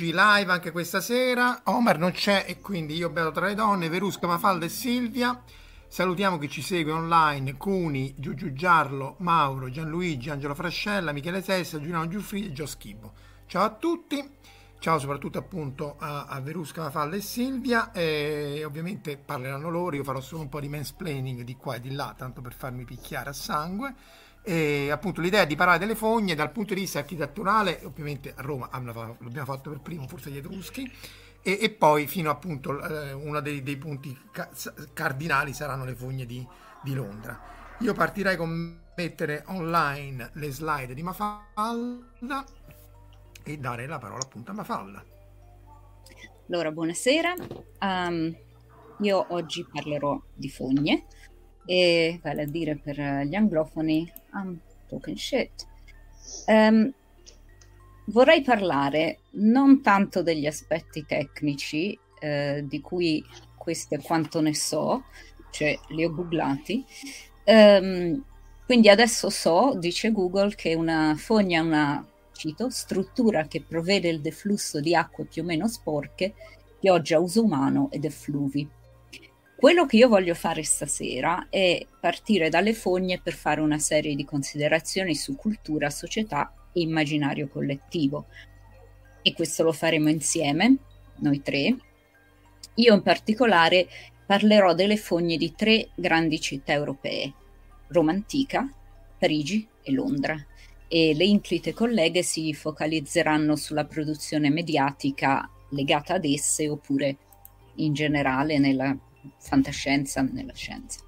Eccoci live anche questa sera. Omar non c'è e quindi io bevo tra le donne, Verusca, Mafalda e Silvia. Salutiamo chi ci segue online, Cuni, Giugiu Giarlo, Mauro, Gianluigi, Angelo Frascella, Michele Sessa, Giuliano Giuffridi e Gio Schibbo. Ciao a tutti, ciao soprattutto appunto a, a Verusca, Mafalda e Silvia. E ovviamente parleranno loro, io farò solo un po' di mansplaining di qua e di là, tanto per farmi picchiare a sangue. E appunto l'idea di parlare delle fogne dal punto di vista architetturale, ovviamente a Roma l'abbiamo fatto per primo, forse gli Etruschi, e, e poi fino appunto eh, uno dei, dei punti ca- cardinali saranno le fogne di, di, Londra. Io partirei con mettere online le slide di Mafalda e dare la parola appunto a Mafalda. Allora, buonasera. Um, io oggi parlerò di fogne e vale a dire per gli anglofoni I'm talking shit. Um, vorrei parlare non tanto degli aspetti tecnici, eh, di cui questo è quanto ne so, cioè li ho googlati. Um, quindi adesso so, dice Google, che una fogna è una cito, struttura che provvede il deflusso di acque più o meno sporche, pioggia uso umano ed effluvi. Quello che io voglio fare stasera è partire dalle fogne per fare una serie di considerazioni su cultura, società e immaginario collettivo. E questo lo faremo insieme, noi tre. Io in particolare parlerò delle fogne di tre grandi città europee, Roma antica, Parigi e Londra. E le inclite colleghe si focalizzeranno sulla produzione mediatica legata ad esse oppure in generale nella fantascienza nella scienza.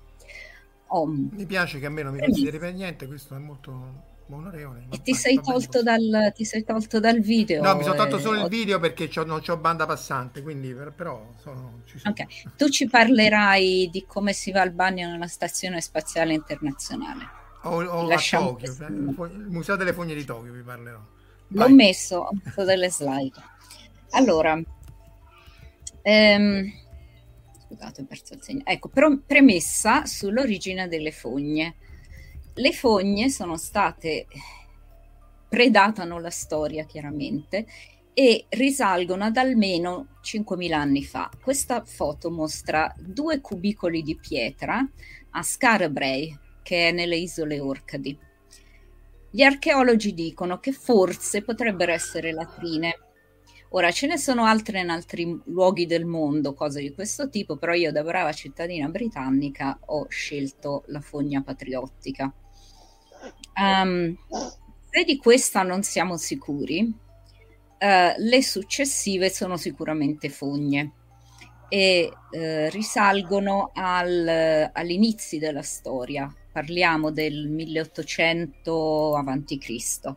Oh, mi piace che a me non mi consideri per niente, questo è molto onorevole. E ti sei, dal, ti sei, tolto dal, video? No, mi sono tolto solo il video perché non ho banda passante, quindi però sono, ci sono. Ok, tu ci parlerai di come si va al bagno nella Stazione Spaziale Internazionale. O, o a Tokyo, il Museo delle Fogne di Tokyo vi parlerò. Vai. L'ho messo, ho messo delle slide. Allora, ehm, scusate, ho perso il segno. Ecco, premessa sull'origine delle fogne. Le fogne sono state predatano la storia chiaramente e risalgono ad almeno 5.000 anni fa. Questa foto mostra due cubicoli di pietra a Scarabray, che è nelle isole Orcadi. Gli archeologi dicono che forse potrebbero essere latrine Ora ce ne sono altre in altri luoghi del mondo, cose di questo tipo, però io da brava cittadina britannica ho scelto la fogna patriottica. Um, se di questa non siamo sicuri, uh, le successive sono sicuramente fogne e uh, risalgono al, all'inizio della storia. Parliamo del 1800 a.C.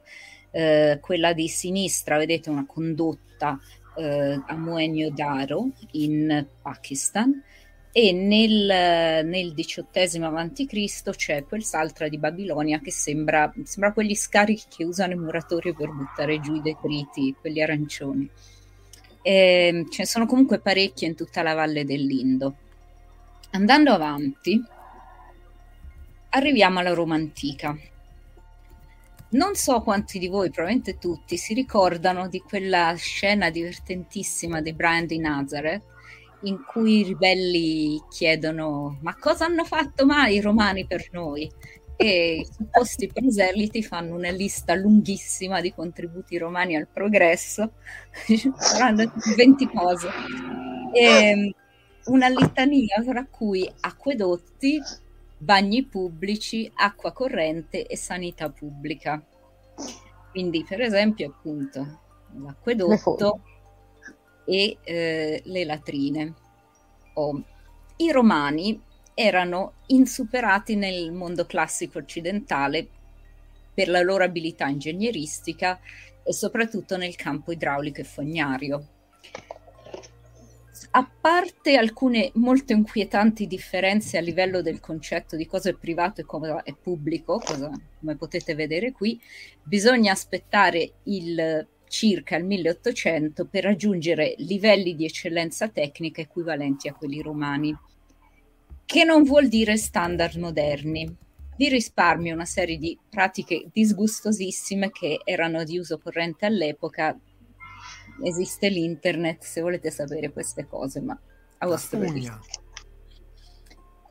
Uh, quella di sinistra, vedete una condotta sorta eh, a Mohenjo-Daro in Pakistan e nel, nel XVIII a.C. c'è quel saltra di Babilonia che sembra, sembra quegli scarichi che usano i muratori per buttare giù i detriti, quelli arancioni. E, ehm, ce ne sono comunque parecchie in tutta la valle dell'Indo. Andando avanti, arriviamo alla Roma antica. Non so quanti di voi, probabilmente tutti, si ricordano di quella scena divertentissima di Brian di Nazareth in cui i ribelli chiedono ma cosa hanno fatto mai i romani per noi? E i supposti proseliti fanno una lista lunghissima di contributi romani al progresso, 20 cose. E una litania tra cui acquedotti, bagni pubblici, acqua corrente e sanità pubblica. Quindi, per esempio, appunto, l'acquedotto e eh, le latrine. Oh. I romani erano insuperati nel mondo classico occidentale per la loro abilità ingegneristica e soprattutto nel campo idraulico e fognario. A parte alcune molto inquietanti differenze a livello del concetto di cosa è privato e cosa è pubblico, cosa, come potete vedere qui, bisogna aspettare il circa il 1800 per raggiungere livelli di eccellenza tecnica equivalenti a quelli romani, che non vuol dire standard moderni. Vi risparmio una serie di pratiche disgustosissime che erano di uso corrente all'epoca, esiste l'internet se volete sapere queste cose, ma a vostro rischio.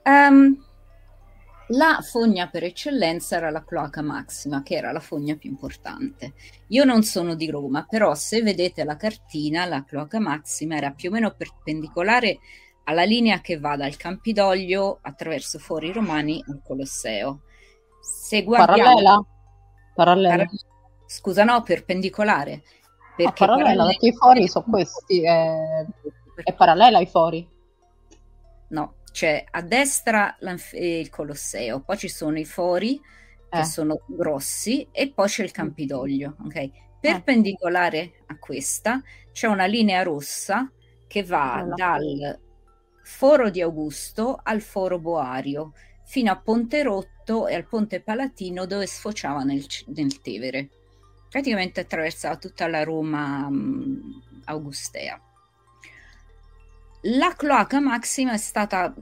Um, la fogna per eccellenza era la cloaca maxima, che era la fogna più importante. Io non sono di Roma, però se vedete la cartina, la cloaca maxima era più o meno perpendicolare alla linea che va dal Campidoglio attraverso Fori Romani al Colosseo. Se guardiamo... Parallela? Parallela. Para... Scusa, no, perpendicolare. Perché ah, parallela, perché i fori sono questi, è, è parallela ai fori. No, c'è a destra il Colosseo, poi ci sono i fori che eh. sono grossi e poi c'è il Campidoglio, ok? Perpendicolare eh. a questa c'è una linea rossa che va allora. dal foro di Augusto al foro Boario fino a Ponte Rotto e al Ponte Palatino dove sfociava nel, nel Tevere praticamente attraversava tutta la Roma um, augustea. La cloaca maxima è stata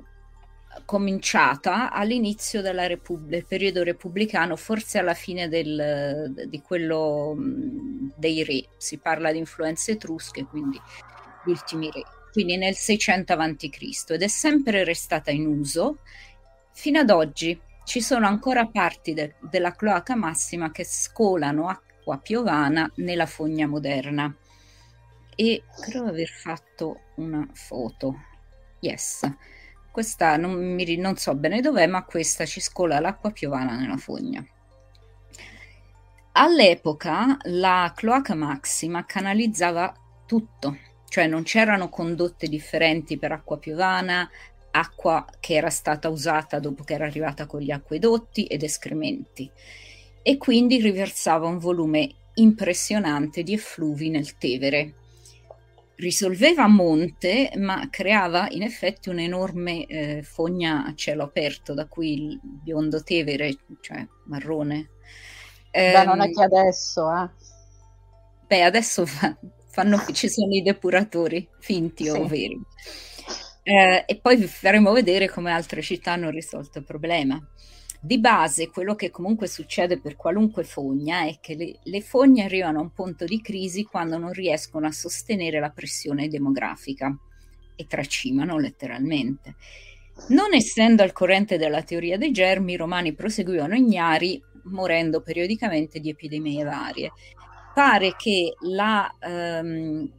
cominciata all'inizio Repub- del periodo repubblicano, forse alla fine del, di quello um, dei re, si parla di influenze etrusche, quindi gli ultimi re, quindi nel 600 a.C. ed è sempre restata in uso fino ad oggi. Ci sono ancora parti de- della cloaca massima che scolano a acqua piovana nella fogna moderna e credo aver fatto una foto. Yes, questa non, mi, non so bene dov'è, ma questa ci scola l'acqua piovana nella fogna. All'epoca la cloaca maxima canalizzava tutto, cioè non c'erano condotte differenti per acqua piovana, acqua che era stata usata dopo che era arrivata con gli acquedotti ed escrementi e quindi riversava un volume impressionante di effluvi nel Tevere. Risolveva a monte, ma creava in effetti un'enorme eh, fogna a cielo aperto, da cui il biondo Tevere, cioè marrone. Beh, um, non è ehm, che adesso, eh. Beh, adesso fa, fanno, ci sono i depuratori, finti sì. o veri. Eh, e poi vi faremo vedere come altre città hanno risolto il problema. Di base quello che comunque succede per qualunque fogna è che le, le fogne arrivano a un punto di crisi quando non riescono a sostenere la pressione demografica e tracimano letteralmente. Non essendo al corrente della teoria dei germi, i romani proseguivano ignari, morendo periodicamente di epidemie varie. Pare che la, um,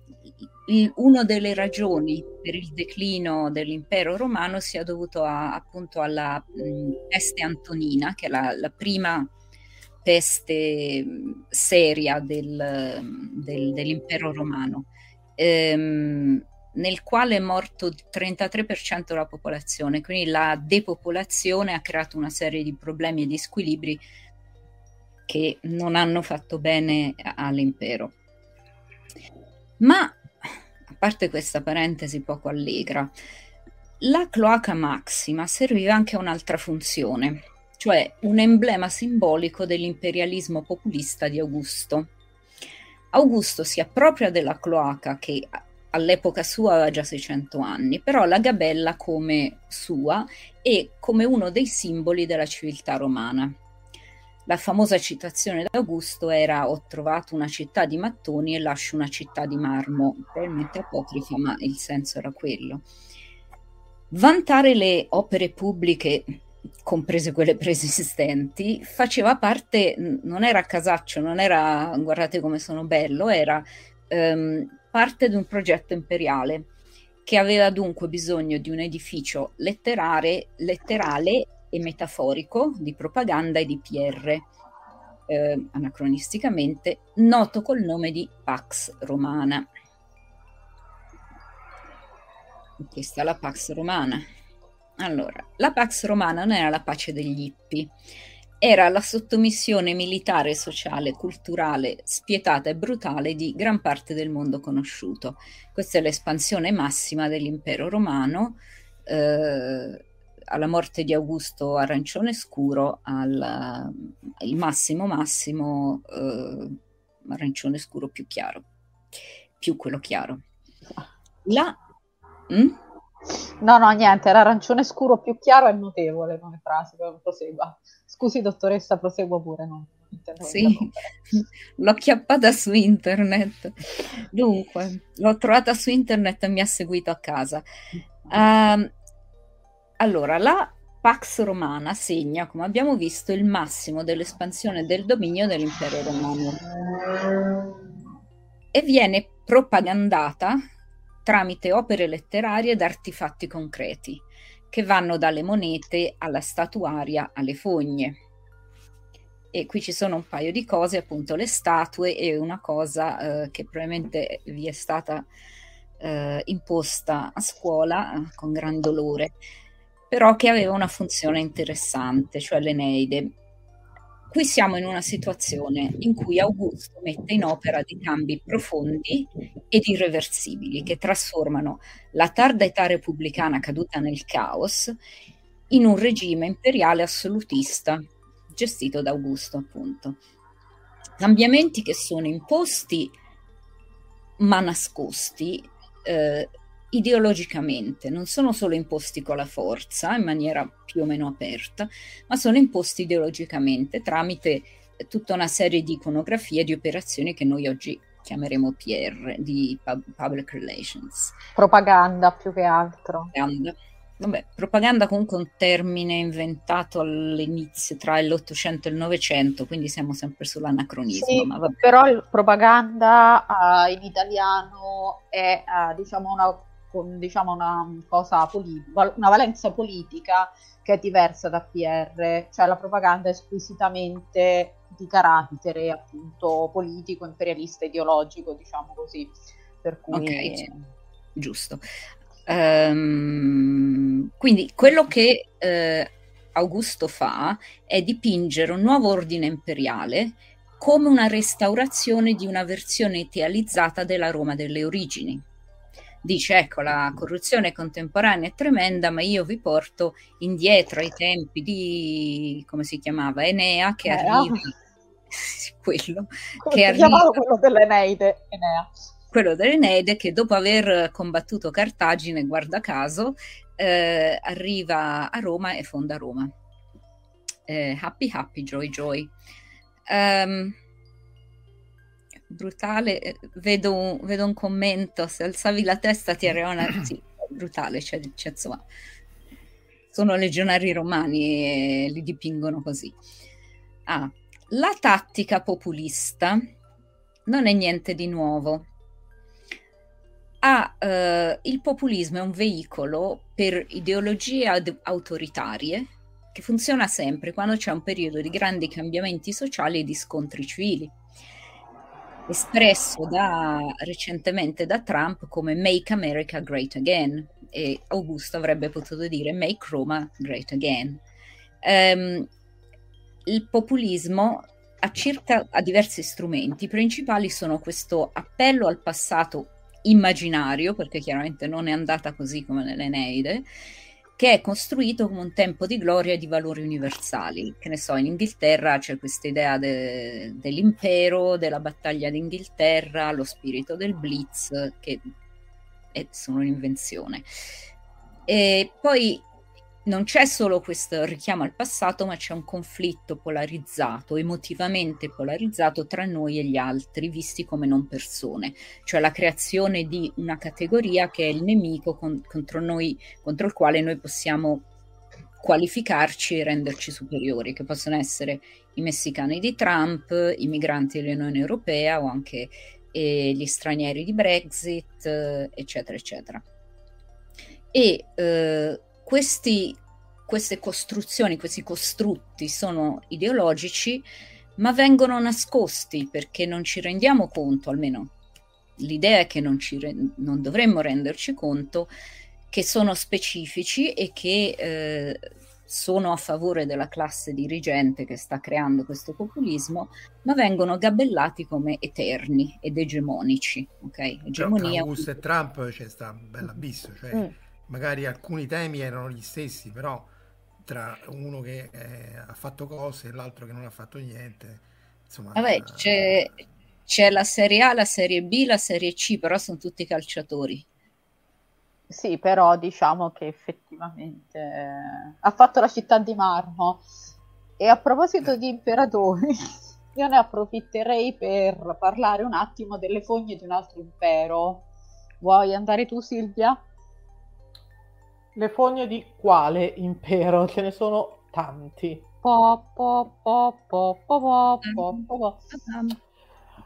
una delle ragioni per il declino dell'impero romano sia dovuto a, appunto alla peste antonina, che è la, la prima peste seria del, del, dell'impero romano, ehm, nel quale è morto il 33% della popolazione, quindi la depopolazione ha creato una serie di problemi e di squilibri che non hanno fatto bene all'impero. Ma parte questa parentesi poco allegra, la cloaca maxima serviva anche a un'altra funzione, cioè un emblema simbolico dell'imperialismo populista di Augusto. Augusto si appropria della cloaca che all'epoca sua aveva già 600 anni, però la gabella come sua e come uno dei simboli della civiltà romana. La famosa citazione d'Augusto era ho trovato una città di mattoni e lascio una città di marmo, probabilmente apocrifa, ma il senso era quello. Vantare le opere pubbliche, comprese quelle preesistenti, faceva parte, non era casaccio, non era guardate come sono bello, era ehm, parte di un progetto imperiale che aveva dunque bisogno di un edificio letterare, letterale e metaforico di propaganda e di PR. eh, anacronisticamente, noto col nome di Pax Romana. Questa è la Pax Romana. Allora, la Pax Romana non era la pace degli Ippi, era la sottomissione militare, sociale, culturale, spietata e brutale di gran parte del mondo conosciuto. Questa è l'espansione massima dell'impero romano, eh, alla morte di Augusto arancione scuro, al il massimo massimo eh, arancione scuro più chiaro, più quello chiaro. La... Mm? No, no, niente, era arancione scuro più chiaro è notevole come frase, prosegua. Scusi dottoressa, prosegua pure, no? Sì, l'ho acchiappata su internet. Dunque, l'ho trovata su internet e mi ha seguito a casa. Uh, allora, la Pax Romana segna, come abbiamo visto, il massimo dell'espansione del dominio dell'impero romano e viene propagandata tramite opere letterarie ed artefatti concreti, che vanno dalle monete alla statuaria alle fogne. E qui ci sono un paio di cose, appunto le statue e una cosa eh, che probabilmente vi è stata eh, imposta a scuola eh, con gran dolore, però che aveva una funzione interessante, cioè l'Eneide Qui siamo in una situazione in cui Augusto mette in opera dei cambi profondi ed irreversibili che trasformano la tarda età repubblicana caduta nel caos in un regime imperiale assolutista gestito da Augusto, appunto. Cambiamenti che sono imposti ma nascosti eh, ideologicamente, non sono solo imposti con la forza in maniera più o meno aperta, ma sono imposti ideologicamente tramite tutta una serie di iconografie di operazioni che noi oggi chiameremo PR, di public relations. Propaganda più che altro. Propaganda. Vabbè, propaganda comunque è un termine inventato all'inizio tra l'Ottocento e il Novecento, quindi siamo sempre sull'anacronismo. Sì, però propaganda uh, in italiano è uh, diciamo una con diciamo, una cosa politica, una valenza politica che è diversa da PR, cioè la propaganda è squisitamente di carattere appunto politico, imperialista, ideologico, diciamo così. Per cui... Ok, giusto. Um, quindi quello che eh, Augusto fa è dipingere un nuovo ordine imperiale come una restaurazione di una versione idealizzata della Roma delle origini dice ecco la corruzione contemporanea è tremenda ma io vi porto indietro ai tempi di come si chiamava Enea che Enea. arriva quello come che arriva quello dell'Eneide? Enea. Quello dell'Eneide che dopo aver combattuto Cartagine guarda caso eh, arriva a Roma e fonda Roma. Eh, happy happy joy joy. Um, brutale. Eh, vedo un, vedo un, commento, se alzavi la testa ti arriva una... Sì, brutale, cioè, cioè, insomma, sono legionari romani e li dipingono così. Ah, la tattica populista non è niente di nuovo. Ah, eh, il populismo è un veicolo per ideologie ad- autoritarie che funziona sempre quando c'è un periodo di grandi cambiamenti sociali e di scontri civili espresso da, recentemente da Trump come Make America Great Again e Augusto avrebbe potuto dire Make Roma Great Again. Um, il populismo ha, circa, ha diversi strumenti, i principali sono questo appello al passato immaginario, perché chiaramente non è andata così come nell'Eneide, che è costruito come un tempo di gloria e di valori universali. Che ne so, in Inghilterra c'è questa idea de- dell'impero, della battaglia d'Inghilterra, lo spirito del Blitz, che è, sono un'invenzione. E poi non c'è solo questo richiamo al passato, ma c'è un conflitto polarizzato, emotivamente polarizzato tra noi e gli altri, visti come non persone, cioè la creazione di una categoria che è il nemico con, contro noi, contro il quale noi possiamo qualificarci e renderci superiori, che possono essere i messicani di Trump, i migranti dell'Unione Europea o anche eh, gli stranieri di Brexit, eh, eccetera, eccetera. E eh, questi, queste costruzioni, questi costrutti sono ideologici ma vengono nascosti perché non ci rendiamo conto, almeno l'idea è che non, re- non dovremmo renderci conto che sono specifici e che eh, sono a favore della classe dirigente che sta creando questo populismo, ma vengono gabellati come eterni ed egemonici. Okay? Egemonia... Tra Augusto e Trump c'è sta bella abisso, cioè mm. Magari alcuni temi erano gli stessi, però tra uno che eh, ha fatto cose e l'altro che non ha fatto niente. Insomma, Vabbè, eh, c'è, c'è la Serie A, la Serie B, la Serie C, però sono tutti calciatori. Sì, però diciamo che effettivamente eh, ha fatto la città di marmo. E a proposito di imperatori, io ne approfitterei per parlare un attimo delle fogne di un altro impero. Vuoi andare tu, Silvia? Le fogne di quale impero? Ce ne sono tanti. Po, po, po, po, po, po, po, po.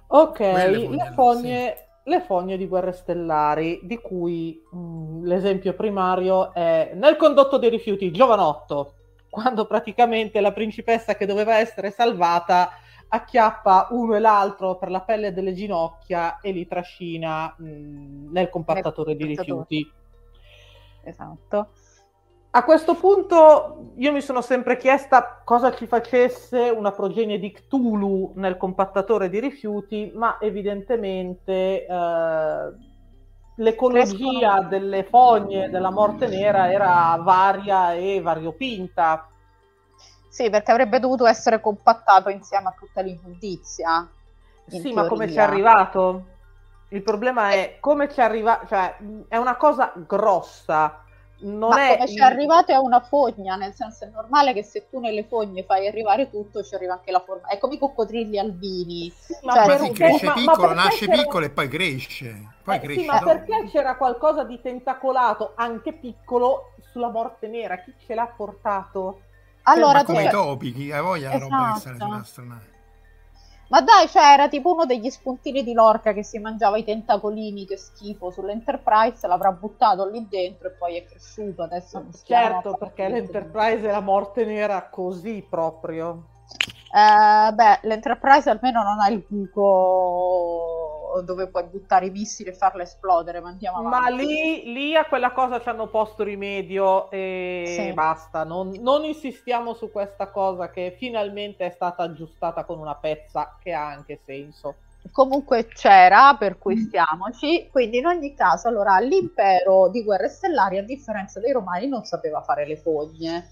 Ok, le fogne le fogne di guerre stellari, di cui mh, mm, l'esempio primario è nel condotto dei rifiuti, Giovanotto, quando praticamente la principessa che doveva essere salvata acchiappa uno e l'altro per la pelle delle ginocchia e li trascina mh, mm, nel compattatore di rifiuti. Esatto. A questo punto io mi sono sempre chiesta cosa ci facesse una progenie di Cthulhu nel compattatore di rifiuti, ma evidentemente eh, l'ecologia delle fogne della morte nera era varia e variopinta. Sì, perché avrebbe dovuto essere compattato insieme a tutta l'immondizia. Sì, teoria. ma come ci è arrivato? Il problema è come ci è arrivato, cioè è una cosa grossa non Ma è come ci è arrivato è una fogna, nel senso è normale che se tu nelle fogne fai arrivare tutto, ci arriva anche la forma. È come i coccodrilli albini. Sì, ma cioè, sì, cresce ma, piccolo, ma nasce c'era... piccolo e poi cresce. Poi eh, cresce sì, ma perché c'era qualcosa di tentacolato, anche piccolo, sulla morte nera? Chi ce l'ha portato? Allora, come i topi, chi ha voglia esatto. roba che sale sull'astronave. Ma dai, cioè, era tipo uno degli spuntini di Lorca che si mangiava i tentacolini, che schifo, sull'Enterprise, l'avrà buttato lì dentro e poi è cresciuto. Adesso non Certo, perché l'Enterprise è la morte nera così proprio. Eh, beh, l'Enterprise almeno non ha il buco dove puoi buttare i missili e farlo esplodere, ma andiamo avanti. Ma lì, lì a quella cosa ci hanno posto rimedio e sì. basta, non, non, insistiamo su questa cosa che finalmente è stata aggiustata con una pezza che ha anche senso. Comunque c'era, per cui mm. stiamoci, quindi in ogni caso allora l'impero di guerre stellari a differenza dei romani non sapeva fare le fogne.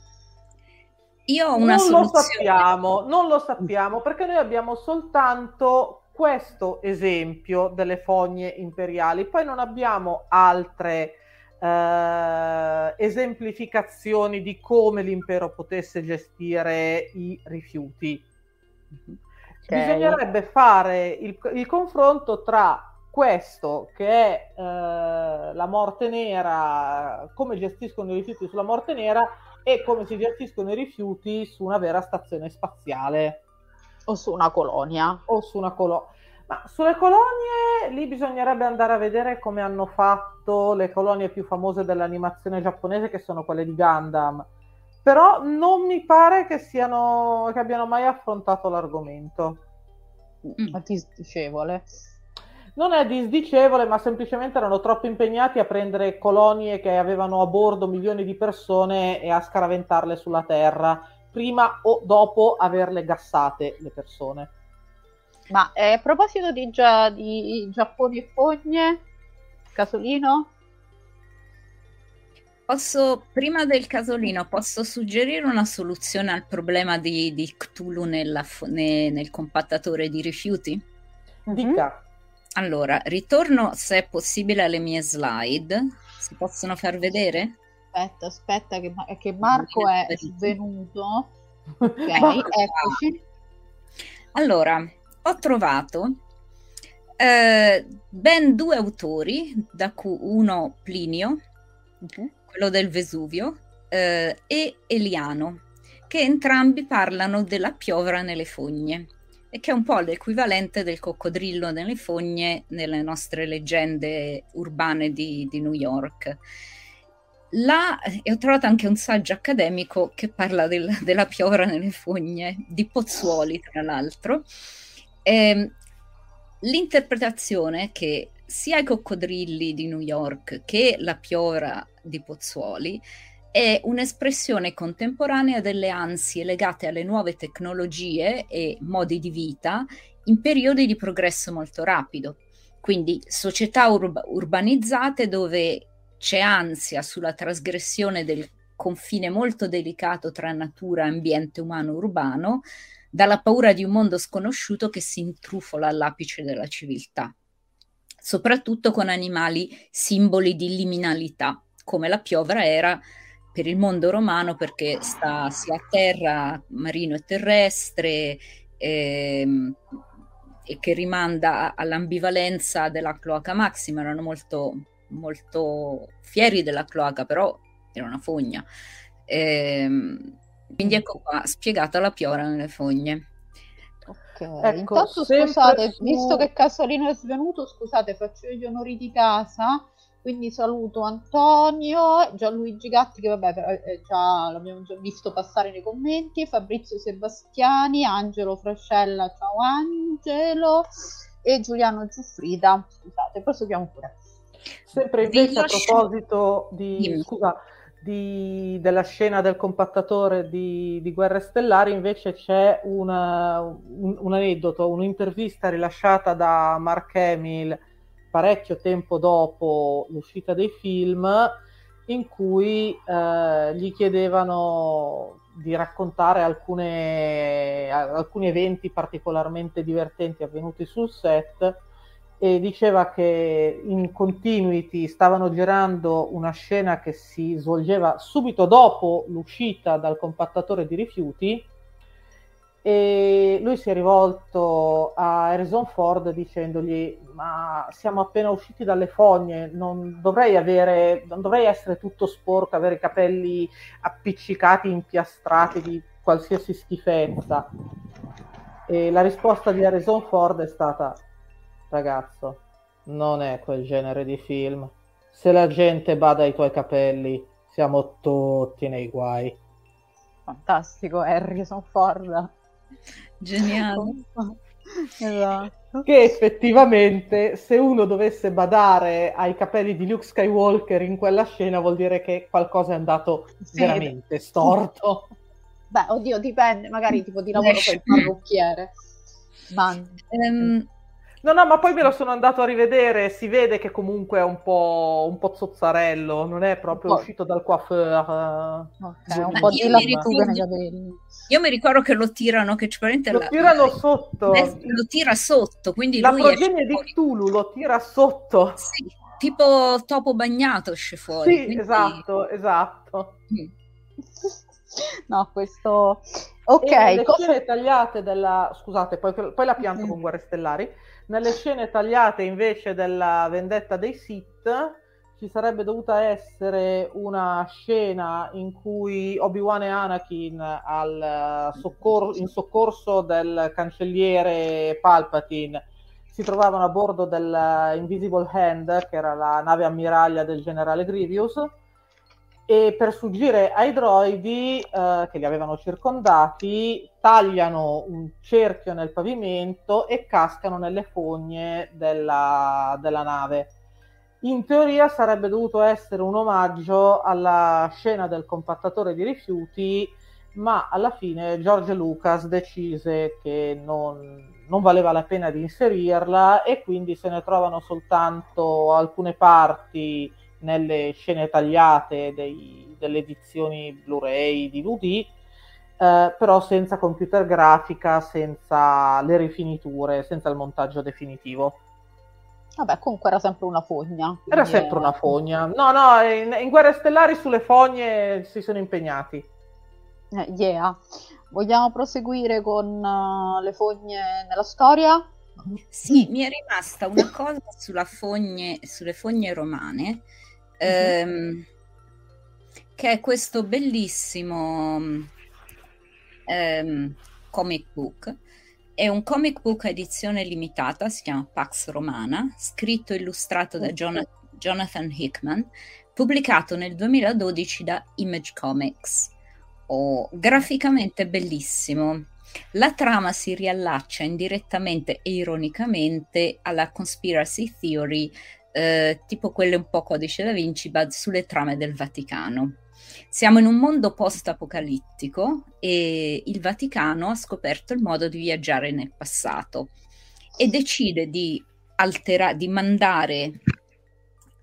Io ho una non soluzione. lo sappiamo, non lo sappiamo perché noi abbiamo soltanto questo esempio delle fogne imperiali, poi non abbiamo altre eh, esemplificazioni di come l'impero potesse gestire i rifiuti. Okay. Bisognerebbe fare il, il, confronto tra questo che è eh, la morte nera, come gestiscono i rifiuti sulla morte nera e come si gestiscono i rifiuti su una vera stazione spaziale. O su una colonia. O su una colonia. Ma sulle colonie lì bisognerebbe andare a vedere come hanno fatto le colonie più famose dell'animazione giapponese, che sono quelle di Gundam. Però non mi pare che, siano, che abbiano mai affrontato l'argomento. Mm. Disdicevole. Non è disdicevole, ma semplicemente erano troppo impegnati a prendere colonie che avevano a bordo milioni di persone e a scaraventarle sulla Terra, prima o dopo averle gassate le persone. Ma eh, a proposito di, gia- di Giappone e fogne, casolino? Posso, prima del casolino, posso suggerire una soluzione al problema di, di Cthulhu nella, ne, nel compattatore di rifiuti? Dica. Allora, ritorno se è possibile alle mie slide. Si possono far vedere? Aspetta, aspetta, che, che Marco è venuto. Ok, eccoci. Allora, ho trovato eh, ben due autori, da cui uno Plinio, uh-huh. quello del Vesuvio, eh, e Eliano, che entrambi parlano della piovra nelle fogne e che è un po' l'equivalente del coccodrillo nelle fogne nelle nostre leggende urbane di, di New York. Là, e ho trovato anche un saggio accademico che parla del, della piovra nelle fogne, di Pozzuoli tra l'altro. Eh, l'interpretazione che sia i coccodrilli di New York che la piovra di Pozzuoli è un'espressione contemporanea delle ansie legate alle nuove tecnologie e modi di vita in periodi di progresso molto rapido. Quindi società ur- urbanizzate dove c'è ansia sulla trasgressione del confine molto delicato tra natura ambiente umano urbano, dalla paura di un mondo sconosciuto che si intrufola all'apice della civiltà, soprattutto con animali simboli di liminalità, come la piovra era per il mondo romano perché sta sia a terra, marino e terrestre, ehm, e che rimanda all'ambivalenza della cloaca maxima, erano molto, molto fieri della cloaca, però era una fogna. Ehm, quindi ecco qua, spiegata la piora nelle fogne. Ok, ecco, intanto scusate, su... visto che Casalino è svenuto, scusate, faccio gli onori di casa quindi saluto Antonio, Gianluigi Gatti che vabbè eh, già l'abbiamo già visto passare nei commenti, Fabrizio Sebastiani, Angelo Frascella, ciao Angelo e Giuliano Giuffrida, scusate, proseguiamo pure. Sempre invece a proposito di, scusa, di, della scena del compattatore di, di Guerre Stellari, invece c'è una, un, un aneddoto, un'intervista rilasciata da Mark Hamill parecchio tempo dopo l'uscita dei film in cui eh, gli chiedevano di raccontare alcune, alcuni eventi particolarmente divertenti avvenuti sul set e diceva che in continuity stavano girando una scena che si svolgeva subito dopo l'uscita dal compattatore di rifiuti e lui si è rivolto a Harrison Ford dicendogli ma siamo appena usciti dalle fogne non dovrei, avere, non dovrei essere tutto sporco avere i capelli appiccicati impiastrati di qualsiasi schifezza. E la risposta di Harrison Ford è stata ragazzo non è quel genere di film se la gente bada ai tuoi capelli siamo tutti nei guai fantastico Harrison Ford Geniale. esatto. Che effettivamente se uno dovesse badare ai capelli di Luke Skywalker in quella scena vuol dire che qualcosa è andato sì. veramente storto. Beh, oddio, dipende, magari tipo di lavoro per il parrucchiere. Ma... Um, No, no, ma poi me lo sono andato a rivedere, si vede che comunque è un po', un po zozzarello, non è proprio oh. uscito dal coiffeur. Okay, un po' di lattuga nei capelli. Io mi ricordo che lo tirano, che lo la, tirano sotto. Lo tira sotto, quindi la progenie di Cthulhu lo tira sotto. Sì, tipo topo bagnato esce fuori. Sì, quindi... esatto, esatto. Mm. No, questo... Ok. E le scene tagliate della... Scusate, poi, poi la pianto mm. con Guerre Stellari nelle scene tagliate invece della vendetta dei Sith ci sarebbe dovuta essere una scena in cui Obi-Wan e Anakin al soccor- in soccorso del cancelliere Palpatine si trovavano a bordo dell'Invisible Hand, che era la nave ammiraglia del generale Grievous, e per sfuggire ai droidi eh, che li avevano circondati tagliano un cerchio nel pavimento e cascano nelle fogne della, della nave. In teoria sarebbe dovuto essere un omaggio alla scena del compattatore di rifiuti, ma alla fine George Lucas decise che non, non valeva la pena di inserirla e quindi se ne trovano soltanto alcune parti nelle scene tagliate dei, delle edizioni Blu-ray, DVD, eh, però senza computer grafica, senza le rifiniture, senza il montaggio definitivo. Vabbè, comunque era sempre una fogna. Era sempre è... una fogna. No, no, in, in, Guerre Stellari sulle fogne si sono impegnati. Eh, yeah. Vogliamo proseguire con uh, le fogne nella storia? Sì, mi è rimasta una cosa fogne, sulle fogne romane ehm, che è questo bellissimo ehm, comic book. È un comic book edizione limitata, si chiama Pax Romana, scritto e illustrato da Jonathan, Jonathan Hickman, pubblicato nel 2012 da Image Comics. Oh, graficamente bellissimo. La trama si riallaccia indirettamente e ironicamente alla conspiracy theory, eh, tipo quelle un po' codice da Vinci, sulle trame del Vaticano. Siamo in un mondo post-apocalittico e il Vaticano ha scoperto il modo di viaggiare nel passato e decide di, altera- di mandare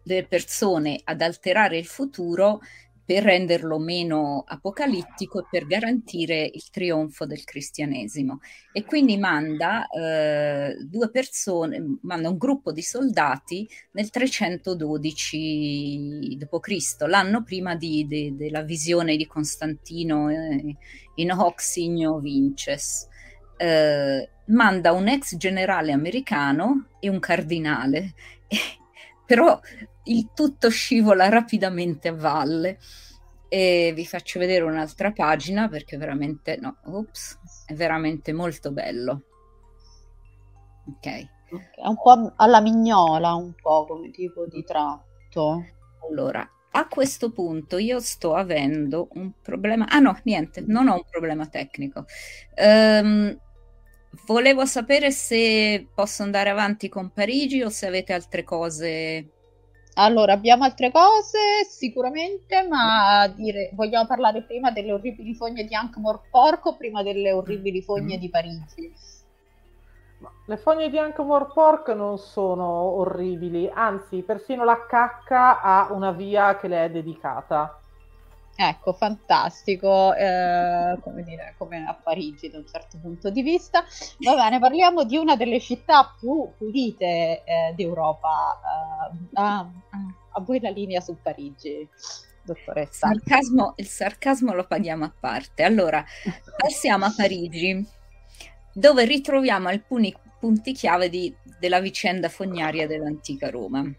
le persone ad alterare il futuro per renderlo meno apocalittico e per garantire il trionfo del cristianesimo. E quindi manda eh, due persone, manda un gruppo di soldati nel 312 d.C., l'anno prima di, de, della visione di Costantino eh, in hoc signo vinces. Eh, manda un ex generale americano e un cardinale, però il tutto scivola rapidamente a valle e vi faccio vedere un'altra pagina perché veramente no, ops, è veramente molto bello. Ok. È un po' alla mignola, un po' come tipo di tratto. Allora, a questo punto io sto avendo un problema. Ah no, niente, non ho un problema tecnico. Um, volevo sapere se posso andare avanti con Parigi o se avete altre cose allora, abbiamo altre cose sicuramente, ma dire, vogliamo parlare prima delle orribili fogne di Ankh-Morpork o prima delle orribili fogne mm. di Parigi? Le fogne di Ankh-Morpork non sono orribili, anzi, persino la cacca ha una via che le è dedicata. Ecco, fantastico, eh, come, dire, come a Parigi da un certo punto di vista. Va bene, parliamo di una delle città più pulite eh, d'Europa. Ah, a voi la linea su Parigi, dottoressa. Sarcasmo, il sarcasmo lo paghiamo a parte. Allora, passiamo a Parigi, dove ritroviamo alcuni punti chiave di, della vicenda fognaria dell'antica Roma.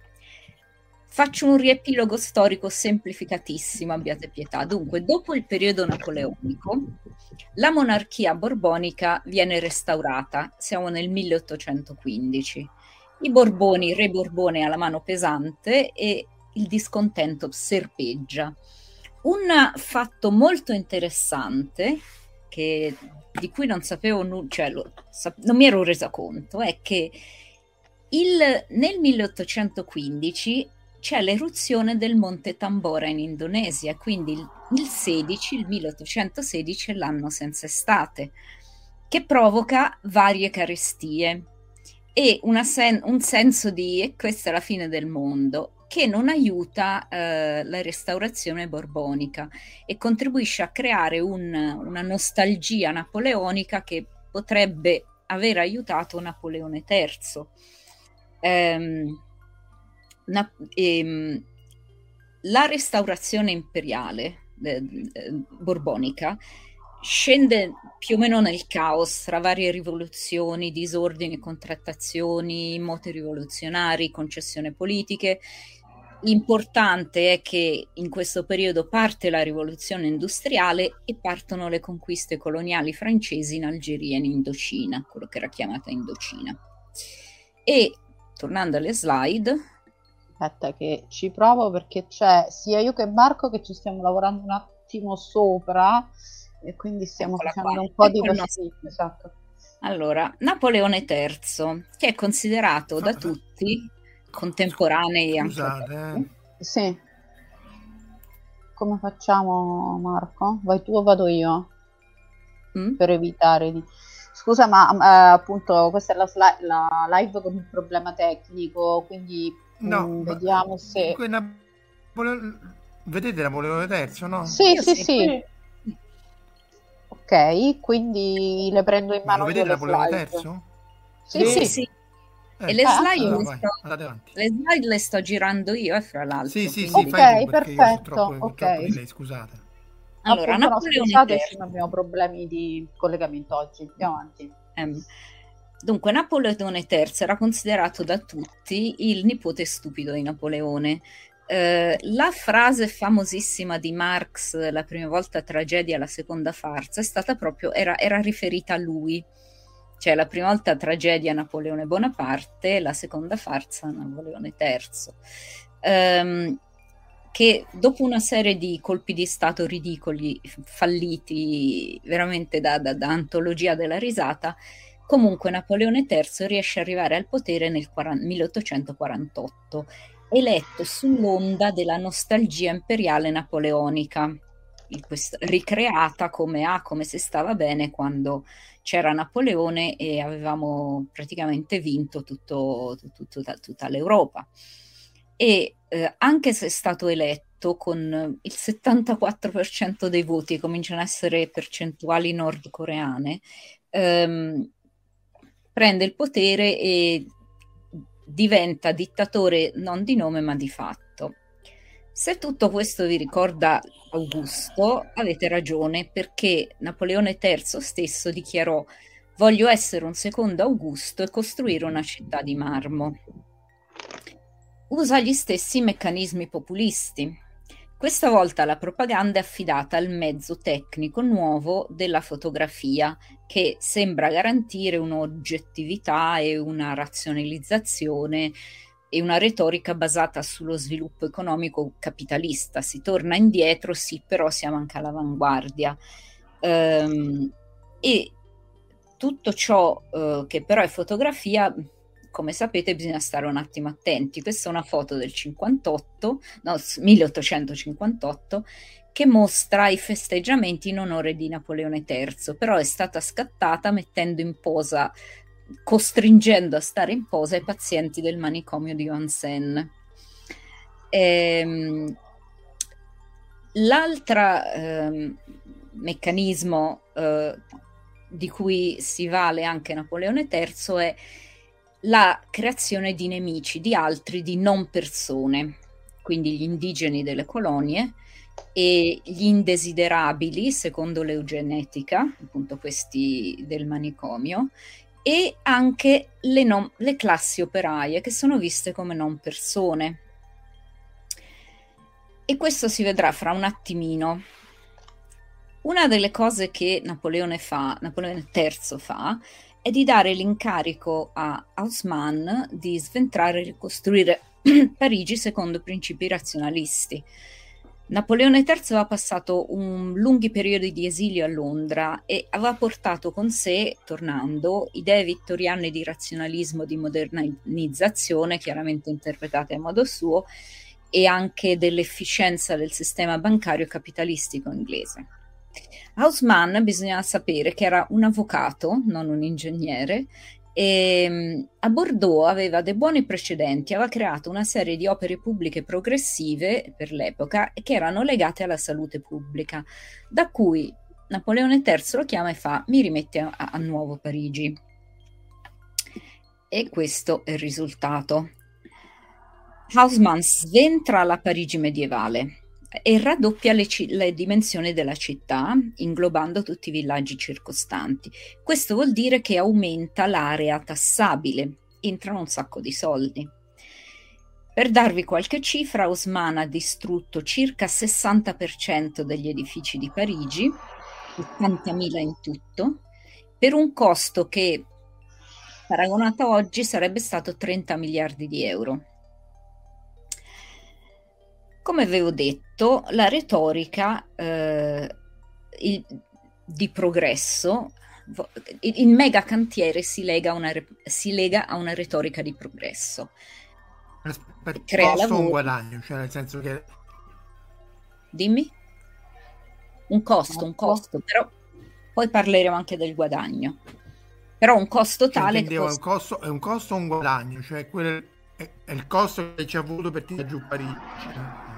Faccio un riepilogo storico semplificatissimo, abbiate pietà. Dunque, dopo il periodo napoleonico, la monarchia borbonica viene restaurata, siamo nel 1815. I Borboni, il re Borbone ha la mano pesante e il discontento serpeggia. Un fatto molto interessante, che, di cui non sapevo nulla, cioè non mi ero resa conto, è che il, nel 1815 c'è l'eruzione del Monte Tambora in Indonesia, quindi il, il 16, il 1816 è l'anno senza estate, che provoca varie carestie e sen- un senso di e questa è la fine del mondo che non aiuta eh, la restaurazione borbonica e contribuisce a creare un, una nostalgia napoleonica che potrebbe aver aiutato Napoleone III. Um, una, ehm, la restaurazione imperiale eh, borbonica scende più o meno nel caos tra varie rivoluzioni, disordini, contrattazioni, moti rivoluzionari, concessioni politiche. L'importante è che in questo periodo parte la rivoluzione industriale e partono le conquiste coloniali francesi in Algeria e in Indocina, quello che era chiamata Indocina. E tornando alle slide, aspetta che ci provo perché c'è sia io che Marco che ci stiamo lavorando un attimo sopra e quindi stiamo Eccola facendo qua. un po' ecco di nostro... esatto. Allora, Napoleone III, che è considerato da tutti contemporanei Scusate. anche. Eh. Sì. Come facciamo Marco? Vai tu o vado io? Mm? Per evitare di... Scusa, ma eh, appunto questa è la, sli- la live con un problema tecnico, quindi No, mm, vediamo se... Napole... Vedete Napoleone III, no? Sì, sì, sì, sì. Ok, quindi le prendo in mano. Ma lo vedete Napoleone III? Sì, sì, sì. Eh, e le, ah, slide allora, le, sto, le, slide le sto girando io, eh, fra l'altro. Sì, sì, sì, ok, perfetto. Troppo, okay. Troppo scusate. Allora, Appunto, Napoleone no, scusate se non abbiamo problemi di collegamento oggi. Andiamo avanti. Um, Dunque, Napoleone III era considerato da tutti il nipote stupido di Napoleone. Eh, la frase famosissima di Marx, la prima volta tragedia, la seconda farsa, è stata proprio, era, era riferita a lui. Cioè, la prima volta tragedia Napoleone Bonaparte, la seconda farsa Napoleone III. Um, che dopo una serie di colpi di Stato ridicoli, falliti veramente da, da, da antologia della risata, comunque Napoleone III riesce ad arrivare al potere nel 1848, eletto sull'onda della nostalgia imperiale napoleonica, ricreata come, ah, come se stava bene quando c'era Napoleone e avevamo praticamente vinto tutto, tutto, tutta, tutta l'Europa. E eh, anche se è stato eletto con il 74% dei voti, cominciano a essere percentuali nordcoreane, ehm, prende il potere e diventa dittatore non di nome ma di fatto. Se tutto questo vi ricorda Augusto, avete ragione perché Napoleone III stesso dichiarò voglio essere un secondo Augusto e costruire una città di marmo usa gli stessi meccanismi populisti. Questa volta la propaganda è affidata al mezzo tecnico nuovo della fotografia, che sembra garantire un'oggettività e una razionalizzazione e una retorica basata sullo sviluppo economico capitalista. Si torna indietro, sì, però siamo anche all'avanguardia. Um, e tutto ciò uh, che però è fotografia come sapete bisogna stare un attimo attenti. Questa è una foto del 58, no, 1858, che mostra i festeggiamenti in onore di Napoleone III, però è stata scattata mettendo in posa, costringendo a stare in posa i pazienti del manicomio di Vincennes. Ehm, l'altro ehm, meccanismo eh, di cui si vale anche Napoleone III è la creazione di nemici, di altri, di non persone, quindi gli indigeni delle colonie e gli indesiderabili, secondo l'eugenetica, appunto questi del manicomio, e anche le, non, le classi operaie che sono viste come non persone. E questo si vedrà fra un attimino. Una delle cose che Napoleone fa, Napoleone III fa, è di dare l'incarico a Haussmann di sventrare e ricostruire Parigi secondo principi razionalisti. Napoleone III aveva passato un lunghi periodi di esilio a Londra e aveva portato con sé, tornando, idee vittoriane di razionalismo, di modernizzazione, chiaramente interpretate a modo suo, e anche dell'efficienza del sistema bancario capitalistico inglese. Hausmann bisogna sapere che era un avvocato, non un ingegnere, e ehm, a Bordeaux aveva dei buoni precedenti, aveva creato una serie di opere pubbliche progressive per l'epoca che erano legate alla salute pubblica, da cui Napoleone III lo chiama e fa mi rimette a, a nuovo Parigi. E questo è il risultato. Hausmann sventra la Parigi medievale, e raddoppia le, c- le, dimensioni della città, inglobando tutti i villaggi circostanti. Questo vuol dire che aumenta l'area tassabile, entrano un sacco di soldi. Per darvi qualche cifra, Osman ha distrutto circa 60% degli edifici di Parigi, 80.000 in tutto, per un costo che, paragonato oggi, sarebbe stato 30 miliardi di euro. Come avevo detto, la retorica eh, il, di progresso, il, il mega cantiere si lega, una, si lega, a una retorica di progresso. Per Crea costo lavoro. un guadagno, cioè nel senso che... Dimmi? Un costo, un costo, però poi parleremo anche del guadagno. Però un costo cioè, tale... Che costa... un costo, è un costo o un guadagno, cioè quel, è, è il costo che ci ha avuto per tirare giù Parigi.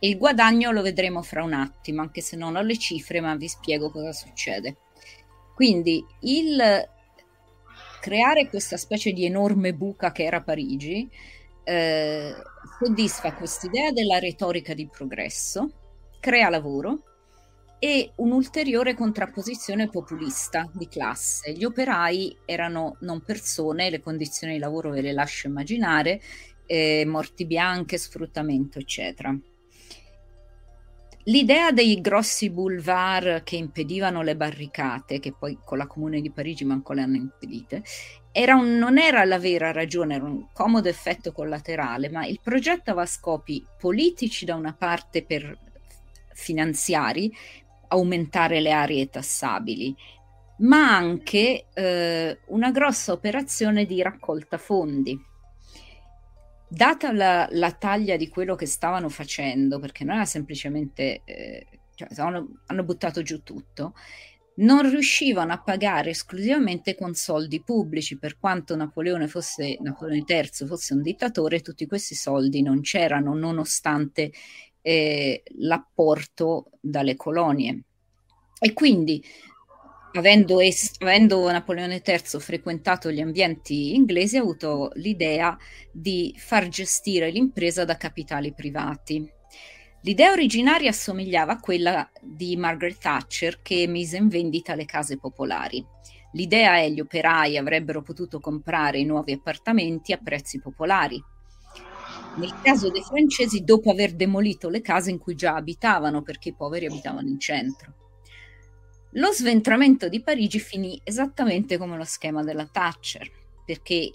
Il guadagno lo vedremo fra un attimo, anche se non ho le cifre, ma vi spiego cosa succede. Quindi il creare questa specie di enorme buca che era Parigi eh, soddisfa quest'idea della retorica di progresso, crea lavoro e un'ulteriore contrapposizione populista di classe. Gli operai erano non persone, le condizioni di lavoro ve le lascio immaginare, eh, morti bianche, sfruttamento, eccetera. L'idea dei grossi boulevard che impedivano le barricate, che poi con la Comune di Parigi manco le hanno impedite, era un, non era la vera ragione, era un comodo effetto collaterale, ma il progetto aveva scopi politici da una parte per finanziari, aumentare le aree tassabili, ma anche eh, una grossa operazione di raccolta fondi. Data la, la, taglia di quello che stavano facendo, perché non era semplicemente, eh, cioè, hanno, hanno buttato giù tutto, non riuscivano a pagare esclusivamente con soldi pubblici, per quanto Napoleone, fosse, Napoleone III fosse un dittatore, tutti questi soldi non c'erano, nonostante eh, l'apporto dalle colonie. E quindi, avendo, es- avendo Napoleone III frequentato gli ambienti inglesi, ha avuto l'idea di far gestire l'impresa da capitali privati L'idea originaria assomigliava a quella di Margaret Thatcher che mise in vendita le case popolari. L'idea è che gli operai avrebbero potuto comprare i nuovi appartamenti a prezzi popolari. Nel caso dei francesi, dopo aver demolito le case in cui già abitavano, perché i poveri abitavano in centro. Lo sventramento di Parigi finì esattamente come lo schema della Thatcher, perché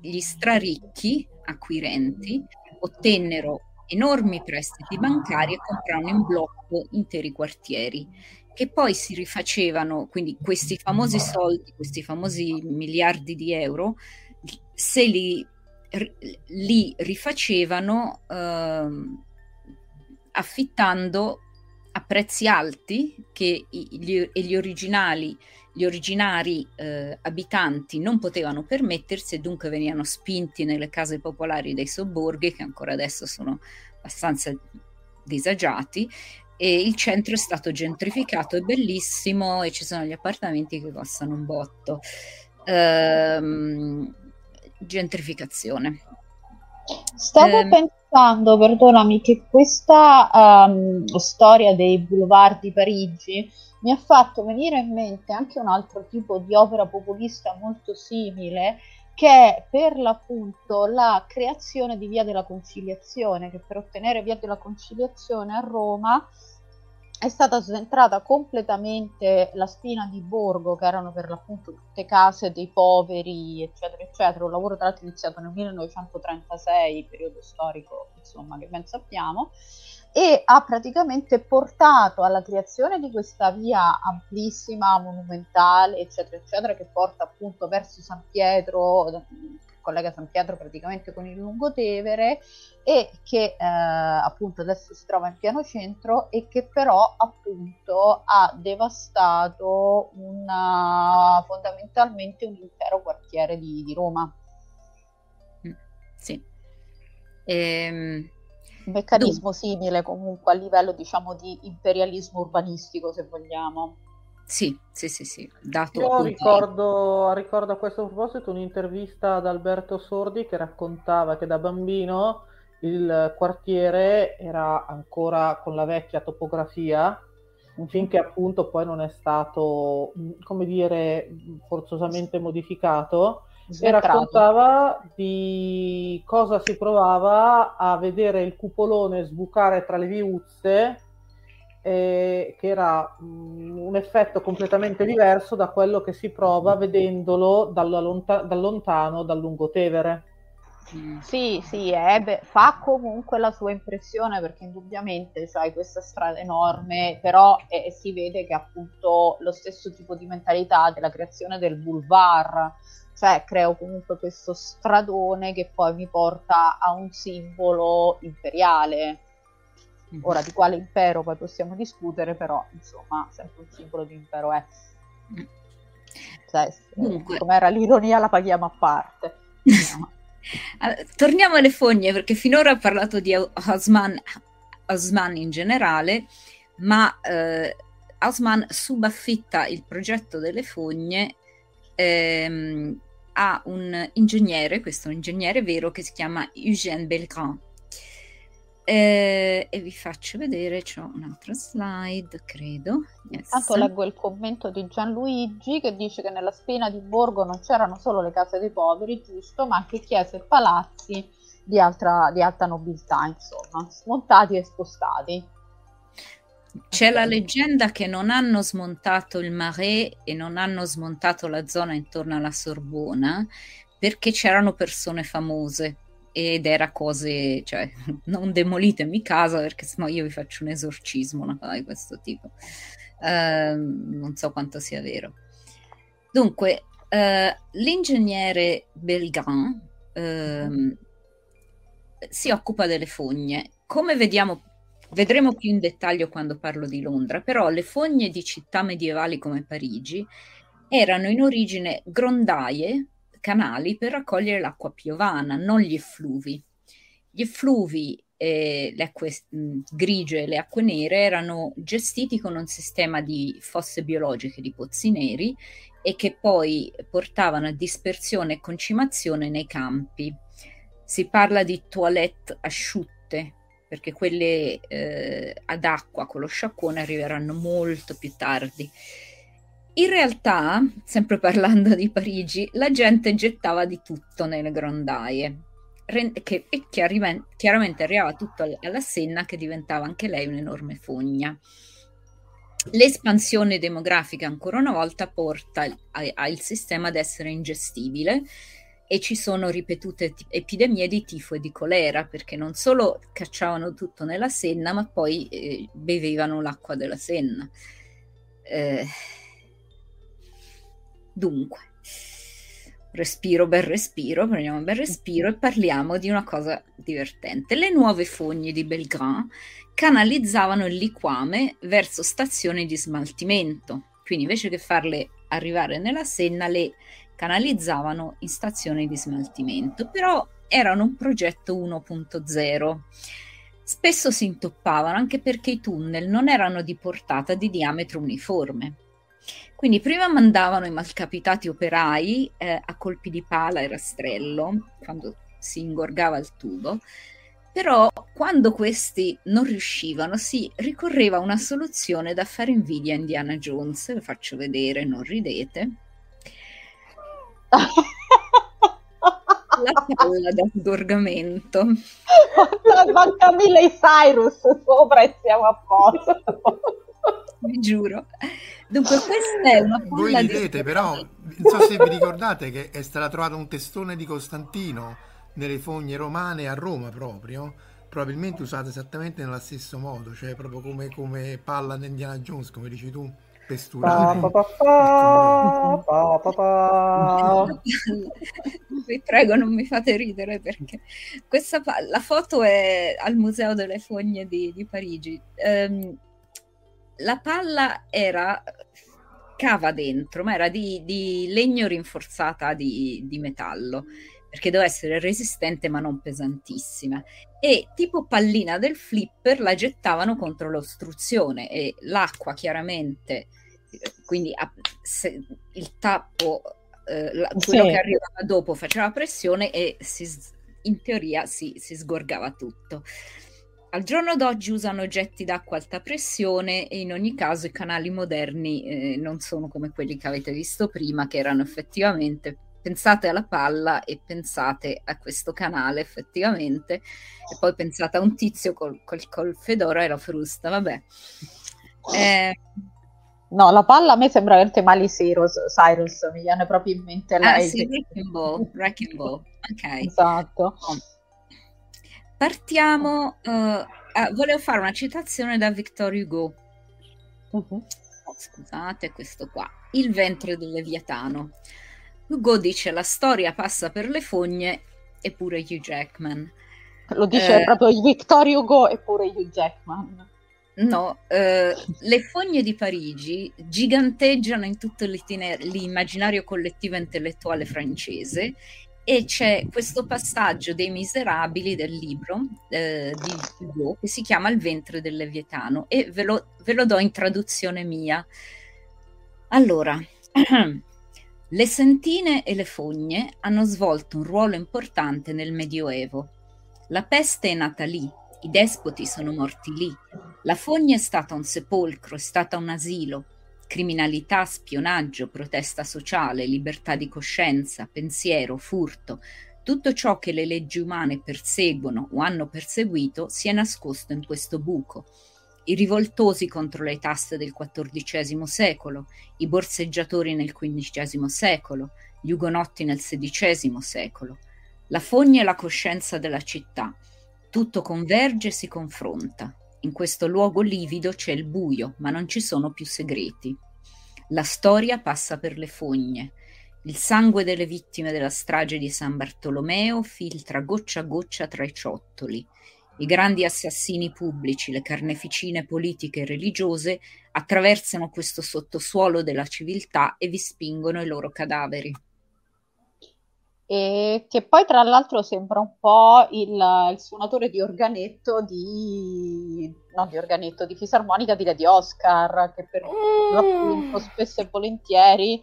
gli straricchi acquirenti ottennero enormi prestiti bancari e compravano in blocco interi quartieri che poi si rifacevano, quindi questi famosi soldi, questi famosi miliardi di euro, se li, li rifacevano eh, affittando a prezzi alti che gli, gli originali gli originari eh, abitanti non potevano permettersi e dunque venivano spinti nelle case popolari dei sobborghi, che ancora adesso sono abbastanza disagiati, e il centro è stato gentrificato, è bellissimo e ci sono gli appartamenti che costano un botto. Ehm, gentrificazione. Stavo eh, pensando, perdonami, che questa um, storia dei boulevard di Parigi mi ha fatto venire in mente anche un altro tipo di opera populista molto simile che è per l'appunto la creazione di Via della Conciliazione, che per ottenere Via della Conciliazione a Roma è stata sventrata completamente la spina di Borgo, che erano per l'appunto tutte case dei poveri, eccetera, eccetera. Un lavoro tra l'altro iniziato nel 1936, periodo storico, insomma, che ben sappiamo e ha praticamente portato alla creazione di questa via amplissima, monumentale, eccetera, eccetera, che porta appunto verso San Pietro, collega San Pietro praticamente con il Lungotevere e che eh, appunto adesso si trova in piano centro e che però appunto ha devastato una, fondamentalmente un intero quartiere di, di Roma. Mm, sì. Ehm un meccanismo simile comunque a livello diciamo di imperialismo urbanistico se vogliamo. Sì, sì, sì, sì. Dato Io ricordo, ricordo, a questo proposito un'intervista ad Alberto Sordi che raccontava che da bambino il quartiere era ancora con la vecchia topografia finché appunto poi non è stato, come dire, forzosamente modificato e raccontava di cosa si provava a vedere il cupolone sbucare tra le viuzze eh, che era mh, mm, un effetto completamente diverso da quello che si prova vedendolo lonta- da lontano dal Lungotevere. Sì, sì, eh, beh, fa comunque la sua impressione perché indubbiamente sai questa strada enorme, però eh, si vede che appunto lo stesso tipo di mentalità della creazione del boulevard cioè creo comunque questo stradone che poi mi porta a un simbolo imperiale. Mm-hmm. Ora di quale impero poi possiamo discutere, però insomma sempre un simbolo di impero è. Mm. Cioè, Dunque. com'era l'ironia la paghiamo a parte. allora, torniamo alle fogne perché finora ho parlato di Osman, Osman in generale, ma eh, Osman subaffitta il progetto delle fogne ehm, ha un ingegnere, questo è un ingegnere vero che si chiama Eugène Belgrand. Eh, e vi faccio vedere, c'è un'altra slide, credo. Yes. Tanto leggo il commento di Gianluigi che dice che nella spina di Borgo non c'erano solo le case dei poveri, giusto, ma anche chiese e palazzi di alta, di alta nobiltà, insomma, smontati e spostati. C'è la leggenda che non hanno smontato il Marais e non hanno smontato la zona intorno alla Sorbona perché c'erano persone famose ed era cose, cioè, non demolitemi casa perché sennò io vi faccio un esorcismo, una cosa di questo tipo. Uh, non so quanto sia vero. Dunque, uh, l'ingegnere Belgrand uh, si occupa delle fogne. Come vediamo, vedremo più in dettaglio quando parlo di Londra, però le fogne di città medievali come Parigi erano in origine grondaie canali per raccogliere l'acqua piovana, non gli effluvi. Gli effluvi, eh, le acque grigie e le acque nere erano gestiti con un sistema di fosse biologiche di pozzi neri e che poi portavano a dispersione e concimazione nei campi. Si parla di toilette asciutte, perché quelle eh, ad acqua con lo sciacquone arriveranno molto più tardi. In realtà, sempre parlando di Parigi, la gente gettava di tutto nelle grondaie, che, e chiaramente, arrivava tutto alla Senna che diventava anche lei un'enorme fogna. L'espansione demografica ancora una volta porta al sistema ad essere ingestibile e ci sono ripetute t- epidemie di tifo e di colera perché non solo cacciavano tutto nella Senna ma poi eh, bevevano l'acqua della Senna. Eh, Dunque, respiro, bel respiro, prendiamo un bel respiro e parliamo di una cosa divertente. Le nuove fogne di Belgrand canalizzavano il liquame verso stazioni di smaltimento, quindi invece che farle arrivare nella Senna le canalizzavano in stazioni di smaltimento, però erano un progetto 1.0. Spesso si intoppavano anche perché i tunnel non erano di portata di diametro uniforme quindi prima mandavano i malcapitati operai eh, a colpi di pala e rastrello, quando si ingorgava il tubo, però quando questi non riuscivano si ricorreva a una soluzione da fare invidia a Indiana Jones, lo faccio vedere, non ridete. La palla da sgorgamento. Manca Miley Cyrus sopra e siamo a posto. Vi giuro. Dunque, questa è una Voi ridete, di... però, non so se vi ricordate che è stato trovato un testone di Costantino nelle fogne romane a Roma proprio, probabilmente usato esattamente nello stesso modo, cioè proprio come, come palla di Indiana Jones, come dici tu, pesturare. vi prego, non mi fate ridere perché questa la foto è al Museo delle Fogne di, di Parigi. Um, la palla era cava dentro, ma era di, di legno rinforzata di, di, metallo, perché doveva essere resistente ma non pesantissima. E tipo pallina del flipper la gettavano contro l'ostruzione e l'acqua chiaramente, quindi se, il tappo, eh, la, quello sì. che arrivava dopo faceva pressione e si, in teoria si, si sgorgava tutto. Al giorno d'oggi usano oggetti d'acqua alta pressione e in ogni caso i canali moderni eh, non sono come quelli che avete visto prima, che erano effettivamente pensate alla palla e pensate a questo canale effettivamente e poi pensate a un tizio col, col, col fedora e la frusta, vabbè. Eh, no, la palla a me sembra veramente Miley Cyrus, Cyrus, mi viene proprio in mente ah, lei. Ah sì, Wrecking Ball, Wrecking Ball, ok. Esatto. Oh. Partiamo, uh, uh, volevo fare una citazione da Victor Hugo. Uh-huh. Oh, scusate, questo qua. Il ventre del Leviatano. Hugo dice la storia passa per le fogne eppure Hugh Jackman. Lo dice eh, proprio Victor Hugo eppure Hugh Jackman. No, eh, le fogne di Parigi giganteggiano in tutto l'immaginario collettivo intellettuale francese e c'è questo passaggio dei miserabili del libro eh, di Hugo che si chiama Il ventre del Levietano e ve lo, ve lo do in traduzione mia. Allora, le sentine e le fogne hanno svolto un ruolo importante nel Medioevo. La peste è nata lì, i despoti sono morti lì, la fogna è stata un sepolcro, è stata un asilo, criminalità, spionaggio, protesta sociale, libertà di coscienza, pensiero, furto, tutto ciò che le leggi umane perseguono o hanno perseguito si è nascosto in questo buco. i rivoltosi contro le tasse del XIV secolo, i borseggiatori nel XV secolo, gli ugonotti nel XVI secolo, la fogna e la coscienza della città. Tutto converge e si confronta. In questo luogo livido c'è il buio, ma non ci sono più segreti. La storia passa per le fogne. Il sangue delle vittime della strage di San Bartolomeo filtra goccia a goccia tra i ciottoli. I grandi assassini pubblici, le carneficine politiche e religiose attraversano questo sottosuolo della civiltà e vi spingono i loro cadaveri e che poi tra l'altro sembra un po' il, il suonatore di organetto di, no, di organetto, di fisarmonica di Lady Oscar, che per mm. l'appunto spesso e volentieri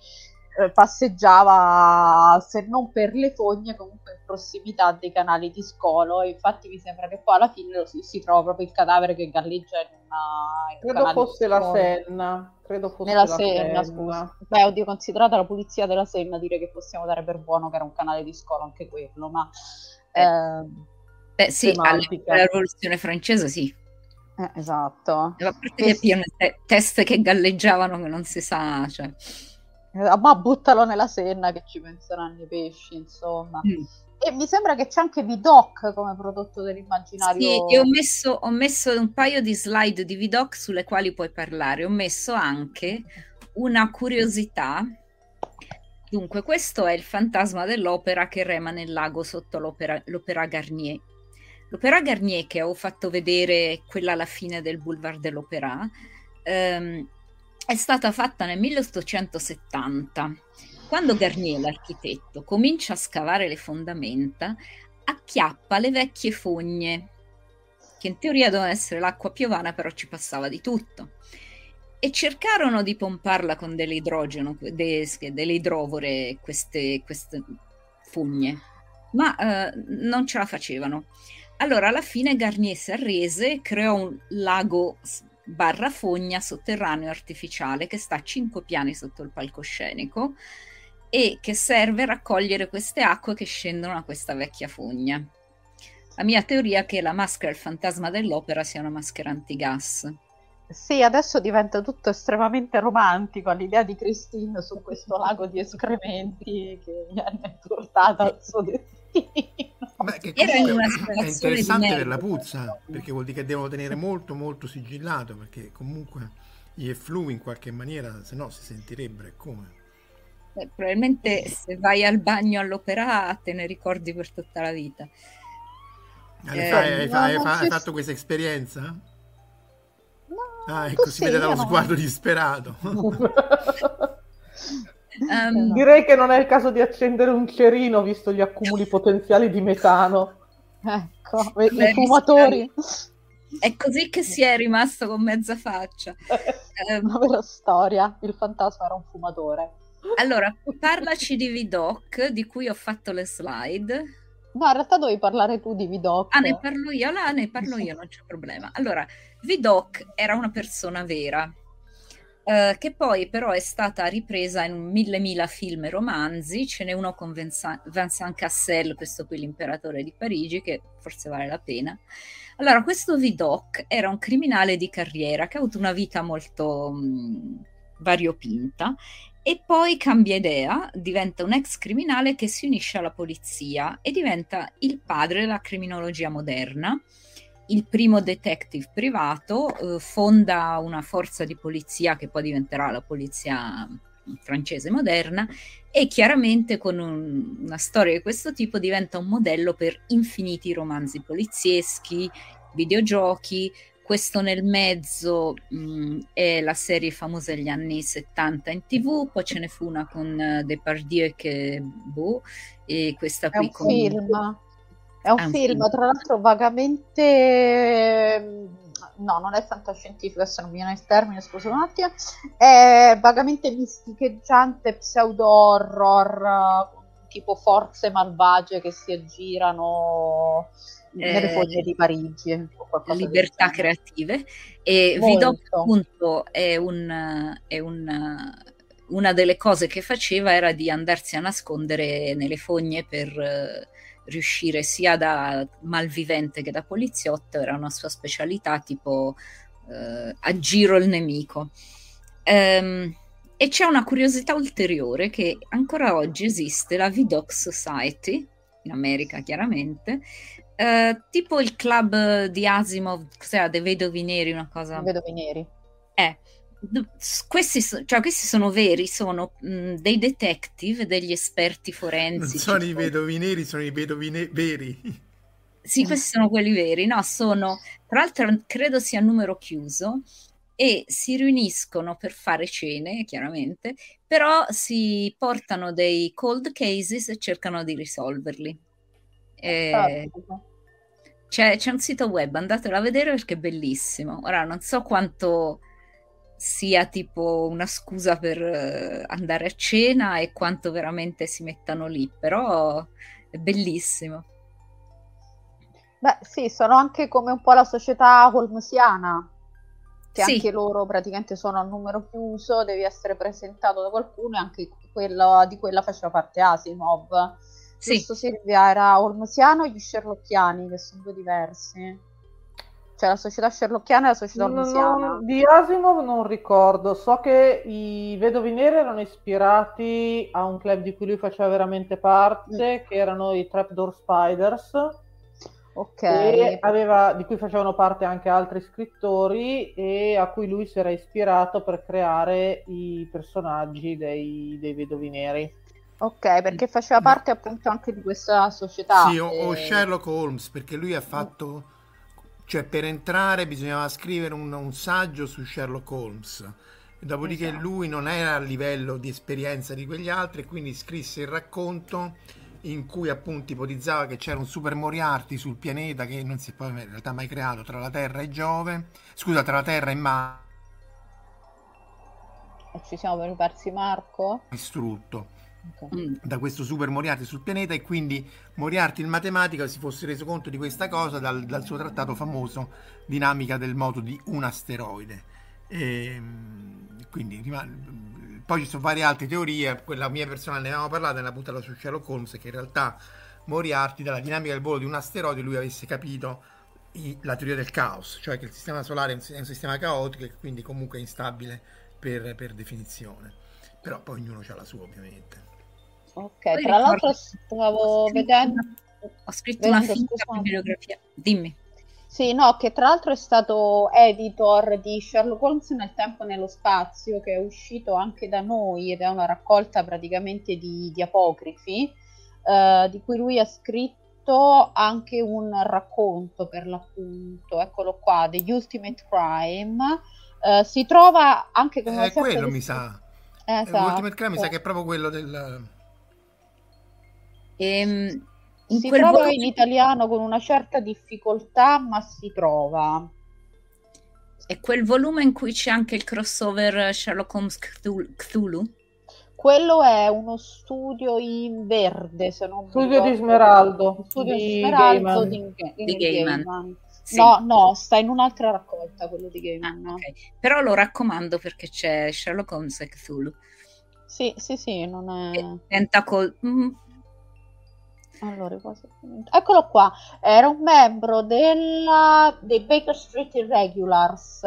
eh, passeggiava, se non per le fogne, comunque in prossimità dei canali di scolo. E infatti mi sembra che poi alla fine si, si trova proprio il cadavere che galleggia in una. In Credo fosse la Senna. Credo fosse Nella la Senna, scusa. Beh, oddio, considerata la pulizia della Senna, dire che possiamo dare per buono che era un canale di scolo anche quello, ma. Eh, eh, beh, sì, alla rivoluzione francese sì. Eh, esatto. A parte che pieno te- teste che galleggiavano che non si sa, cioè. Eh, ma buttalo nella senna che ci penseranno i pesci, insomma. Mm. E mi sembra che c'è anche Vidoc come prodotto dell'immaginario. Sì, ho messo, ho messo un paio di slide di Vidoc sulle quali puoi parlare. Ho messo anche una curiosità. Dunque, questo è il fantasma dell'opera che rema nel lago sotto l'opera, l'opera Garnier. L'opera Garnier, che ho fatto vedere quella alla fine del Boulevard dell'Opera, ehm, è stata fatta nel 1870. Quando Garnier, l'architetto, comincia a scavare le fondamenta, acchiappa le vecchie fogne, che in teoria dovevano essere l'acqua piovana, però ci passava di tutto. E cercarono di pomparla con dell'idrogeno, de, delle idrovore, queste, queste fogne, ma eh, non ce la facevano. Allora alla fine Garnier si arrese, creò un lago barra fogna sotterraneo artificiale che sta a 5 piani sotto il palcoscenico e che serve a raccogliere queste acque che scendono a questa vecchia fogna. La mia teoria è che la maschera il fantasma dell'opera sia una maschera antigas. Sì, adesso diventa tutto estremamente romantico l'idea di Christine su questo lago di escrementi che mi hanno portato al suo destino. Beh, che Era in una è interessante per la puzza, perché vuol dire che devono tenere molto molto sigillato, perché comunque gli efflui in qualche maniera, se no si sentirebbero come. Eh, probabilmente se vai al bagno all'opera te ne ricordi per tutta la vita. Eh, fai, hai, no, hai, hai, fatto questa esperienza? No, ah, ecco, si vede dallo sguardo disperato. Um, Direi che non è il caso di accendere un cerino visto gli accumuli potenziali di metano. Ecco, i fumatori. È così che si è rimasto con mezza faccia. um, Una vera storia, il fantasma era un fumatore. Allora, parlaci di Vidoc, di cui ho fatto le slide. No, in realtà dovevi parlare tu di Vidoc. Ah, ne parlo io? Là, ne parlo io, non c'è problema. Allora, Vidoc era una persona vera, Uh, che poi però è stata ripresa in mille mila film e romanzi, ce n'è uno con Vincent, Cassel, questo qui l'imperatore di Parigi, che forse vale la pena. Allora, questo Vidocq era un criminale di carriera che ha avuto una vita molto mh, mm, variopinta e poi cambia idea, diventa un ex criminale che si unisce alla polizia e diventa il padre della criminologia moderna il primo detective privato, eh, fonda una forza di polizia che poi diventerà la polizia francese moderna e chiaramente con un, una storia di questo tipo diventa un modello per infiniti romanzi polizieschi, videogiochi. Questo nel mezzo mh, è la serie famosa degli anni 70 in tv, poi ce ne fu una con uh, Depardieu che boh, e questa qui è un con... film è un, è un film, film, tra l'altro vagamente... No, non è fantascientifico, adesso non mi viene il termine, scusa un attimo. È vagamente misticheggiante, pseudo-horror, tipo forze malvagie che si aggirano nelle eh, foglie di Parigi. Libertà creative. E Molto. vi do appunto, è un... È un una delle cose che faceva era di andarsi a nascondere nelle fogne per riuscire sia da malvivente che da poliziotto, era una sua specialità, tipo eh, aggiro il nemico. Um, e c'è una curiosità ulteriore che ancora oggi esiste la Vidoc Society, in America chiaramente, eh, tipo il club di Asimov, cos'era, dei vedovi neri, una cosa... Vedovi neri. Eh, questi, cioè, questi, sono veri, sono mh, dei detective, degli esperti forensi. Non sono i vedovi neri, sono i vedovi ne- veri. Sì, questi sono quelli veri, no, sono, tra l'altro credo sia a numero chiuso e si riuniscono per fare cene, chiaramente, però si portano dei cold cases e cercano di risolverli. E... C'è, c'è, un sito web, andatelo a vedere perché è bellissimo. Ora non so quanto sia tipo una scusa per uh, andare a cena e quanto veramente si mettano lì, però è bellissimo. Beh, sì, sono anche come un po' la società holmesiana, che sì. anche loro praticamente sono a numero chiuso, devi essere presentato da qualcuno e anche quella, di quella faceva parte Asimov. Sì. Giusto Silvia, era Holmesiano e gli Sherlockiani, che sono due diversi. Cioè la società Sherlockiana e la società Holmesiana. di Asimov non ricordo, so che i Vedovi Neri erano ispirati a un club di cui lui faceva veramente parte, mm. che erano i Trapdoor Spiders Ok. Aveva, di cui facevano parte anche altri scrittori e a cui lui si era ispirato per creare i personaggi dei, dei Vedovi Neri. Ok, perché faceva parte appunto anche di questa società. Sì, o, e... o Sherlock Holmes, perché lui ha fatto... Cioè, per entrare bisognava scrivere un, un saggio su Sherlock Holmes. Dopodiché esatto. lui non era a livello di esperienza di quegli altri, quindi scrisse il racconto in cui appunto ipotizzava che c'era un super Moriarty sul pianeta che non si è poi in realtà mai creato tra la Terra e Giove, scusa, tra la Terra e Marte. Ci siamo persi Marco? Distrutto okay. Mm. da questo super Moriarty sul pianeta e quindi Moriarty il matematico si fosse reso conto di questa cosa dal, dal suo trattato famoso Dinamica del moto di un asteroide. E, ehm, quindi poi ci sono varie altre teorie, quella mia personale ne avevamo parlato nella puntata su Sherlock Holmes, che in realtà Moriarty dalla dinamica del volo di un asteroide lui avesse capito la teoria del caos, cioè che il sistema solare è un, è un sistema caotico e quindi comunque instabile per, per definizione. Però poi ognuno ha la sua ovviamente. Ok, tra l'altro stavo vedendo... Ho scritto una finta bibliografia. Dimmi. Sì, no, che tra l'altro è stato editor di Sherlock Holmes nel tempo e nello spazio, che è uscito anche da noi ed è una raccolta praticamente di, di apocrifi, eh, di cui lui ha scritto anche un racconto per l'appunto, eccolo qua, The Ultimate Crime. Eh, si trova anche con una eh, quello di... mi sa. Esatto. L'Ultimate Crime mi sa che è proprio quello del... Ehm in si trova volume... in italiano con una certa difficoltà, ma si trova. È quel volume in cui c'è anche il crossover Sherlock Holmes Cthulhu? Quello è uno studio in verde, se non Studio di Smeraldo. Studio di Smeraldo di, di, Gaiman. Sì. No, no, sta in un'altra raccolta quello di Gaiman. Ah, okay. Però lo raccomando perché c'è Sherlock Holmes e Cthulhu. Sì, sì, sì, non è... E. Mm, allora, eccolo qua, era un membro della, dei Baker Street Irregulars.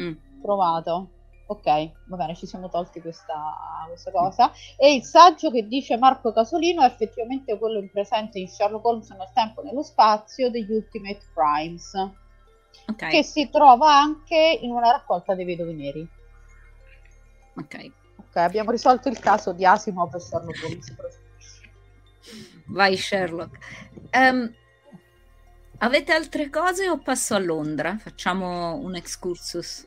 Mm. Provato. Ok, va bene, ci siamo tolti questa, questa cosa. E il saggio che dice Marco Casolino è effettivamente quello in presente in Sherlock Holmes nel tempo e nello spazio degli Ultimate Crimes. Okay. Che si trova anche in una raccolta dei vedovi neri. Ok. Ok, abbiamo risolto il caso di Asimov e Sherlock Holmes. Vai Sherlock. Um, avete altre cose o passo a Londra? Facciamo un excursus.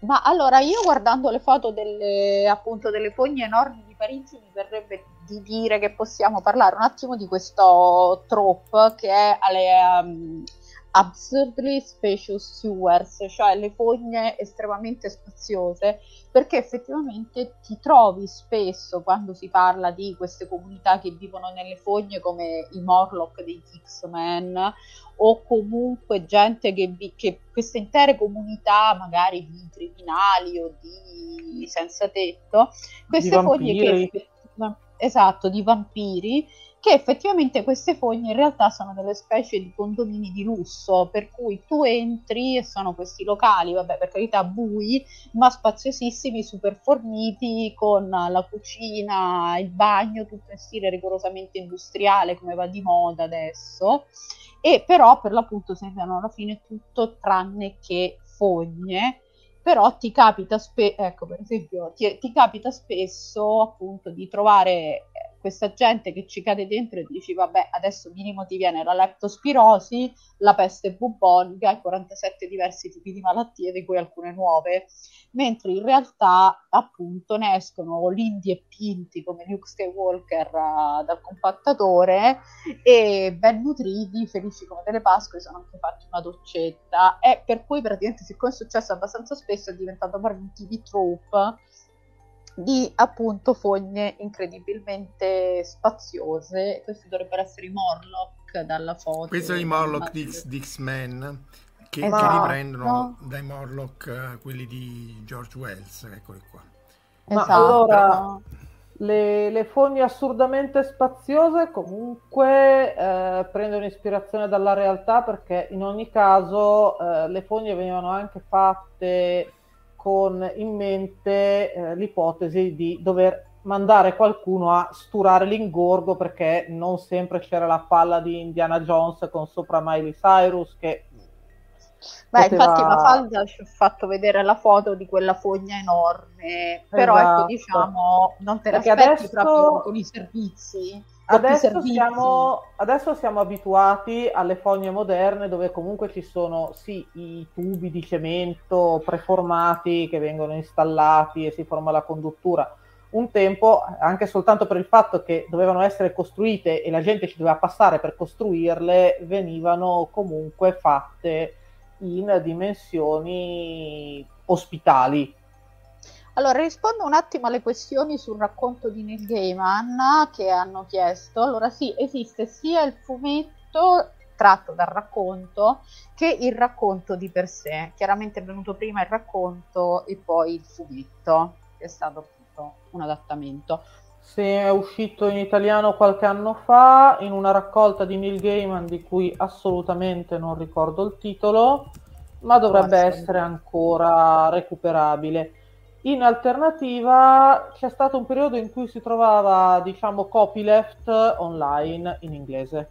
Ma allora, io guardando le foto delle, appunto, delle fogne enormi di Parigi mi verrebbe di dire che possiamo parlare un attimo di questo trope che è alle, um, absurdly spacious sewers, cioè le fogne estremamente spaziose, perché effettivamente ti trovi spesso quando si parla di queste comunità che vivono nelle fogne come i Morlock degli X-Men o comunque gente che, vi- che queste intere comunità magari di criminali o di senza tetto, queste fogne che esatto, di vampiri che effettivamente queste fogne in realtà sono delle specie di condomini di lusso, per cui tu entri e sono questi locali, vabbè per carità bui, ma spaziosissimi, super forniti, con la cucina, il bagno, tutto in stile rigorosamente industriale come va di moda adesso, e però per l'appunto sembrano alla fine tutto tranne che fogne. Però ti capita, spe- ecco, per esempio, ti, ti capita spesso appunto di trovare questa gente che ci cade dentro e dici vabbè adesso minimo ti viene la leptospirosi, la peste bubonica e 47 diversi tipi di malattie di cui alcune nuove, mentre in realtà appunto ne escono lindi e pinti come Luke Skywalker uh, dal compattatore e ben nutriti, felici come delle Pasque, sono anche fatti una doccetta. E per cui praticamente siccome è successo abbastanza spesso è diventato proprio un TV trope di appunto fogne incredibilmente spaziose. Questi dovrebbero essere i Morlock dalla foto. Questo è i Morlock di X-Men che, Esatto. che riprendono dai Morlock eh, quelli di George Wells. Eccoli qua. Ma Esatto. allora- Le, le fogne assurdamente spaziose comunque eh, prendono ispirazione dalla realtà perché in ogni caso eh, le fogne venivano anche fatte con in mente eh, l'ipotesi di dover mandare qualcuno a sturare l'ingorgo perché non sempre c'era la palla di Indiana Jones con sopra Miley Cyrus che Beh, poteva- infatti Mafalda ci ha fatto vedere la foto di quella fogna enorme, però Esatto. ecco diciamo non te l'aspetti adesso- proprio con i servizi. Adesso siamo, adesso siamo abituati alle fogne moderne dove comunque ci sono sì i tubi di cemento preformati che vengono installati e si forma la conduttura. Un tempo, anche soltanto per il fatto che dovevano essere costruite e la gente ci doveva passare per costruirle, venivano comunque fatte in dimensioni ospitali. Allora, rispondo un attimo alle questioni sul racconto di Neil Gaiman che hanno chiesto. Allora, sì, esiste sia il fumetto tratto dal racconto che il racconto di per sé. Chiaramente è venuto prima il racconto e poi il fumetto, che è stato appunto un adattamento. Sì, è uscito in italiano qualche anno fa in una raccolta di Neil Gaiman di cui assolutamente non ricordo il titolo, ma dovrebbe Forse. essere ancora recuperabile. In alternativa c'è stato un periodo in cui si trovava, diciamo, copyleft online in inglese.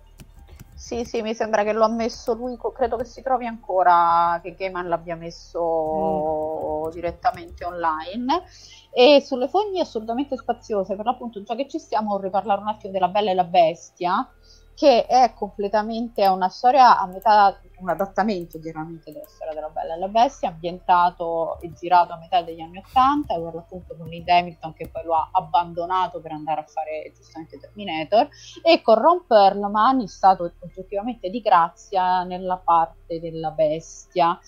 Sì, sì, mi sembra che lo ha messo lui, credo che si trovi ancora, che Gaiman l'abbia messo direttamente online. E sulle fogne assolutamente spaziose, per l'appunto, già che ci stiamo, vorrei parlare un attimo della Bella e la Bestia, che è completamente una storia a metà, un adattamento chiaramente della storia della Bella e la Bestia, ambientato e girato a metà degli anni Ottanta, per l'appunto con Lee Hamilton che poi lo ha abbandonato per andare a fare giustamente Terminator, e con Ron Perlman è stato oggettivamente di grazia nella parte della bestia.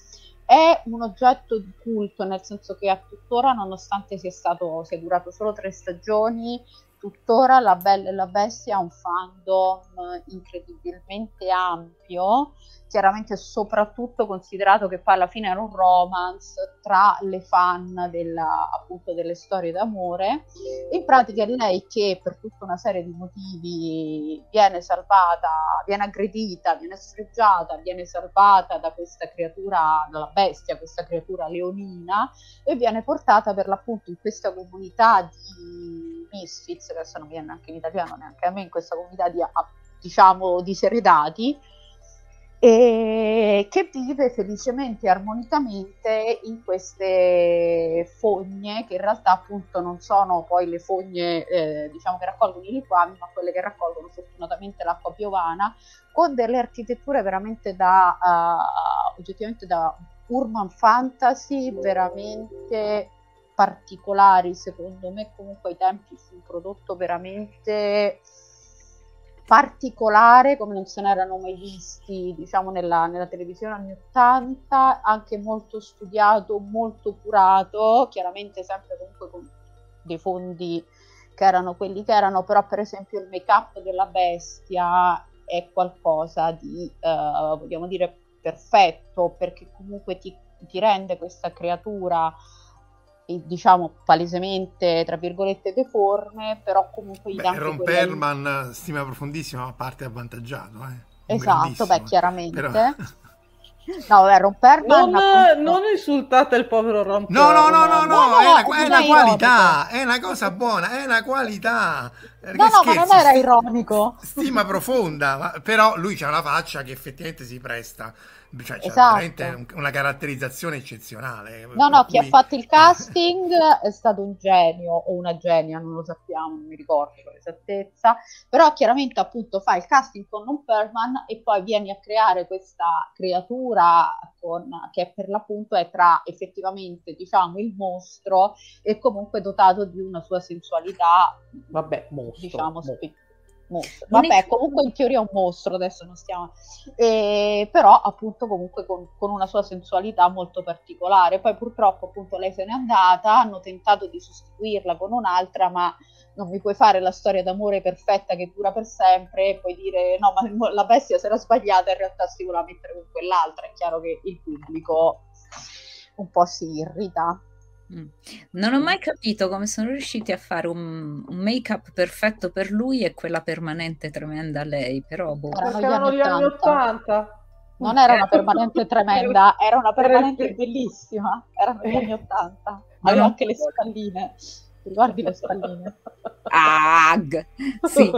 È un oggetto di culto, nel senso che a tuttora, nonostante sia, stato, sia durato solo tre stagioni, tuttora La Bella e la Bestia ha un fandom incredibilmente ampio, chiaramente soprattutto considerato che poi alla fine era un romance tra le fan della, appunto delle storie d'amore. In pratica è lei che per tutta una serie di motivi viene salvata, viene aggredita, viene sfregiata, viene salvata da questa creatura, dalla bestia, questa creatura leonina, e viene portata per l'appunto in questa comunità di misfits, che adesso non viene neanche in italiano neanche a me, in questa comunità di, ah, diciamo, diseredati, e che vive felicemente e armonicamente in queste fogne che in realtà appunto non sono poi le fogne eh, diciamo che raccolgono i liquami ma quelle che raccolgono fortunatamente l'acqua piovana con delle architetture veramente da uh, oggettivamente da urban fantasy veramente particolari secondo me comunque ai tempi fu un prodotto veramente particolare come non se ne erano mai visti diciamo nella, nella televisione anni 80 anche molto studiato molto curato chiaramente sempre comunque con dei fondi che erano quelli che erano però per esempio il make up della bestia è qualcosa di eh, vogliamo dire perfetto perché comunque ti, ti rende questa creatura diciamo palesemente tra virgolette deforme però comunque gli dà Ron quella... Perlman stima profondissima ma parte avvantaggiato eh. esatto beh chiaramente. Però... No, vabbè, Ron Perlman non, appunto... non, insultate il povero Ron No, no, no, no, no, no è, una, è una qualità, è una cosa buona, è una qualità. No, no, scherzi, ma non era ironico. Stima profonda, ma, però lui c'ha una faccia che effettivamente si presta cioè, c'è esatto. veramente una caratterizzazione eccezionale. No, no, chi ha fatto il casting è stato un genio o una genia, non lo sappiamo, non mi ricordo con esattezza, però chiaramente appunto fa il casting con Non Perman e poi vieni a creare questa creatura con, che per l'appunto è tra effettivamente diciamo il mostro e comunque dotato di una sua sensualità. Vabbè, mostro. Diciamo, mostro. Mostro. Vabbè, è... comunque in teoria è un mostro, adesso non stiamo... Eh, però appunto comunque con, con, una sua sensualità molto particolare. Poi purtroppo appunto lei se n'è andata, hanno tentato di sostituirla con un'altra, ma non mi puoi fare la storia d'amore perfetta che dura per sempre e poi dire no, ma la bestia si era sbagliata, in realtà si voleva mettere con quell'altra. È chiaro che il pubblico un po' si irrita. Mm. Non ho mai capito come sono riusciti a fare un, un make-up perfetto per lui e quella permanente tremenda a lei, però boh. Erano, gli anni 80. Non era una permanente tremenda, era una permanente bellissima. Erano gli anni 80. Aveva anche le spalline. Ti ricordi le spalline? Ag! Sì,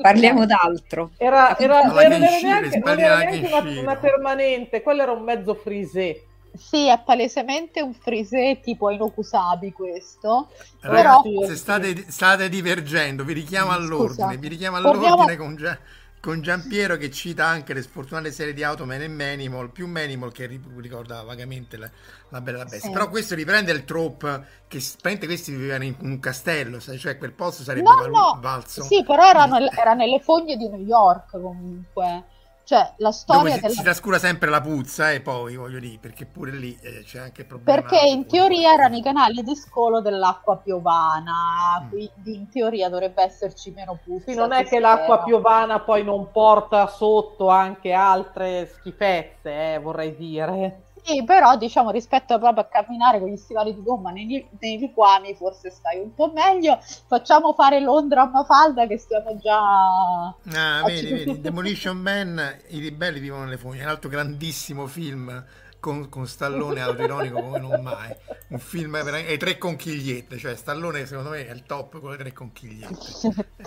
parliamo d'altro. Era, era, era, era neanche, non era neanche una, una permanente, quello era un mezzo frisé sì, è palesemente un frisé tipo Inokusabi questo. Ragazzi, però... se state, state, divergendo, vi richiamo all'ordine, vi richiamo all'ordine Torniamo... con, Gian, con Giampiero che cita anche le sfortunate serie di Automan e Manimal, più Manimal che ricorda vagamente la, la Bella Bestia. Sì. Però questo riprende il trope che praticamente questi vivevano in un castello, cioè quel posto sarebbe no, val- no. valso. Sì, però erano, era nelle fogne di New York comunque. Cioè, la storia si, della... si trascura sempre la puzza e poi, voglio dire, perché pure lì eh, c'è anche il problema. Perché in teoria erano i canali di scolo dell'acqua piovana, mm. quindi in teoria dovrebbe esserci meno puzza. Sì, non è che l'acqua piovana poi non porta sotto anche altre schifezze, eh, vorrei dire. Sì, però diciamo rispetto proprio a camminare con gli stivali di gomma nei, nei liquami forse stai un po' meglio. Facciamo fare Londra a Mafalda che stiamo già... Ah, vedi, vedi, Demolition Man, i ribelli vivono nelle fogne, un altro grandissimo film con, con Stallone autoironico come non mai. Un film e tre conchigliette, cioè Stallone secondo me è il top con le tre conchigliette.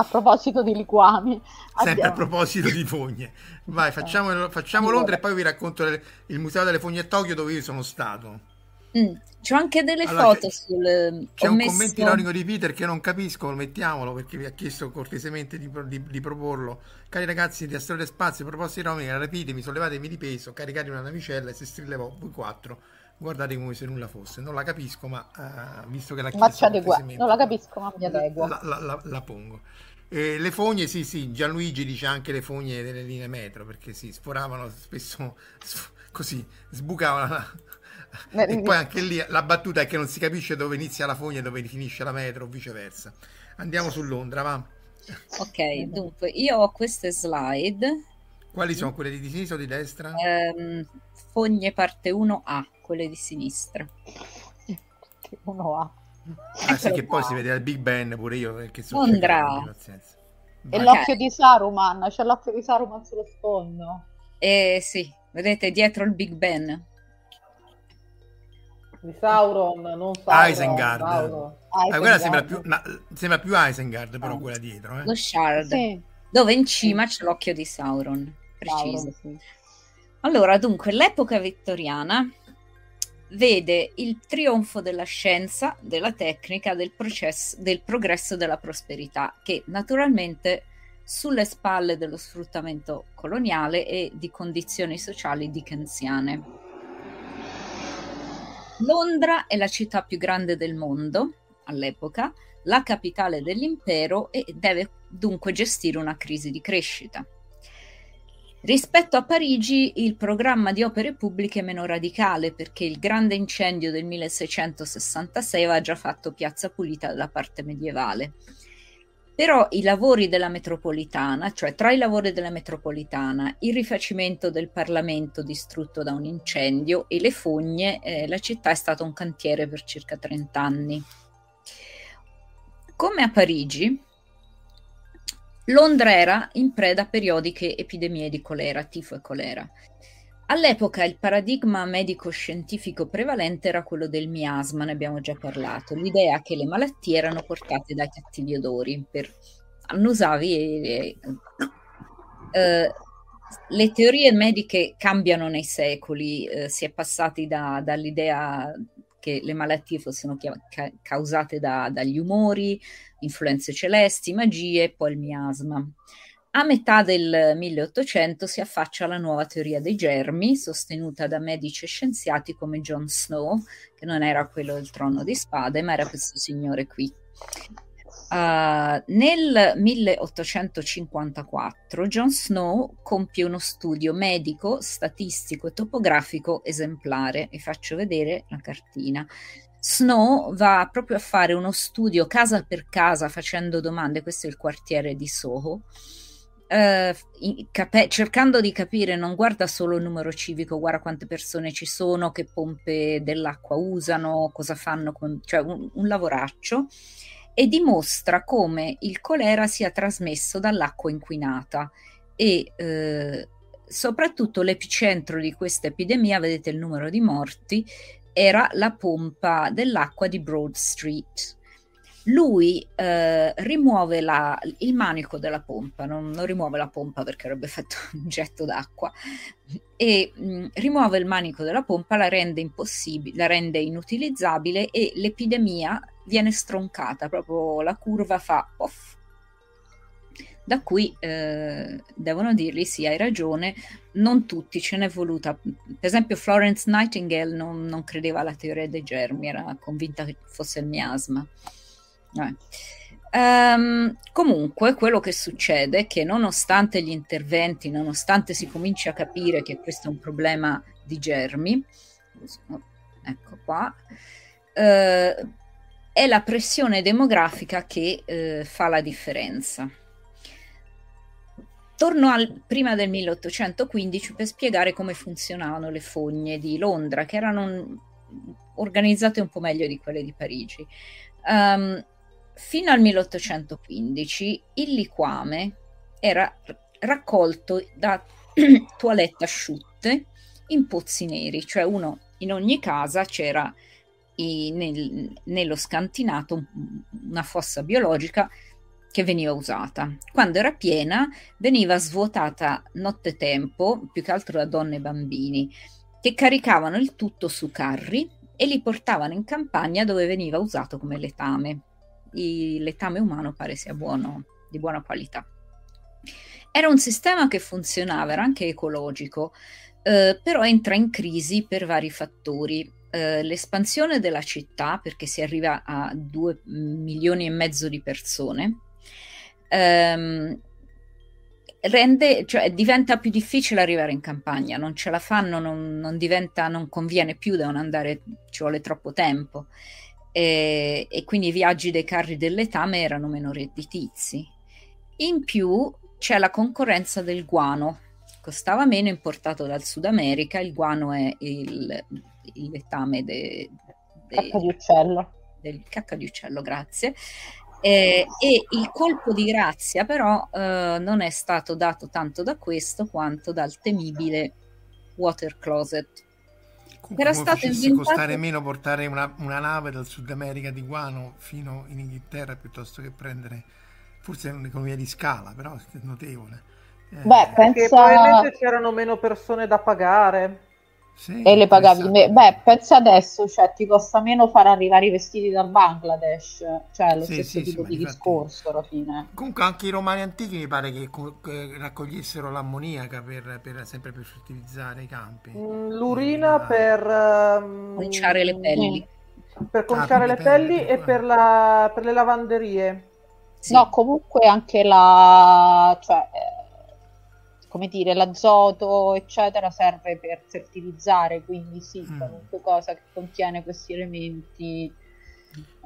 a proposito di liquami. Sempre a proposito di fogne. Vai, facciamo, facciamo Londra e poi vi racconto il Museo delle Fogne a Tokyo dove io sono stato. Mm. C'ho anche delle allora, foto c'è, sul... C'è un messo... commento ironico di Peter che non capisco, mettiamolo perché vi ha chiesto cortesemente di, di, di proporlo. Cari ragazzi di Asteroide Spazio, proposte ironiche, rapidemi, sollevatemi di peso, caricate una navicella e se strillevò voi quattro. Guardate come se nulla fosse. Non la capisco, ma uh, visto che la chiesto... Non la capisco, ma mi adeguo. La, la, la, la pongo. Eh, le fogne, sì, sì, Gianluigi dice anche le fogne delle linee metro perché si sforavano spesso sf- così, sbucavano e poi anche lì la battuta è che non si capisce dove inizia la fogna e dove finisce la metro o viceversa. Andiamo su Londra, va. Ok, dunque io ho queste slide. Quali sono quelle di sinistra o di destra? Um, fogne parte 1A, quelle di sinistra. 1A. Ah sì, che poi si vede al Big Ben pure io perché sono Londra. E l'occhio di Saruman, c'è l'occhio di Saruman sullo sfondo. Eh sì, vedete dietro il Big Ben di Sauron, non Sauron, Isengard. Sauron. Ah, quella sembra più, no, sembra più Isengard, però oh. quella dietro. Eh. Lo Shard, sì. dove in cima c'è l'occhio di Sauron. Preciso. Sauron, sì. Allora, dunque, l'epoca vittoriana vede il trionfo della scienza, della tecnica, del, processo, del progresso della prosperità, che naturalmente sulle spalle dello sfruttamento coloniale e di condizioni sociali dickensiane. Londra è la città più grande del mondo all'epoca, la capitale dell'impero e deve dunque gestire una crisi di crescita. Rispetto a Parigi il programma di opere pubbliche è meno radicale perché il grande incendio del 1666 aveva già fatto piazza pulita della parte medievale. Però i lavori della metropolitana, cioè tra i lavori della metropolitana, il rifacimento del Parlamento distrutto da un incendio e le fogne, eh, la città è stata un cantiere per circa 30 anni. Come a Parigi, Londra era in preda a periodiche epidemie di colera, tifo e colera. All'epoca il paradigma medico-scientifico prevalente era quello del miasma, ne abbiamo già parlato, l'idea che le malattie erano portate dai cattivi odori. Per annusavi e, eh, le teorie mediche cambiano nei secoli, eh, si è passati da, dall'idea che le malattie fossero ca- causate da, dagli umori, influenze celesti, magie e poi il miasma. A metà del 1800 si affaccia la nuova teoria dei germi, sostenuta da medici e scienziati come John Snow, che non era quello del trono di spade, ma era questo signore qui. Uh, nel 1854 John Snow compie uno studio medico, statistico e topografico esemplare. Vi faccio vedere la cartina. Snow va proprio a fare uno studio casa per casa facendo domande, questo è il quartiere di Soho, Uh, cap- cercando di capire, non guarda solo il numero civico, guarda quante persone ci sono, che pompe dell'acqua usano, cosa fanno, com- cioè un, un, lavoraccio, e dimostra come il colera sia trasmesso dall'acqua inquinata. E uh, soprattutto l'epicentro di questa epidemia, vedete il numero di morti, era la pompa dell'acqua di Broad Street lui eh, rimuove la, il manico della pompa, non, non, rimuove la pompa perché avrebbe fatto un getto d'acqua, e mh, mm, rimuove il manico della pompa, la rende impossibile, la rende inutilizzabile e l'epidemia viene stroncata, proprio la curva fa off. Da qui eh, devono dirgli sì, hai ragione, non tutti ce n'è voluta. Per esempio Florence Nightingale non, non credeva alla teoria dei germi, era convinta che fosse il miasma. Um, comunque, quello che succede è che nonostante gli interventi, nonostante si cominci a capire che questo è un problema di germi, ecco qua, uh, è la pressione demografica che uh, fa la differenza. Torno al, prima del 1815 per spiegare come funzionavano le fogne di Londra, che erano organizzate un po' meglio di quelle di Parigi. Um, Fino al 1815 il liquame era raccolto da toilette asciutte in pozzi neri, cioè uno in ogni casa c'era i, nel, nello scantinato una fossa biologica che veniva usata. Quando era piena veniva svuotata nottetempo, più che altro da donne e bambini, che caricavano il tutto su carri e li portavano in campagna dove veniva usato come letame il letame umano pare sia buono, di buona qualità. Era un sistema che funzionava, era anche ecologico, eh, però entra in crisi per vari fattori. Eh, l'espansione della città, perché si arriva a 2 milioni e mezzo di persone, ehm, rende, cioè diventa più difficile arrivare in campagna, non ce la fanno, non, non diventa, non conviene più, devono andare, ci vuole troppo tempo e, e quindi i viaggi dei carri del letame erano meno redditizi. In più c'è la concorrenza del guano, costava meno importato dal Sud America, il guano è il, il letame de, de, cacca di uccello. del cacca di uccello, grazie. Eh, e il colpo di grazia però eh, non è stato dato tanto da questo quanto dal temibile water closet era stato inventato... costare meno portare una, una, nave dal Sud America di Guano fino in Inghilterra piuttosto che prendere forse un'economia di scala, però è notevole. Eh, Beh, pensa... probabilmente c'erano meno persone da pagare. Sì, e le pagavi. me- beh pensa adesso cioè ti costa meno far arrivare i vestiti dal Bangladesh cioè lo sì, stesso sì, tipo di infatti... discorso alla fine. Comunque anche i romani antichi mi pare che, che raccogliessero l'ammoniaca per, per, sempre per fertilizzare i campi. Mm, l'urina la... per um... conciare le pelli. Per conciare ah, le pelli, pelli e per, la, per le lavanderie. No comunque anche la cioè come dire, l'azoto, eccetera, serve per fertilizzare, quindi sì, mm. qualunque cosa che contiene questi elementi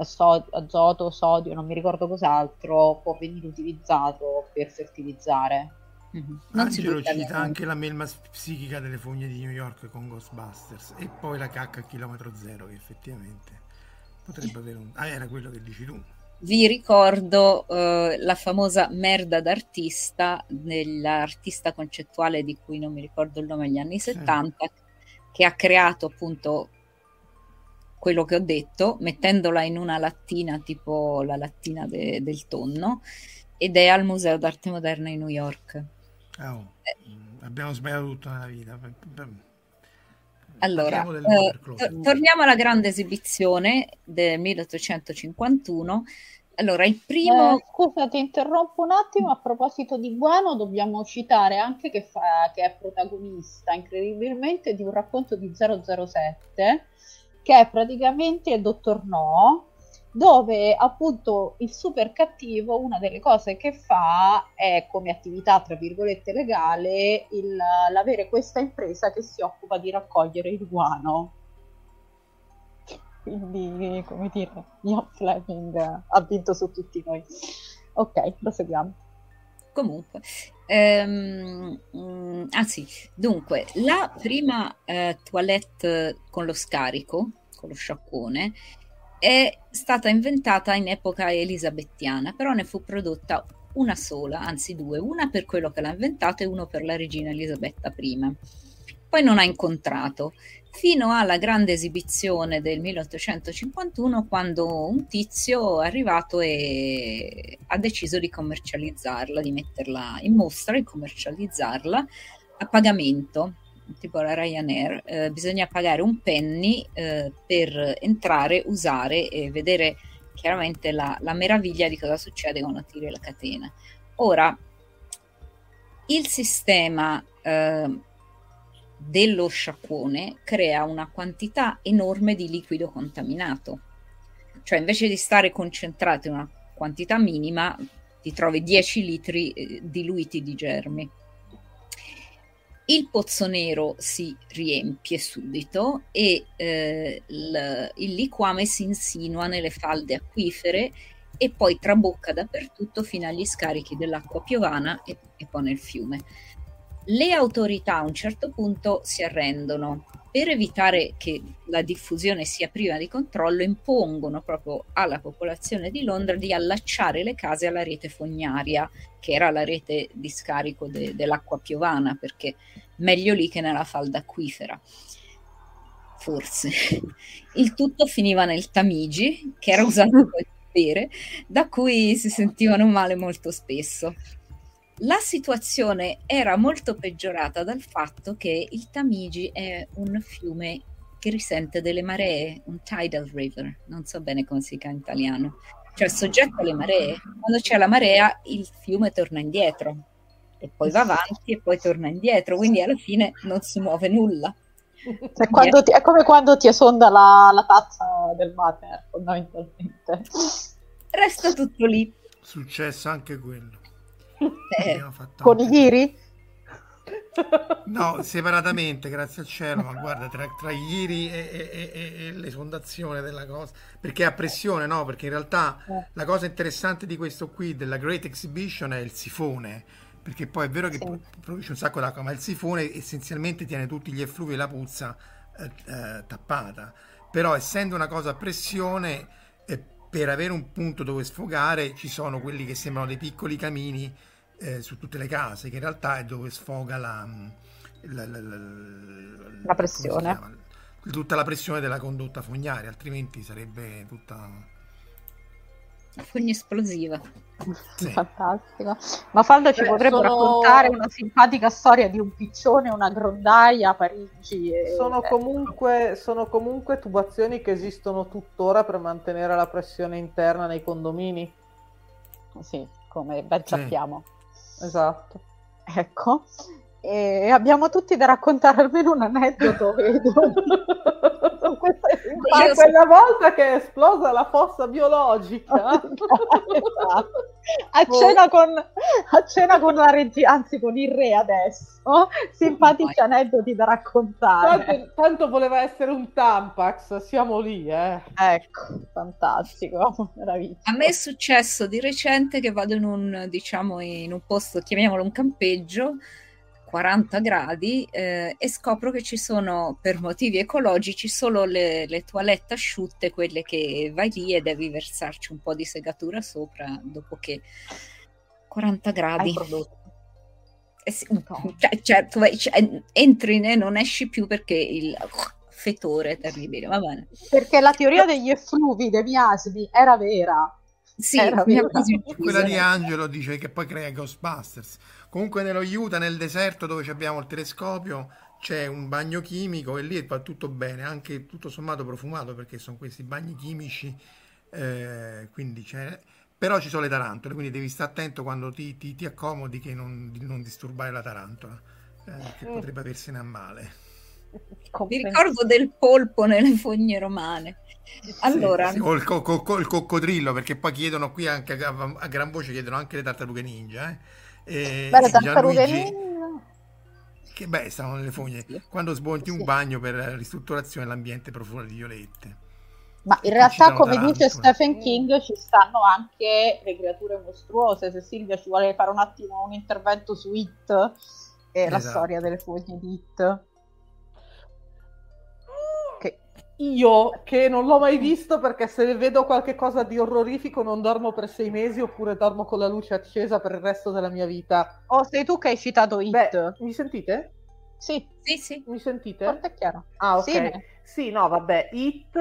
so- azoto, sodio, non mi ricordo cos'altro, può venire utilizzato per fertilizzare. Mm-hmm. Angelo cita anche la melma psichica delle fogne di New York con Ghostbusters e poi la cacca a chilometro zero che effettivamente potrebbe avere un... Ah, era quello che dici tu. Vi ricordo uh, la famosa merda d'artista, dell'artista concettuale di cui non mi ricordo il nome negli anni sì. 70, che ha creato appunto quello che ho detto, mettendola in una lattina tipo la lattina de- del tonno, ed è al Museo d'Arte Moderna in New York. Oh, eh. abbiamo sbagliato tutto nella vita. Allora, eh, to- torniamo alla grande esibizione del 1851. Allora, il primo... Eh, scusa, ti interrompo un attimo. A proposito di Guano, dobbiamo citare anche che, fa, che è protagonista, incredibilmente, di un racconto di 007, che è praticamente il Dottor No, dove appunto il super cattivo una delle cose che fa è come attività tra virgolette legale il, l'avere questa impresa che si occupa di raccogliere il guano. Quindi come dire Ian Fleming ha vinto su tutti noi. Ok proseguiamo. Comunque ehm, mm, ah dunque la prima eh, toilette con lo scarico con lo sciacquone è stata inventata in epoca elisabettiana, però ne fu prodotta una sola, anzi due, una per quello che l'ha inventato e uno per la regina Elisabetta I. Poi non ha incontrato, fino alla grande esibizione del 1851 quando un tizio è arrivato e ha deciso di commercializzarla, di metterla in mostra e commercializzarla a pagamento tipo la Ryanair, eh, bisogna pagare un penny eh, per entrare, usare e vedere chiaramente la, la, meraviglia di cosa succede quando tiri la catena. Ora, il sistema eh, dello sciacquone crea una quantità enorme di liquido contaminato, cioè invece di stare concentrato in una quantità minima, ti trovi 10 litri eh, diluiti di germi il pozzo nero si riempie subito e eh, il, il liquame si insinua nelle falde acquifere e poi trabocca dappertutto fino agli scarichi dell'acqua piovana e, e poi nel fiume. Le autorità a un certo punto si arrendono. Per evitare che la diffusione sia priva di controllo, impongono proprio alla popolazione di Londra di allacciare le case alla rete fognaria, che era la rete di scarico de- dell'acqua piovana, perché meglio lì che nella falda acquifera. Forse. Il tutto finiva nel Tamigi, che era usato per bere, da cui si sentivano male molto spesso. La situazione era molto peggiorata dal fatto che il Tamigi è un fiume che risente delle maree, un tidal river, non so bene come si chiama in italiano, cioè soggetto alle maree. Quando c'è la marea il fiume torna indietro e poi va avanti e poi torna indietro, quindi alla fine non si muove nulla. Cioè, ti, è come quando ti esonda la, la tazza del mare, fondamentalmente. Resta tutto lì. Successo anche quello. Eh, con i ghiri? No, separatamente, grazie al cielo, ma guarda, tra, tra i ghiri e, e, e, e, l'esondazione della cosa, perché a pressione, no? Perché in realtà eh. la cosa interessante di questo qui, della Great Exhibition, è il sifone, perché poi è vero che sì. produce un sacco d'acqua, ma il sifone essenzialmente tiene tutti gli effluvi e la puzza eh, eh, tappata. Però essendo una cosa a pressione, eh, per avere un punto dove sfogare ci sono quelli che sembrano dei piccoli camini eh, su tutte le case, che in realtà è dove sfoga la, la, la, la pressione. Tutta la pressione della condotta fognaria, altrimenti sarebbe tutta fogna esplosiva. Sì. Fantastico. Ma Falda ci Beh, potrebbe sono... raccontare una simpatica storia di un piccione, una grondaia a Parigi. E... Sono, comunque, sono comunque tubazioni che esistono tuttora per mantenere la pressione interna nei condomini. Sì, come ben sappiamo. Sì. Esatto. Ecco. E abbiamo tutti da raccontare almeno un aneddoto, vedo. questa Ma quella volta che è esplosa la fossa biologica. a, cena con, a cena con la regia, anzi con il re adesso, simpatici aneddoti da raccontare. Tanto, tanto, voleva essere un Tampax, siamo lì, eh. Ecco, fantastico, meraviglia. A me è successo di recente che vado in un, diciamo, in un posto, chiamiamolo un campeggio, 40 gradi eh, e scopro che ci sono per motivi ecologici solo le, le, toilette asciutte, quelle che vai lì e devi versarci un po' di segatura sopra dopo che 40 gradi. Eh sì, cioè, cioè, tu vai, cioè, entri e non esci più perché il fetore è terribile. Va bene. Perché la teoria degli effluvi, dei miasmi, era vera. Sì, era vera. quella di Angelo dice che poi crea Ghostbusters. Comunque nello Utah, nel deserto dove abbiamo il telescopio, c'è un bagno chimico e lì va tutto bene, anche tutto sommato profumato perché sono questi bagni chimici, eh, quindi c'è... però ci sono le tarantole, quindi devi stare attento quando ti, ti, ti accomodi che non, di non disturbare la tarantola, eh, che mm. potrebbe aversene a male. Mi ricordo del polpo nelle fogne romane. Allora, sì, sì, o il, co- co- il, coccodrillo, perché poi chiedono qui anche a, a, gran voce, chiedono anche le tartarughe ninja. Eh? E beh, Gianluigi, che beh, stavano nelle fogne. Quando smonti sì. un bagno per ristrutturazione l'ambiente profuma di violette. Ma in realtà, come dice Stephen King, ci stanno anche le creature mostruose. Se Silvia ci vuole fare un attimo un intervento su It e esatto. la storia delle fogne di It. Io che non l'ho mai visto perché se vedo qualcosa di orrorifico non dormo per sei mesi oppure dormo con la luce accesa per il resto della mia vita. Oh, sei tu che hai citato It. Beh, mi sentite? Sì. Sì, sì. Mi sentite? Forte è chiaro. Ah, ok. Sì, sì, no, vabbè, It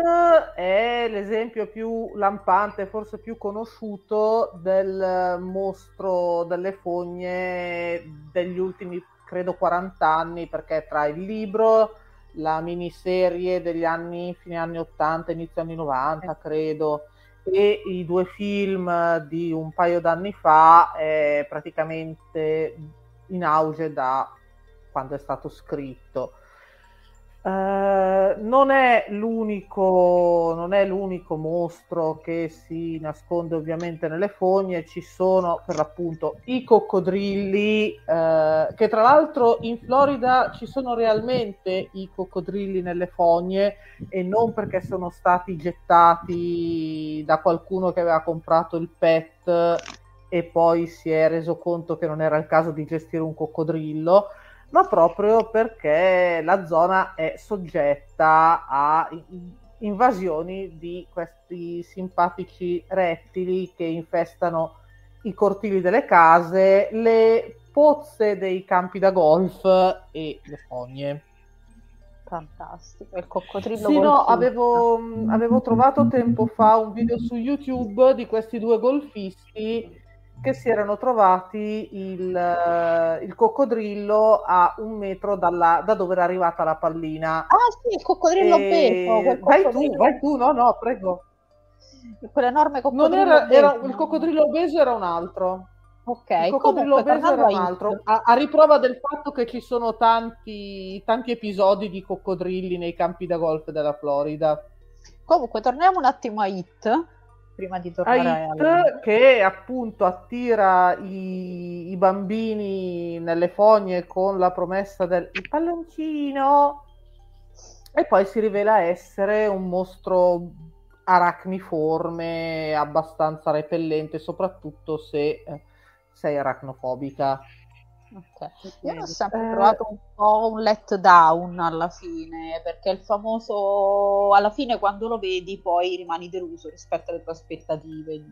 è l'esempio più lampante, forse più conosciuto del mostro delle fogne degli ultimi, credo, 40 anni perché tra il libro la miniserie degli anni, fine anni 80, inizio anni 90, credo, e i due film di un paio d'anni fa è praticamente in auge da quando è stato scritto. Uh, non, è l'unico, non è l'unico mostro che si nasconde ovviamente nelle fogne, ci sono per l'appunto i coccodrilli, uh, che tra l'altro in Florida ci sono realmente i coccodrilli nelle fogne e non perché sono stati gettati da qualcuno che aveva comprato il pet e poi si è reso conto che non era il caso di gestire un coccodrillo ma proprio perché la zona è soggetta a invasioni di questi simpatici rettili che infestano i cortili delle case, le pozze dei campi da golf e le fogne. Fantastico, il coccodrillo. Sì, no, avevo, avevo trovato tempo fa un video su YouTube di questi due golfisti che si erano trovati il, uh, il coccodrillo a un metro dalla, da dove era arrivata la pallina. Ah sì, il coccodrillo e... obeso. Vai tu, vai tu, no, no, prego. Quell'enorme coccodrillo non era, era, Il coccodrillo obeso era un altro. Ok, il coccodrillo obeso era un altro. A, a, riprova del fatto che ci sono tanti, tanti episodi di coccodrilli nei campi da golf della Florida. Comunque, torniamo un attimo a It prima di tornare a It, che appunto attira i, i, bambini nelle fogne con la promessa del palloncino e poi si rivela essere un mostro aracniforme abbastanza repellente soprattutto se eh, sei aracnofobica Okay. Io ho sempre eh... trovato un po' un letdown alla fine, perché il famoso alla fine quando lo vedi poi rimani deluso rispetto alle tue aspettative.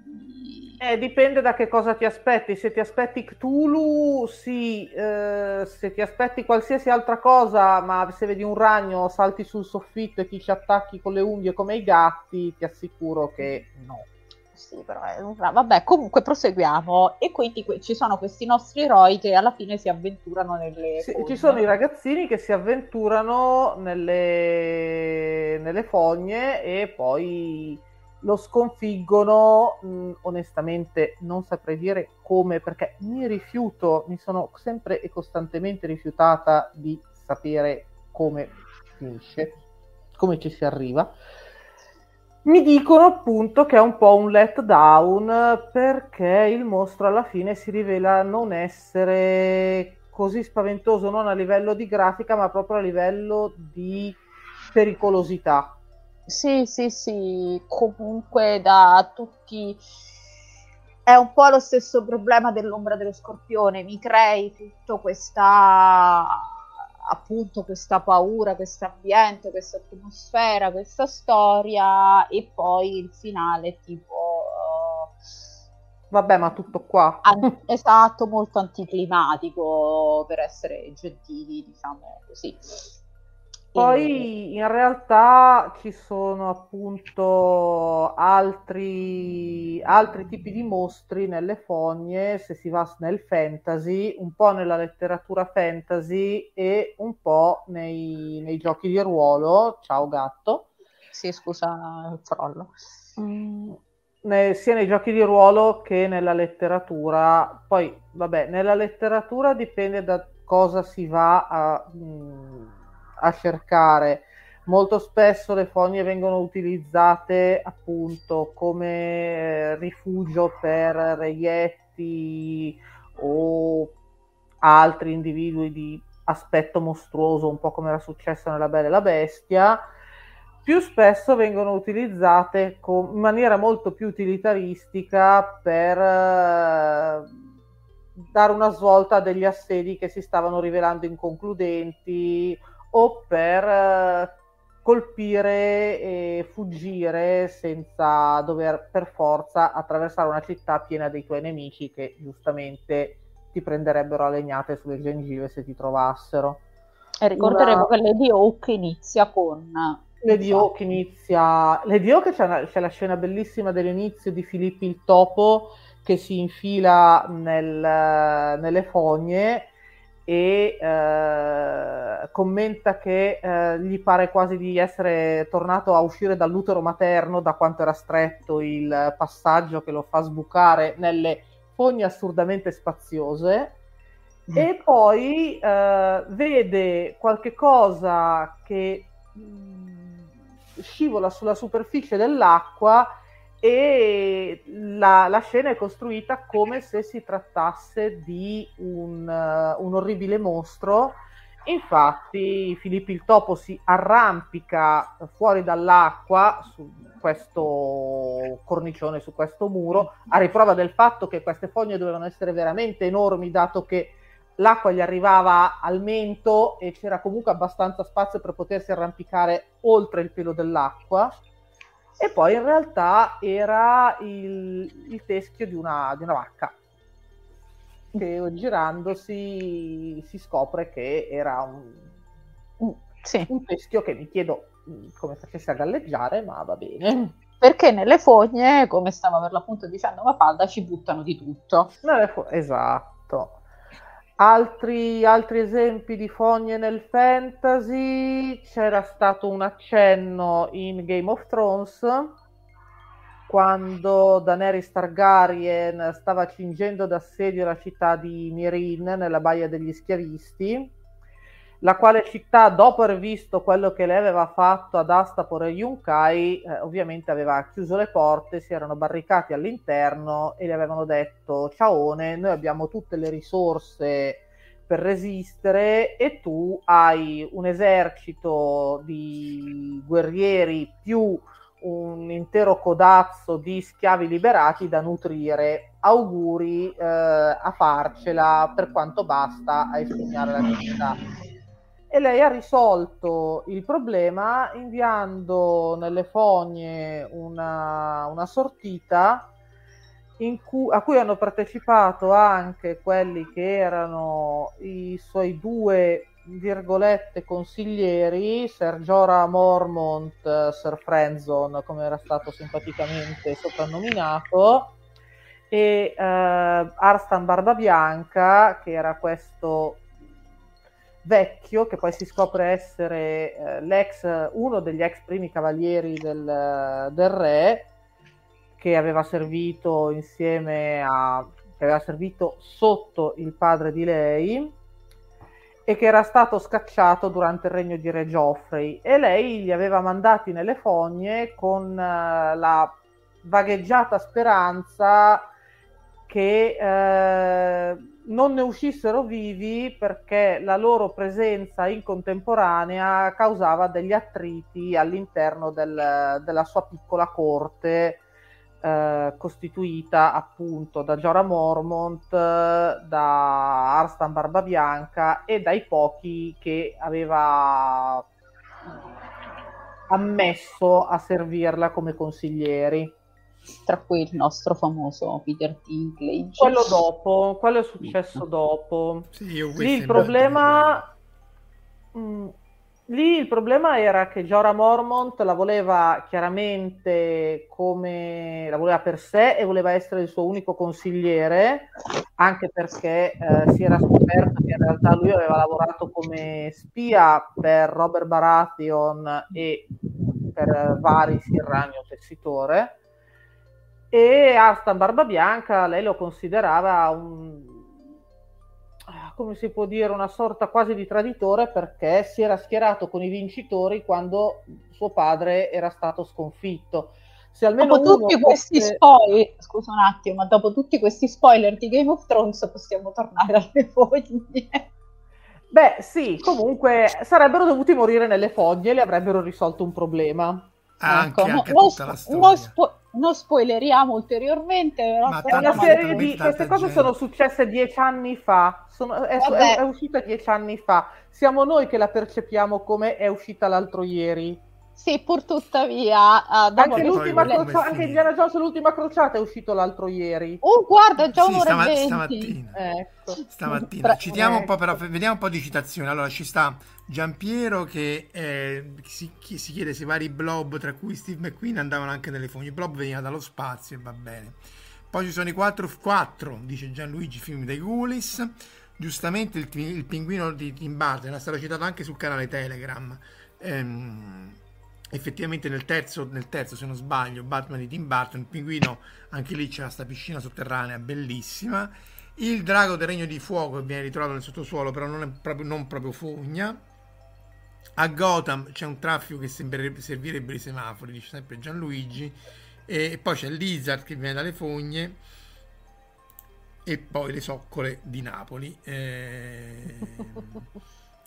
Eh, dipende da che cosa ti aspetti. Se ti aspetti Cthulhu, sì, eh, se ti aspetti qualsiasi altra cosa, ma se vedi un ragno, salti sul soffitto e ti ci attacchi con le unghie come i gatti, ti assicuro che no sì, però è un... vabbè, comunque proseguiamo. E quindi ci sono questi nostri eroi che alla fine si avventurano nelle. Sì, ci sono i ragazzini che si avventurano nelle, nelle fogne e poi lo sconfiggono. Mh, onestamente, non saprei dire come, perché mi rifiuto, mi sono sempre e costantemente rifiutata di sapere come finisce come ci si arriva. Mi dicono appunto che è un po' un letdown perché il mostro alla fine si rivela non essere così spaventoso non a livello di grafica ma proprio a livello di pericolosità. Sì, sì, sì, comunque da tutti è un po' lo stesso problema dell'ombra dello scorpione, mi crei tutto questa appunto questa paura, questo ambiente, questa atmosfera, questa storia e poi il finale tipo Vabbè, ma tutto qua. An- esatto, molto anticlimatico per essere gentili, diciamo così. Poi in realtà ci sono appunto altri, altri tipi di mostri nelle fogne, se si va nel fantasy, un po' nella letteratura fantasy e un po' nei, nei giochi di ruolo. Ciao gatto. Sì, scusa il crollo. Mm, ne, sia nei giochi di ruolo che nella letteratura. Poi, vabbè, nella letteratura dipende da cosa si va a... Mh, mm, a cercare. Molto spesso le fogne vengono utilizzate appunto come eh, rifugio per reietti o altri individui di aspetto mostruoso, un po' come era successo nella Bella e la Bestia. Più spesso vengono utilizzate con, in maniera molto più utilitaristica per eh, dare una svolta a degli assedi che si stavano rivelando inconcludenti o per eh, colpire e fuggire senza dover per forza attraversare una città piena dei tuoi nemici che giustamente ti prenderebbero a legnate sulle gengive se ti trovassero. E ricorderemo una... che Lady Hawk inizia con... Lady Hawk inizia... Lady Hawk c'è, una... c'è la scena bellissima dell'inizio di Filippi il topo che si infila nel... nelle fogne e eh, commenta che eh, gli pare quasi di essere tornato a uscire dall'utero materno da quanto era stretto il passaggio che lo fa sbucare nelle fogne assurdamente spaziose mm. e poi eh, vede qualche cosa che mh, mm, scivola sulla superficie dell'acqua e la, la, scena è costruita come se si trattasse di un, uh, un orribile mostro. Infatti, Filippo il topo si arrampica fuori dall'acqua su questo cornicione, su questo muro, a riprova del fatto che queste fogne dovevano essere veramente enormi, dato che l'acqua gli arrivava al mento e c'era comunque abbastanza spazio per potersi arrampicare oltre il pelo dell'acqua e poi in realtà era il, il teschio di una, di una vacca che girandosi si scopre che era un, un, sì. un teschio che mi chiedo mm, come facesse a galleggiare, ma va bene. Perché nelle fogne, come stava per l'appunto dicendo Mafalda, ci buttano di tutto. Fo- esatto. Altri, altri, esempi di fogne nel fantasy, c'era stato un accenno in Game of Thrones quando Daenerys Targaryen stava cingendo d'assedio la città di Mirin nella Baia degli Schiavisti la quale città, dopo aver visto quello che lei aveva fatto ad Astapor e Yunkai, eh, ovviamente aveva chiuso le porte, si erano barricati all'interno e le avevano detto ciaone, noi abbiamo tutte le risorse per resistere e tu hai un esercito di guerrieri più un intero codazzo di schiavi liberati da nutrire. Auguri eh, a farcela per quanto basta a espugnare la città e lei ha risolto il problema inviando nelle fogne una, una sortita cui, a cui hanno partecipato anche quelli che erano i suoi due virgolette consiglieri, Sir Jorah Mormont, Sir Frenzon, come era stato simpaticamente soprannominato, e eh, Arstan Barbabianca, che era questo vecchio, che poi si scopre essere eh, l'ex, uno degli ex primi cavalieri del, del, re, che aveva servito insieme a che aveva servito sotto il padre di lei e che era stato scacciato durante il regno di Re Geoffrey. E lei li aveva mandati nelle fogne con uh, la vagheggiata speranza che eh, non ne uscissero vivi perché la loro presenza in contemporanea causava degli attriti all'interno del, della sua piccola corte eh, costituita appunto da Jorah Mormont, da Arstan Barbabianca e dai pochi che aveva ammesso a servirla come consiglieri. Tra cui il nostro famoso Peter Dinklage. Quello dopo, quello è successo dopo. Sì, Lì il problema... Mm, Lì il problema era che Jorah Mormont la voleva chiaramente come la voleva per sé e voleva essere il suo unico consigliere, anche perché eh, si era scoperto che in realtà lui aveva lavorato come spia per Robert Baratheon e per vari Sirragno Tessitore. E Arstan Barbabianca lei lo considerava un come si può dire, una sorta quasi di traditore perché si era schierato con i vincitori quando suo padre era stato sconfitto. Se almeno dopo tutti questi fosse... spoiler, scusa un attimo, ma dopo tutti questi spoiler di Game of Thrones possiamo tornare alle fogne. Beh, sì, comunque sarebbero dovuti morire nelle fogne e le avrebbero risolto un problema. Anche, ecco, anche no, tutta no, la storia. No, spo- non spoileriamo ulteriormente. Ma è una serie di queste cose gente. sono successe dieci anni fa. Sono, è, è, è, uscita dieci anni fa. Siamo noi che la percepiamo come è uscita l'altro ieri. Sì, pur tuttavia. Uh, anche, l'ultima crocia- anche Indiana Jones l'ultima crociata è uscito l'altro ieri. Oh, guarda, già sì, un'ora stama- stamattina. Ecco. Stamattina. Citiamo un po' però, vediamo un po' di citazioni. Allora, ci sta Giampiero che eh, si, si, chiede se vari blob, tra cui Steve McQueen, andavano anche nelle fogne. I blob venivano dallo spazio e va bene. Poi ci sono i 4, 4 dice Gianluigi, film dei Gulis. Giustamente il, il pinguino di Tim Burton era stato citato anche sul canale Telegram. Ehm, effettivamente nel terzo, nel terzo, se non sbaglio, Batman di Tim Burton, il pinguino, anche lì c'è questa piscina sotterranea bellissima. Il drago del regno di fuoco viene ritrovato nel sottosuolo, però non è proprio, non proprio fogna. A Gotham c'è un traffico che servirebbe i semafori, dice sempre Gianluigi. E poi c'è Lizard che viene dalle fogne. E poi le soccole di Napoli. Eh...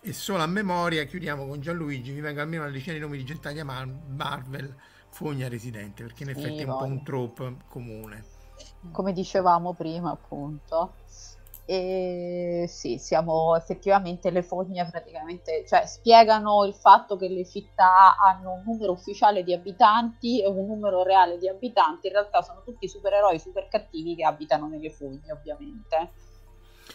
E solo a memoria chiudiamo con Gianluigi. Mi venga almeno una decina di nomi di gentaglia Marvel, fogna residente, perché in effetti sì, è un po' un trope comune. Come dicevamo prima, appunto. E sì, siamo effettivamente le fogne praticamente, cioè spiegano il fatto che le città hanno un numero ufficiale di abitanti e un numero reale di abitanti, in realtà sono tutti supereroi super cattivi che abitano nelle fogne, ovviamente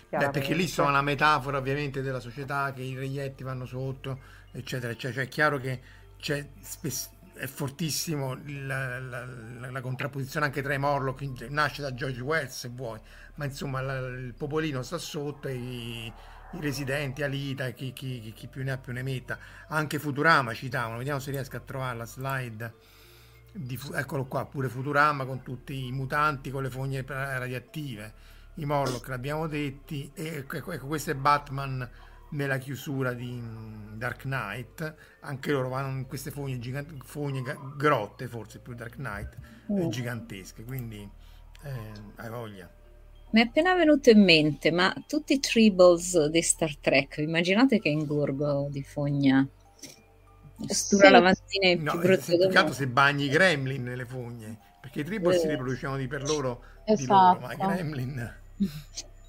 Beh, perché lì sono una metafora ovviamente della società che i reietti vanno sotto, eccetera, eccetera. Cioè è chiaro che c'è spes- è fortissimo la, la, la, la, contrapposizione anche tra i Morlock, nasce da George Wells se vuoi, ma insomma il popolino sta sotto e i, i residenti, Alita, chi, chi, chi, più ne ha più ne metta. Anche Futurama citavano, vediamo se riesco a trovare la slide. Di, eccolo qua, pure Futurama con tutti i mutanti con le fogne radioattive i Morlock l'abbiamo detti e ecco, ecco, ecco questo è Batman nella chiusura di Dark Knight anche loro vanno in queste fogne, gigant- fogne grotte forse più Dark Knight mm. gigantesche quindi eh, hai voglia mi è appena venuto in mente ma tutti i tribbles di Star Trek immaginate che ingorgo di fogna stura sì. lavandina è più no, brutto se bagni i gremlin nelle fogne perché i tribbles eh. si riproducevano di per loro, esatto. di loro ma i esatto. gremlin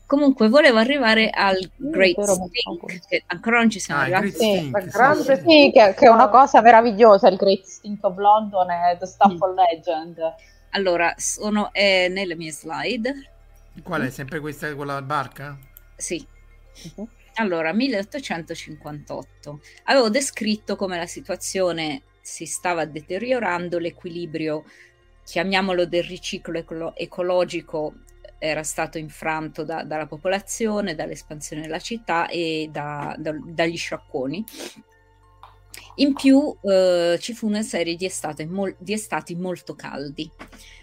Comunque volevo arrivare al Great Stink, che ancora non ci siamo ah, arrivati. Sì, sì, sì che, che, è una cosa meravigliosa, il Great Stink of London e The Stuff of Legend. Allora, sono eh, nelle mie slide. Qual è? Sempre questa con la barca? Sì. Uh-huh. Allora, 1858. Avevo descritto come la situazione si stava deteriorando, l'equilibrio, chiamiamolo del riciclo ecolo- ecologico, era stato infranto da, dalla popolazione, dall'espansione della città e da, da, dagli sciacconi. In più eh, ci fu una serie di, estate, mol- di estati molto caldi.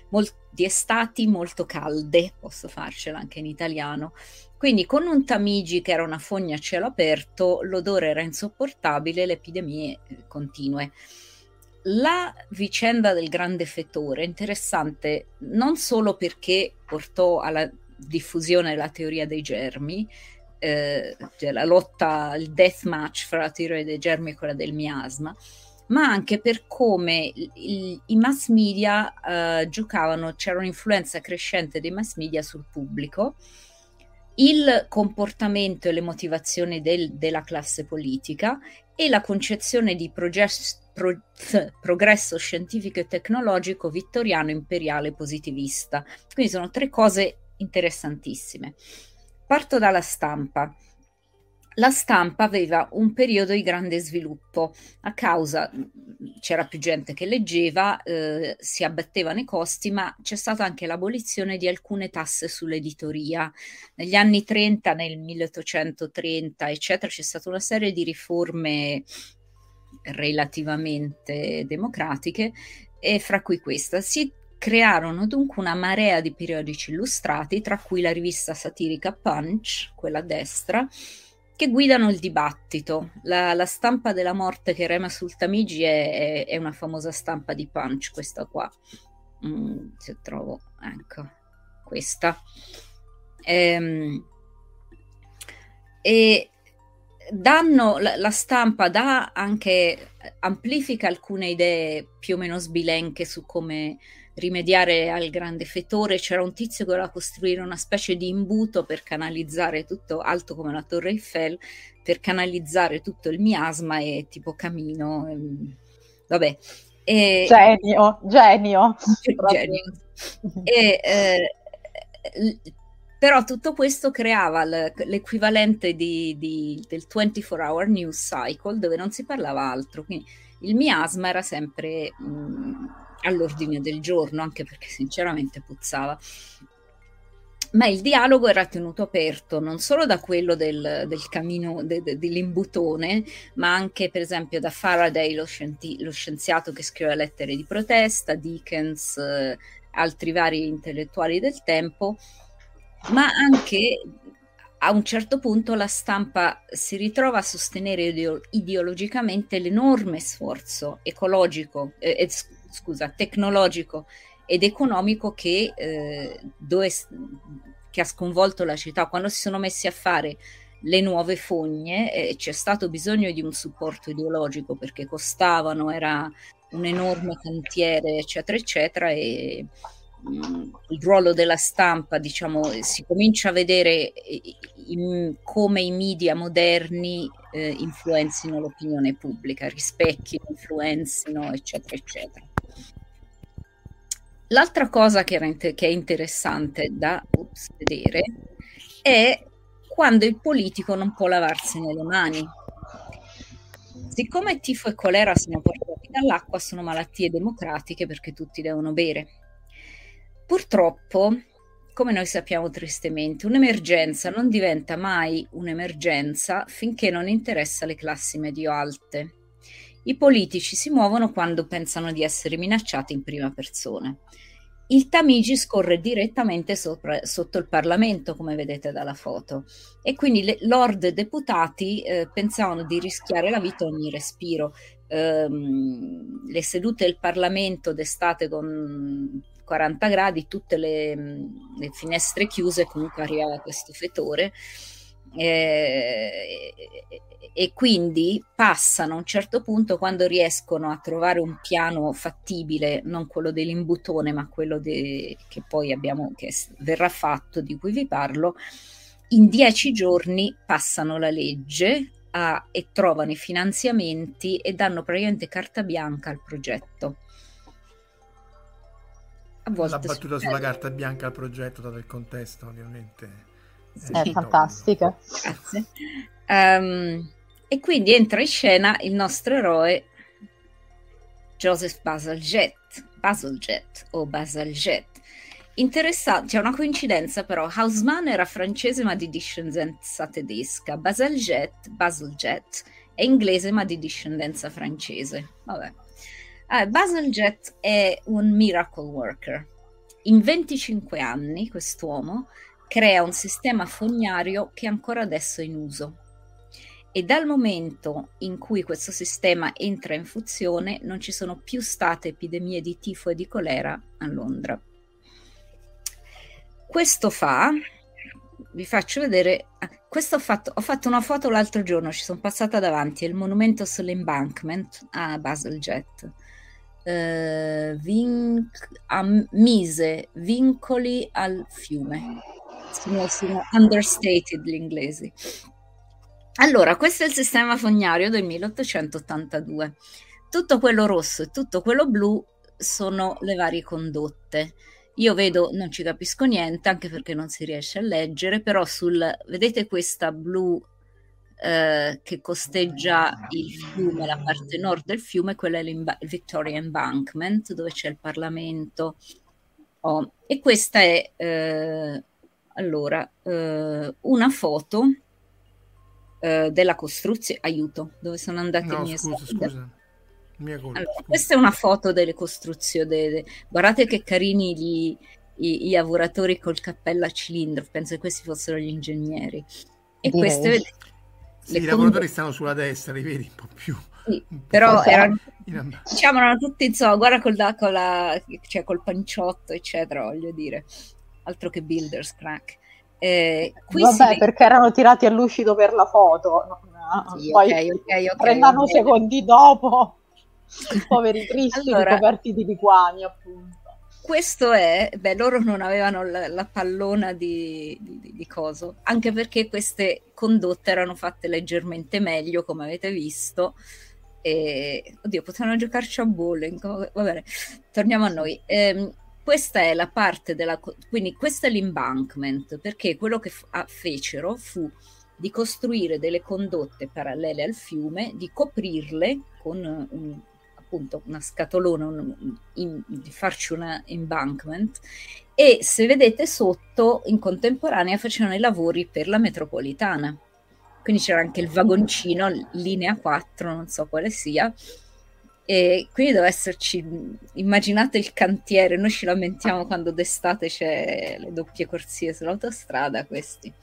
mol- di estati molto calde, posso farcela anche in italiano. Quindi con un Tamigi che era una fogna a cielo aperto, l'odore era insopportabile, le epidemie eh, continue. La vicenda del grande fettore è interessante non solo perché portò alla diffusione della teoria dei germi, eh, cioè la lotta, il death match fra la teoria dei germi e quella del miasma, ma anche per come il, i mass media eh, giocavano, c'era un'influenza crescente dei mass media sul pubblico, il comportamento e le motivazioni del, della classe politica e la concezione di progesso, pro, progresso scientifico e tecnologico vittoriano imperiale positivista. Quindi sono tre cose interessantissime. Parto dalla stampa. La stampa aveva un periodo di grande sviluppo a causa c'era più gente che leggeva, eh, si abbattevano i costi, ma c'è stata anche l'abolizione di alcune tasse sull'editoria. Negli anni 30, nel 1830, eccetera, c'è stata una serie di riforme relativamente democratiche e fra cui questa. Si Crearono dunque una marea di periodici illustrati, tra cui la rivista satirica Punch, quella a destra, che guidano il dibattito. La, la stampa della morte che rema sul Tamigi è, è, è, una famosa stampa di Punch, questa qua. Mm, se trovo, ecco, questa. Ehm, e danno la, la, stampa dà anche amplifica alcune idee più o meno sbilenche su come rimediare al grande fettore, c'era un tizio che voleva costruire una specie di imbuto per canalizzare tutto, alto come la Torre Eiffel, per canalizzare tutto il miasma e tipo camino. Ehm, vabbè. E, genio, genio. genio. e, eh, però tutto questo creava l'equivalente di, di, del 24 hour news cycle dove non si parlava altro. Quindi il miasma era sempre mh, mm, all'ordine del giorno, anche perché sinceramente puzzava. Ma il dialogo era tenuto aperto non solo da quello del, del camino de, de, dell'imbutone, ma anche per esempio da Faraday, lo, scienti- lo scienziato che scrive lettere di protesta, Dickens, eh, altri vari intellettuali del tempo, ma anche a un certo punto la stampa si ritrova a sostenere ideo- ideologicamente l'enorme sforzo ecologico, eh, eh, scusa, tecnologico ed economico che, eh, dove, che, ha sconvolto la città. Quando si sono messi a fare le nuove fogne eh, c'è stato bisogno di un supporto ideologico perché costavano, era un enorme cantiere, eccetera, eccetera, e il ruolo della stampa, diciamo, si comincia a vedere in, come i media moderni eh, influenzino l'opinione pubblica, rispecchino, influenzino, eccetera, eccetera. L'altra cosa che, inter- che è interessante da ups, vedere è quando il politico non può lavarsene le mani. Siccome tifo e colera sono portati dall'acqua, sono malattie democratiche perché tutti devono bere. Purtroppo, come noi sappiamo tristemente, un'emergenza non diventa mai un'emergenza finché non interessa le classi medio-alte. I politici si muovono quando pensano di essere minacciati in prima persona. Il Tamigi scorre direttamente sopra, sotto il Parlamento, come vedete dalla foto, e quindi le Lord deputati eh, pensavano di rischiare la vita ogni respiro. Ehm, le sedute del Parlamento d'estate con 40 gradi, tutte le, le finestre chiuse, comunque arrivava questo fetore eh, e quindi passano a un certo punto quando riescono a trovare un piano fattibile, non quello dell'imbutone, ma quello de- che poi abbiamo, che verrà fatto, di cui vi parlo, in dieci giorni passano la legge a, e trovano i finanziamenti e danno praticamente carta bianca al progetto. A volte La battuta sulla carta bianca al progetto, dato il contesto, ovviamente è fantastica. Grazie. Um, e quindi entra in scena il nostro eroe Joseph Bazalgette, Bazalgette o Bazalgette. Interessante, c'è una coincidenza però, Hausmann era francese ma di discendenza tedesca, Bazalgette, Bazalgette è inglese ma di discendenza francese. Vabbè. Ah, Bazalgette è un miracle worker, in 25 anni quest'uomo crea un sistema fognario che ancora adesso è in uso e dal momento in cui questo sistema entra in funzione non ci sono più state epidemie di tifo e di colera a Londra. Questo fa, vi faccio vedere, ah, questo ho fatto, ho fatto una foto l'altro giorno, ci sono passata davanti, è il monumento sull'embankment a Baseljet. Uh, vinc- mise vincoli al fiume. Sono, sono understated gli inglesi. Allora questo è il sistema fognario del 1882 tutto quello rosso e tutto quello blu sono le varie condotte. Io vedo, non ci capisco niente, anche perché non si riesce a leggere, però sul, vedete questa blu eh, che costeggia il fiume, la parte nord del fiume, quella è il Victoria Embankment, dove c'è il Parlamento. Oh, e questa è, eh, allora, eh, una foto eh, della costruzione, aiuto, dove sono andati no, i miei scusa, scusa. Mia colpa, allora, questa è una foto delle costruzioni. Guardate che carini gli, i, i, lavoratori col cappello a cilindro. Penso che questi fossero gli ingegneri. E Direi. queste. Sì, i lavoratori stanno sulla destra, li vedi un po' più. Sì, po però più erano, diciamo, erano tutti, insomma, guarda col, con la, cioè col panciotto, eccetera, voglio dire. Altro che builders crack. Eh, Vabbè, vede... perché erano tirati a lucido per la foto. No, sì, poi okay, okay, okay, 30 nanosecondi dopo poveri cristi allora, ricoperti di liquami appunto questo è, beh, loro non avevano la, la pallona di, di, di, coso, anche perché queste condotte erano fatte leggermente meglio, come avete visto. E, oddio, potevano giocarci a bowling. Va bene, torniamo a noi. Ehm, questa è la parte della, quindi questo è l'embankment, perché quello che f- fecero fu di costruire delle condotte parallele al fiume, di coprirle con un appunto una scatolona, un, in, di farci una embankment e se vedete sotto in contemporanea facevano i lavori per la metropolitana. Quindi c'era anche il vagoncino, linea 4, non so quale sia, e quindi deve esserci, immaginate il cantiere, noi ci lamentiamo quando d'estate c'è le doppie corsie sull'autostrada, questi.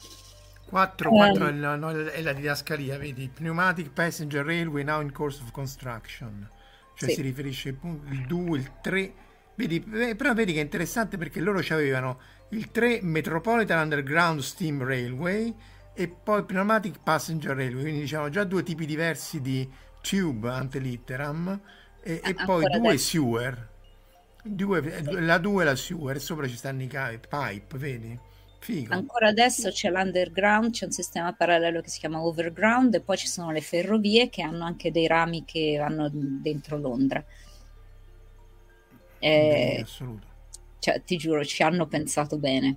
4, 4 um, è, la, è la didascalia, vedi, Pneumatic Passenger Railway now in course of construction cioè sì. si riferisce al 2, il 3. Vedi, eh, però vedi che è interessante perché loro avevano il 3 Metropolitan Underground Steam Railway e poi Pneumatic Passenger Railway, quindi diciamo già due tipi diversi di tube ante litteram e, e poi due adesso. sewer. Due, la 2 e la sewer, sopra ci stanno i pipe, vedi? Figo. Ancora adesso c'è l'underground, c'è un sistema parallelo che si chiama overground e poi ci sono le ferrovie che hanno anche dei rami che vanno dentro Londra. Eh, assoluto. Cioè, ti giuro, ci hanno pensato bene.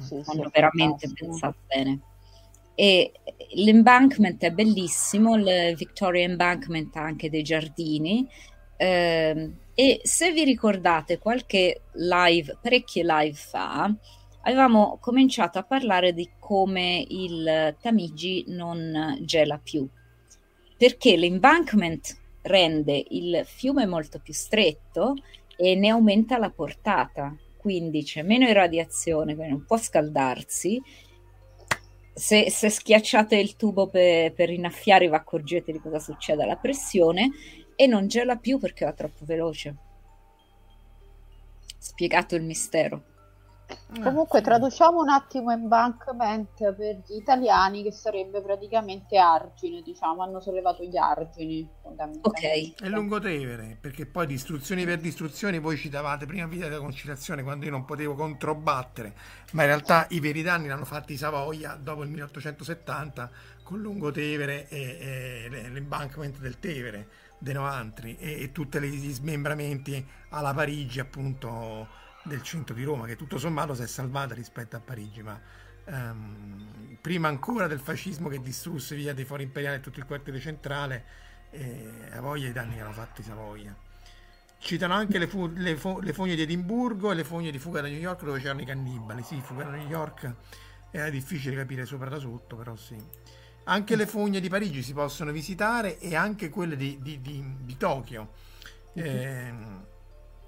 Sì, hanno sì, veramente sì. pensato bene. E l'embankment è bellissimo, il Victoria Embankment ha anche dei giardini. Eh, e se vi ricordate qualche live, parecchie live fa, avevamo cominciato a parlare di come il Tamigi non gela più, perché l'embankment rende il fiume molto più stretto e ne aumenta la portata, quindi c'è meno irradiazione, quindi non può scaldarsi. Se, se schiacciate il tubo per, per innaffiare vi accorgete di cosa succede alla pressione e non gela più perché va troppo veloce. Spiegato il mistero. Comunque traduciamo un attimo embankment per gli italiani che sarebbe praticamente argine, diciamo, hanno sollevato gli argini. Ok. È Lungotevere, perché poi distruzioni per distruzioni voi ci davate prima vita della conciliazione quando io non potevo controbattere, ma in realtà i veri danni l'hanno fatti i Savoia dopo il 1870 con Lungotevere e, e l'embankment del Tevere, dei Noantri e, e tutti gli smembramenti alla Parigi appunto del centro di Roma, che tutto sommato si è salvata rispetto a Parigi, ma um, prima ancora del fascismo che distrusse via dei fori imperiali e tutto il quartiere centrale, eh, a voglia i danni che hanno fatto i Savoia. Citano anche le, fu- le, fo- le, fogne di Edimburgo e le fogne di fuga da New York dove c'erano i cannibali. Sì, fuga da New York era difficile capire sopra da sotto, però sì. Anche le fogne di Parigi si possono visitare e anche quelle di, di, di, di Tokyo. Eh,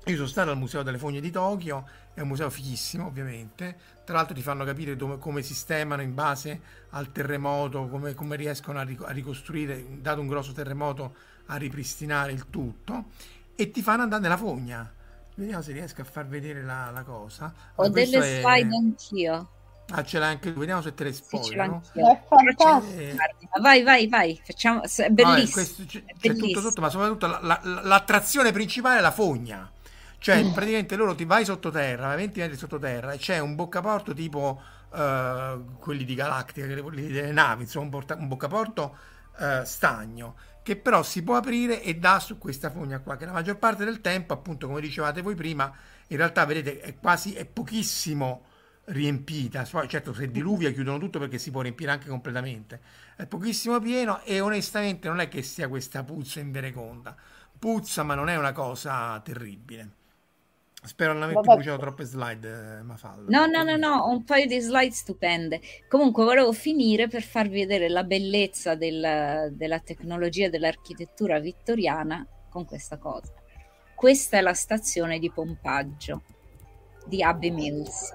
Io sono stato al Museo delle Fogne di Tokyo, è un museo fighissimo ovviamente, tra l'altro ti fanno capire dove, come sistemano in base al terremoto, come, come riescono a, ric- a, ricostruire, dato un grosso terremoto, a ripristinare il tutto e ti fanno andare nella fogna. Vediamo se riesco a far vedere la, la cosa. Ho delle slide è... anch'io. Ah, ce l'hai anche tu, vediamo se te le spoilero. Sì, è fantastico. Eh... Vai, vai, vai, facciamo... è bellissimo. Vabbè, questo, c'è, c'è tutto sotto, ma soprattutto la, la, l'attrazione principale è la fogna. Cioè, mm. praticamente loro ti vai sottoterra, vai 20 metri sottoterra e c'è un boccaporto tipo uh, quelli di Galactica, quelli delle navi, insomma, un, porta, un boccaporto uh, stagno che però si può aprire e dà su questa fogna qua, che la maggior parte del tempo, appunto, come dicevate voi prima, in realtà vedete è quasi è pochissimo riempita. Certo, se diluvia chiudono tutto perché si può riempire anche completamente. È pochissimo pieno e onestamente non è che sia questa puzza in vereconda. Puzza, ma non è una cosa terribile. Spero non averti bruciato troppe slide, eh, Mafalda. No, no, no, no, ho un paio di slide stupende. Comunque volevo finire per farvi vedere la bellezza del, della tecnologia dell'architettura vittoriana con questa cosa. Questa è la stazione di pompaggio di Abbey Mills,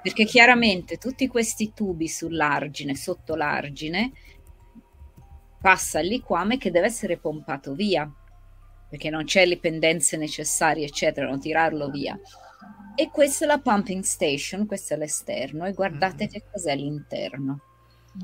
perché chiaramente tutti questi tubi sull'argine, sotto l'argine, passa il liquame che deve essere pompato via perché non c'è le pendenze necessarie, eccetera, non tirarlo via. E questa è la pumping station, questo è l'esterno, e guardate mm. che cos'è l'interno.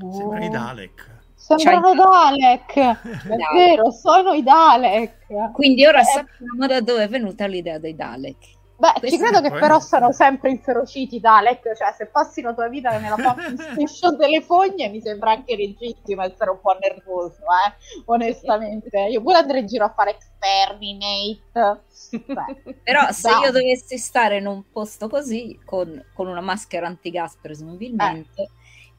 Oh. Sembra i Dalek. Sembrano C'hai... Dalek, è vero, sono i Dalek. Quindi ora eh. sappiamo da dove è venuta l'idea dei Dalek. Beh, Questo ci credo che poi... però sono sempre inferociti Dalek, cioè se passi la tua vita nella station delle fogne mi sembra anche legittimo essere un po' nervoso, eh? onestamente. Io pure andrei in giro a fare exterminate. Beh, però se io dovessi stare in un posto così, con, con una maschera antigas presumibilmente, eh.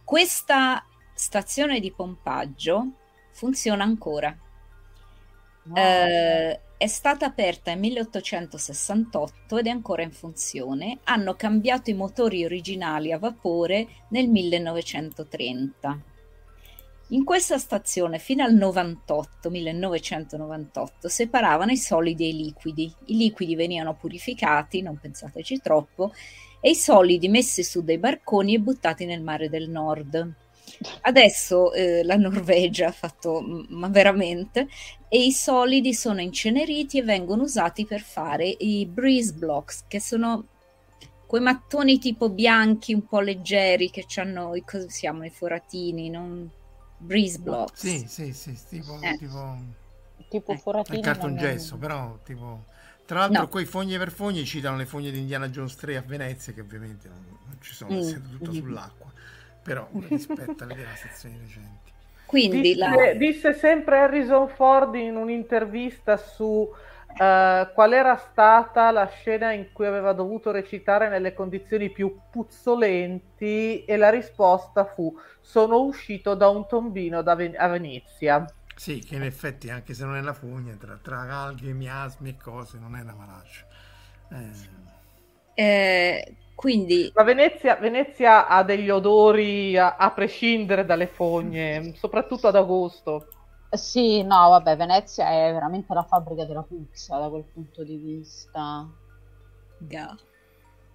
questa stazione di pompaggio funziona ancora. No. Eh, è stata aperta nel 1868 ed è ancora in funzione. Hanno cambiato i motori originali a vapore nel 1930. In questa stazione fino al 98, 1998 separavano i solidi e i liquidi. I liquidi venivano purificati, non pensateci troppo, e i solidi messi su dei barconi e buttati nel mare del nord. Adesso eh, la Norvegia ha fatto, ma veramente, e i solidi sono inceneriti e vengono usati per fare i breeze blocks, che sono quei mattoni tipo bianchi un po' leggeri che hanno i, cosa siamo, i foratini, non breeze blocks. Sì, sì, sì, tipo, eh. tipo, tipo eh. foratini. Il cartongesso, però tipo... Tra l'altro, no. quei fogni per fogni citano le fogne di Indiana Jones 3 a Venezia, che ovviamente non, non ci sono, mm. essendo tutto mm. sull'acqua però rispetto alle devastazioni recenti. Quindi disse, la... disse, sempre Harrison Ford in un'intervista su uh, qual era stata la scena in cui aveva dovuto recitare nelle condizioni più puzzolenti e la risposta fu sono uscito da un tombino da Ven- a Venezia. Sì, che in effetti anche se non è la fogna, tra, tra alghe, miasmi e cose, non è la malaccia. Eh... Eh, quindi... Ma Venezia, Venezia ha degli odori a, a, prescindere dalle fogne, soprattutto ad agosto. Sì, no, vabbè, Venezia è veramente la fabbrica della puzza da quel punto di vista. Yeah.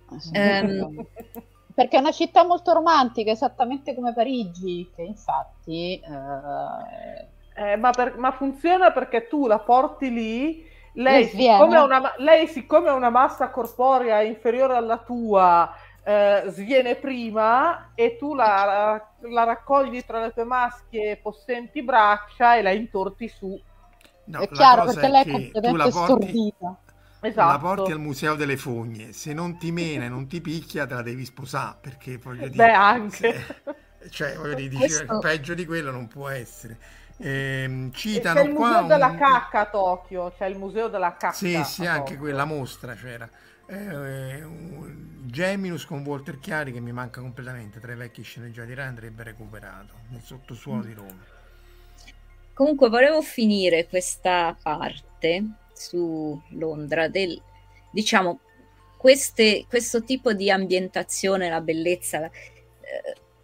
Um... Perché è una città molto romantica, esattamente come Parigi, che infatti... Eh... Eh, ma, per, ma funziona perché tu la porti lì lei siccome, una, lei, siccome ha una massa corporea inferiore alla tua, eh, sviene prima e tu la, la, raccogli tra le tue maschie possenti braccia e la intorti su. No, è chiaro perché lei è completamente stordita. Esatto. La porti al museo delle fogne, se non ti mena e non ti picchia, te la devi sposare perché voglio dire. Beh, anche. Se, cioè, voglio dire, Questo... peggio di quello non può essere. Ehm, citano c'è il museo della cacca a Tokyo, c'è il museo della cacca. Sì, sì, anche quella mostra c'era. Eh, Geminus con Walter Chiari che mi manca completamente tra i vecchi sceneggiati Rai andrebbe recuperato nel sottosuolo mm. di Roma. Comunque volevo finire questa parte su Londra del diciamo queste, questo tipo di ambientazione, la bellezza, eh,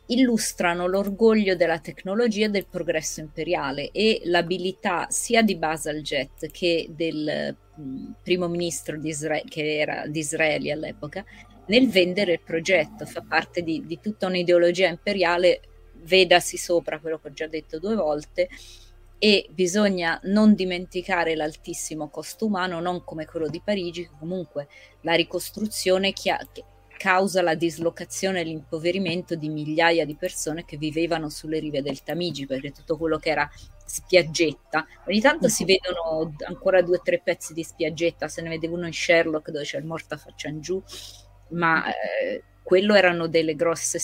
illustrano l'orgoglio della tecnologia e del progresso imperiale e l'abilità sia di Basaljet che del mh, primo ministro di, Isra- che era di Israele all'epoca nel vendere il progetto, fa parte di, di tutta un'ideologia imperiale, vedasi sopra quello che ho già detto due volte, e bisogna non dimenticare l'altissimo costo umano, non come quello di Parigi, comunque la ricostruzione chia- causa la dislocazione e l'impoverimento di migliaia di persone che vivevano sulle rive del Tamigi, perché tutto quello che era spiaggetta, ogni tanto si vedono ancora due o tre pezzi di spiaggetta, se ne vede uno in Sherlock dove c'è il morto a faccia in giù, ma eh, quello erano delle grosse,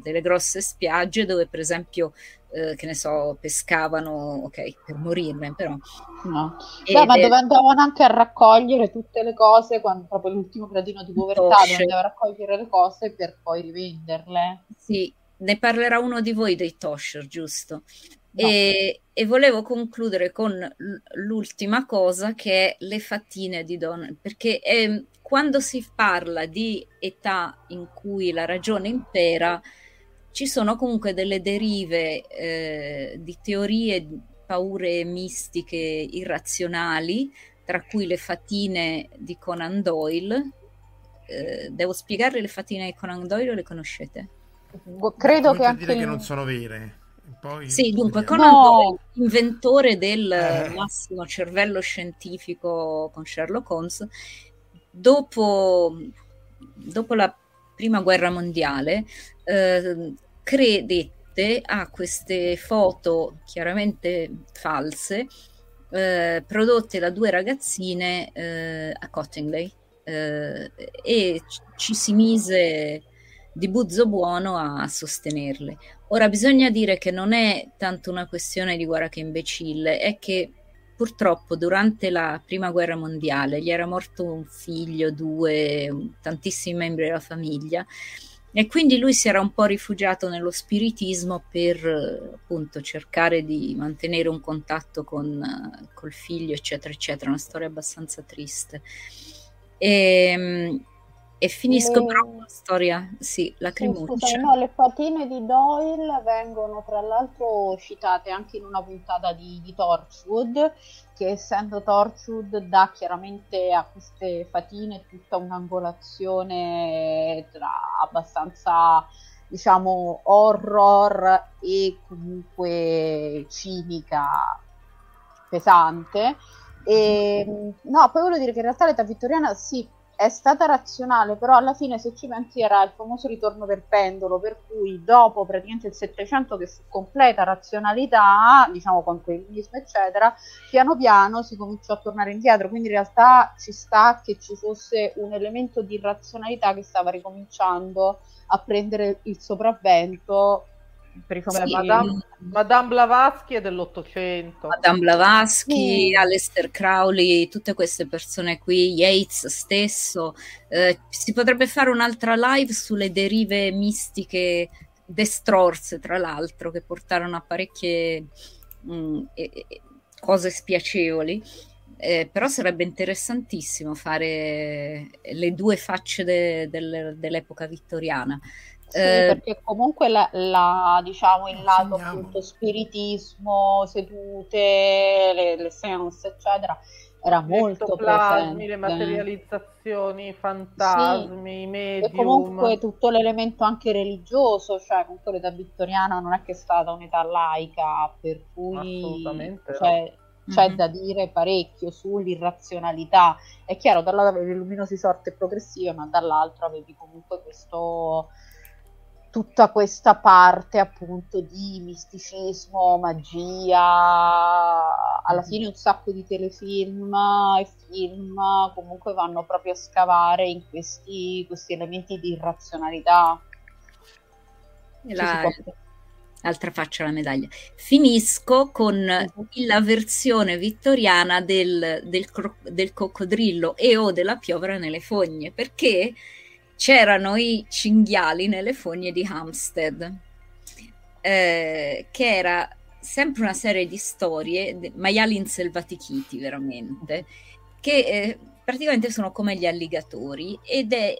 delle grosse spiagge dove per esempio eh, che ne so, pescavano, ok, per morirne, però. No. Beh, ma dove andavano anche a raccogliere tutte le cose, quando proprio l'ultimo gradino di povertà, dove andavano a raccogliere le cose per poi rivenderle. Sì, ne parlerà uno di voi dei Tosher, giusto? No. E, e, volevo concludere con l'ultima cosa che è le fattine di Don, perché è, quando si parla di età in cui la ragione impera, ci sono comunque delle derive eh, di teorie, paure mistiche irrazionali, tra cui le fatine di Conan Doyle. Eh, devo spiegare le fatine di Conan Doyle o le conoscete? Credo che anche... dire che non sono vere. Poi sì, dunque Conan no. Doyle, inventore del eh. massimo cervello scientifico con Sherlock Holmes, dopo, dopo la prima guerra mondiale eh, credette a queste foto chiaramente false eh, prodotte da due ragazzine eh, a Cottingley eh, e ci si mise di buzzo buono a sostenerle. Ora bisogna dire che non è tanto una questione di guerra che imbecille, è che purtroppo durante la prima guerra mondiale gli era morto un figlio, due, tantissimi membri della famiglia e quindi lui si era un po' rifugiato nello spiritismo per appunto cercare di mantenere un contatto con col figlio, eccetera, eccetera. Una storia abbastanza triste. E, ehm, e finisco le... però con una storia, sì, lacrimuccia. Sì, no, le patine di Doyle vengono tra l'altro citate anche in una puntata di, di Torchwood, che essendo Torchwood dà chiaramente a queste fatine tutta un'angolazione tra abbastanza diciamo horror e comunque cinica pesante. E, no, poi voglio dire che in realtà l'età vittoriana sì, è stata razionale, però alla fine se ci pensi era il famoso ritorno del pendolo, per cui dopo praticamente il Settecento che fu completa razionalità, diciamo con querismo eccetera, piano piano si cominciò a tornare indietro, quindi in realtà ci sta che ci fosse un elemento di razionalità che stava ricominciando a prendere il sopravvento per i famosi... Sì. Madame, Madame, Blavatsky è dell'Ottocento. Madame Blavatsky, sì. Aleister Crowley, tutte queste persone qui, Yates stesso. Eh, si potrebbe fare un'altra live sulle derive mistiche destrorse, tra l'altro, che portarono a parecchie mh, mm, cose spiacevoli. Eh, però sarebbe interessantissimo fare le due facce de, de, dell'epoca vittoriana. Sì, eh, perché comunque la, la, diciamo il lato segniamo. appunto spiritismo, sedute, le, le seance, eccetera, era molto presente. le materializzazioni, fantasmi, sì. medium. E comunque tutto l'elemento anche religioso, cioè comunque l'età vittoriana non è che è stata un'età laica, per cui cioè, no. c'è mm-hmm. da dire parecchio sull'irrazionalità. È chiaro, da un lato avevi luminosi sorte progressive, ma dall'altro avevi comunque questo tutta questa parte appunto di misticismo, magia, alla mm-hmm. fine un sacco di telefilm e film comunque vanno proprio a scavare in questi, questi elementi di irrazionalità. La, altra faccia alla medaglia. Finisco con mm-hmm. la versione vittoriana del, del, del coccodrillo e o della piovra nelle fogne, perché c'erano i cinghiali nelle fogne di Hampstead, eh, che era sempre una serie di storie, maiali inselvatichiti veramente, che eh, praticamente sono come gli alligatori ed è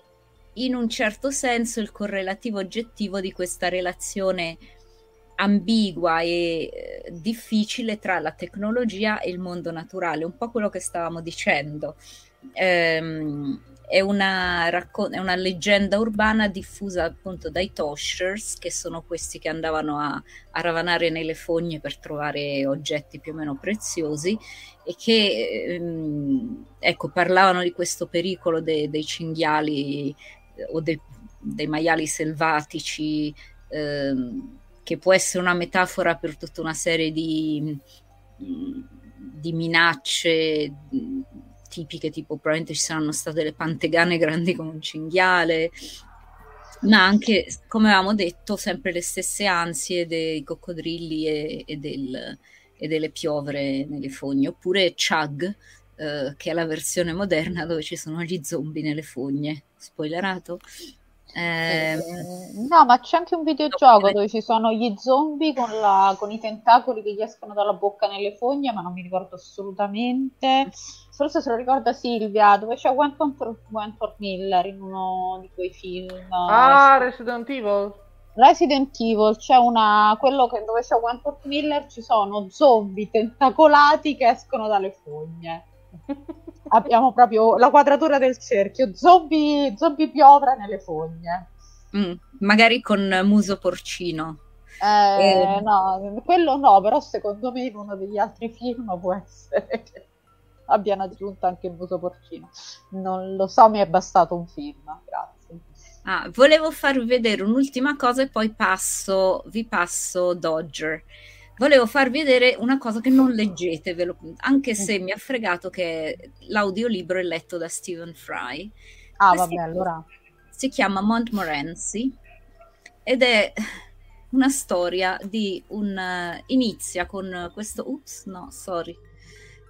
in un certo senso il correlativo oggettivo di questa relazione ambigua e eh, difficile tra la tecnologia e il mondo naturale, un po' quello che stavamo dicendo. Ehm, è, una raccon- è una leggenda urbana diffusa appunto dai Toshers, che sono questi che andavano a, a ravanare nelle fogne per trovare oggetti più o meno preziosi e che ehm, ecco, parlavano di questo pericolo de- dei cinghiali o dei, dei maiali selvatici. Ehm, che può essere una metafora per tutta una serie di, di minacce tipiche, tipo probabilmente ci saranno state le pantegane grandi come un cinghiale, ma anche, come avevamo detto, sempre le stesse ansie dei coccodrilli e, e, del, e delle piovre nelle fogne, oppure Chug, eh, che è la versione moderna dove ci sono gli zombie nelle fogne. Spoilerato? Eh, no, ma c'è anche un videogioco dove ci sono gli zombie con, la, con, i tentacoli che gli escono dalla bocca nelle fogne, ma non mi ricordo assolutamente. Forse se lo ricorda Silvia, dove c'è Wentworth, Wentworth Miller in uno di quei film. Ah, Resident Evil. Resident Evil c'è una quello che, dove c'è Wentworth Miller ci sono zombie tentacolati che escono dalle fogne abbiamo proprio la quadratura del cerchio, zombie, zombie piovra nelle fogne. Mm, magari con muso porcino. Eh, eh, no, quello no, però secondo me in uno degli altri film può essere che abbiano aggiunto anche il muso porcino. Non lo so, mi è bastato un film, grazie. Ah, volevo farvi vedere un'ultima cosa e poi passo, vi passo Dodger volevo farvi vedere una cosa che non leggetevelo, anche se mi ha fregato che l'audiolibro è letto da Stephen Fry. Ah, vabbè, allora. Si chiama Montmorency ed è una storia di un... Uh, inizia con questo... Ups, no, sorry.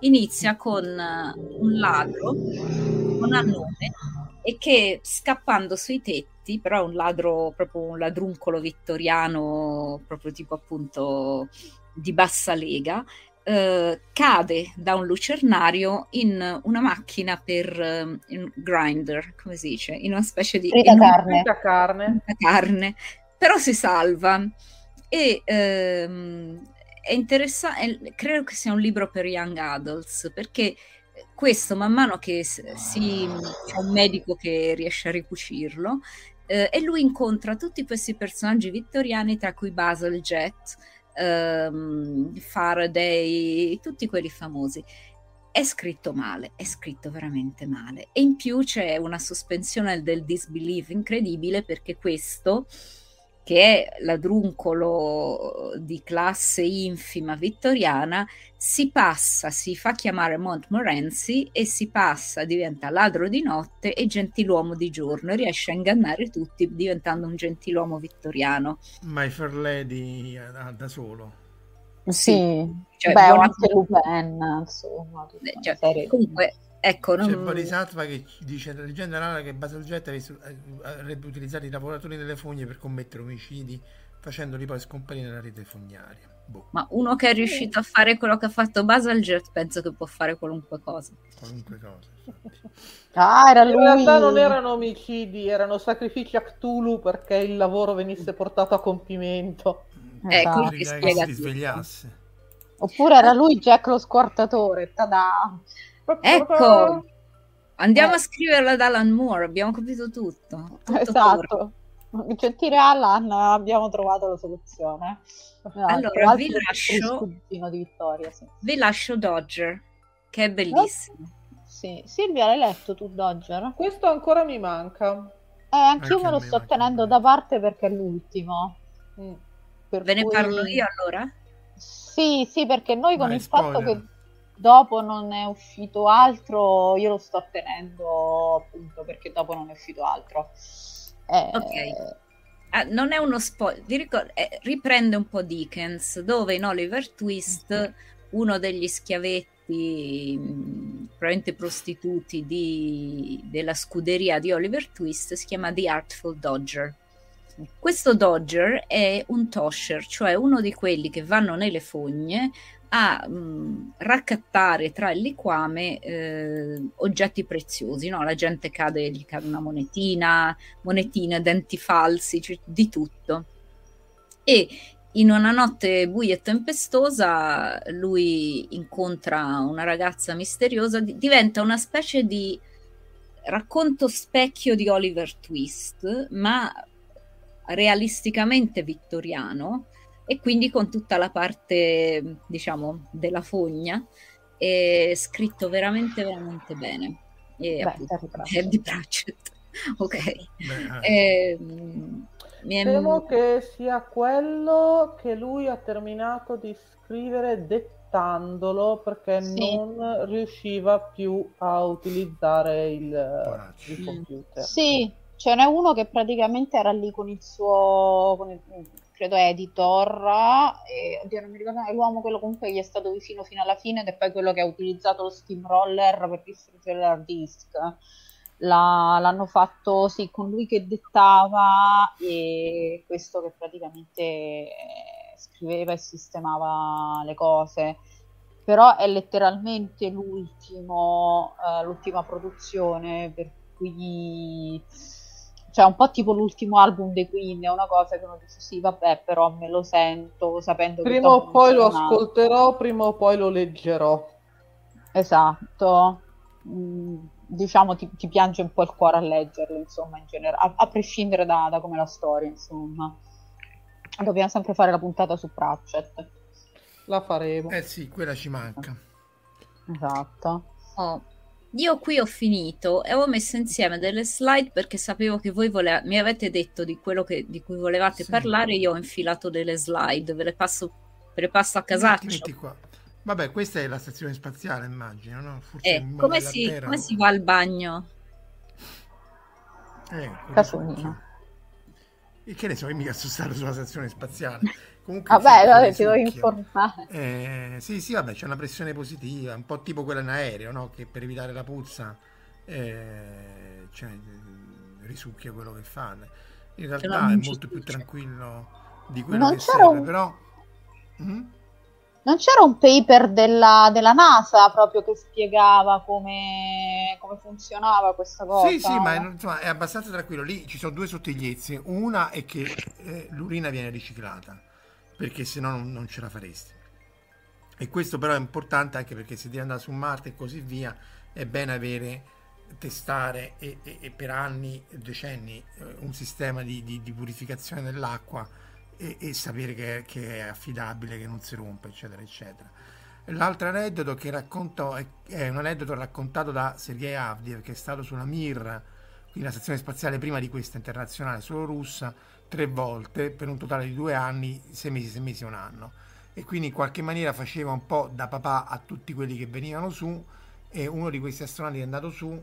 Inizia con uh, un ladro, ha nome, e che scappando sui tetti, però è un ladro, proprio un ladruncolo vittoriano, proprio tipo appunto di bassa lega, eh, cade da un lucernario in una macchina per uh, grinder, come si dice, in una specie di carne. carne. carne, però si salva e ehm, è interessante, credo che sia un libro per young adults perché questo man mano che si c'è un medico che riesce a ricucirlo eh, e lui incontra tutti questi personaggi vittoriani tra cui Basil Jet um, Faraday, tutti quelli famosi. È scritto male, è scritto veramente male. E in più c'è una sospensione del disbelief incredibile perché questo che è ladruncolo di classe infima vittoriana, si passa, si fa chiamare Montmorency e si passa, diventa ladro di notte e gentiluomo di giorno e riesce a ingannare tutti diventando un gentiluomo vittoriano. My Fair Lady eh, da solo. Sì, cioè, beh, buona... anche Lupin, insomma. Cioè, comunque, Ecco, non... C'è Bodhisattva che dice la leggenda rara che Baselgetto avrebbe utilizzato i lavoratori delle fogne per commettere omicidi facendoli poi scomparire nella rete fognaria. Boh. Ma uno che è riuscito a fare quello che ha fatto Baselget penso che può fare qualunque cosa. Qualunque cosa. ah, era lui. In realtà non erano omicidi, erano sacrifici a Cthulhu perché il lavoro venisse portato a compimento. Ecco, eh, che si svegliasse. Oppure era lui Jack lo squartatore, tada! Ecco, andiamo eh. a scriverla ad Alan Moore, abbiamo capito tutto. tutto esatto. Gentile Alan, abbiamo trovato la soluzione. No, allora, vi lascio, di Vittoria, sì. vi lascio Dodger, che è bellissimo. Oh, sì. Silvia, l'hai letto tu Dodger? Questo ancora mi manca. Eh, anch'io anche me lo sto tenendo da parte perché è l'ultimo. Mm. Ve cui... ne parlo io allora? Sì, sì, perché noi con Vai, il spoiler. fatto che dopo non è uscito altro, io lo sto tenendo appunto perché dopo non è uscito altro. Eh, ok. Ah, non è uno spoiler, ricordo, eh, riprende un po' Dickens, dove in Oliver Twist mm-hmm. uno degli schiavetti, mh, probabilmente prostituti di, della scuderia di Oliver Twist, si chiama The Artful Dodger. Questo Dodger è un tosher, cioè uno di quelli che vanno nelle fogne a mh, raccattare tra il liquame eh, oggetti preziosi, no? La gente cade, gli cade una monetina, monetine, denti falsi, cioè, di tutto. E in una notte buia e tempestosa lui incontra una ragazza misteriosa, diventa una specie di racconto specchio di Oliver Twist, ma realisticamente vittoriano e quindi con tutta la parte, diciamo, della fogna, è scritto veramente, veramente bene. E Beh, appunto, è di Pratchett. ok. Beh, eh, Temo che sia quello che lui ha terminato di scrivere dettandolo perché sì. non riusciva più a utilizzare il, il computer. Sì, ce n'è uno che praticamente era lì con il suo con il, credo editor e oddio non mi ricordo è l'uomo quello comunque gli è stato vicino fino alla fine ed è poi quello che ha utilizzato lo steamroller per distruggere l'hard disk. La, l'hanno fatto sì con lui che dettava e questo che praticamente scriveva e sistemava le cose. Però è letteralmente l'ultimo, uh, l'ultima produzione per cui cioè un po' tipo l'ultimo album dei Queen, è una cosa che uno dice sì, vabbè, però me lo sento sapendo prima che... Prima o poi lo ascolterò, prima o poi lo leggerò. Esatto. Mm, diciamo ti, ti, piange un po' il cuore a leggerlo, insomma, in generale, a, a prescindere da, da come la storia, insomma. Dobbiamo sempre fare la puntata su Pratchett. La faremo. Eh sì, quella ci manca. Esatto. Oh, io qui ho finito e ho messo insieme delle slide perché sapevo che voi vole- mi avete detto di quello che, di cui volevate sì. parlare. Io ho infilato delle slide, ve le passo, ve le passo a casaccio. qua. Vabbè, questa è la stazione spaziale, immagino, no? Forse eh, come, si, terra, come no? si va al bagno? Eh, Casolino. E che ne so, io mica sono stato sulla stazione spaziale. Comunque, vabbè, vabbè ti devo informare. Eh, sì, sì, vabbè, c'è una pressione positiva, un po' tipo quella in aereo, no? Che per evitare la puzza eh, cioè, risucchia quello che fa. In realtà è molto più tranquillo di quello non che serve, un... però... Mm? Non c'era un paper della, della, NASA proprio che spiegava come, come funzionava questa cosa? Sì, sì, ma è, insomma, è abbastanza tranquillo. Lì ci sono due sottigliezze. Una è che eh, l'urina viene riciclata perché se no non, non ce la faresti. E questo però è importante anche perché se devi andare su Marte e così via, è bene avere, testare e, e, e per anni, decenni, eh, un sistema di, di, di purificazione dell'acqua e, e sapere che, che, è affidabile, che non si rompe, eccetera, eccetera. L'altro aneddoto che racconto è, è un aneddoto raccontato da Sergei Avdiev, che è stato sulla Mir, quindi la stazione spaziale prima di questa internazionale, solo russa, tre volte per un totale di due anni, sei mesi, sei mesi, un anno. E quindi in qualche maniera faceva un po' da papà a tutti quelli che venivano su e uno di questi astronauti è andato su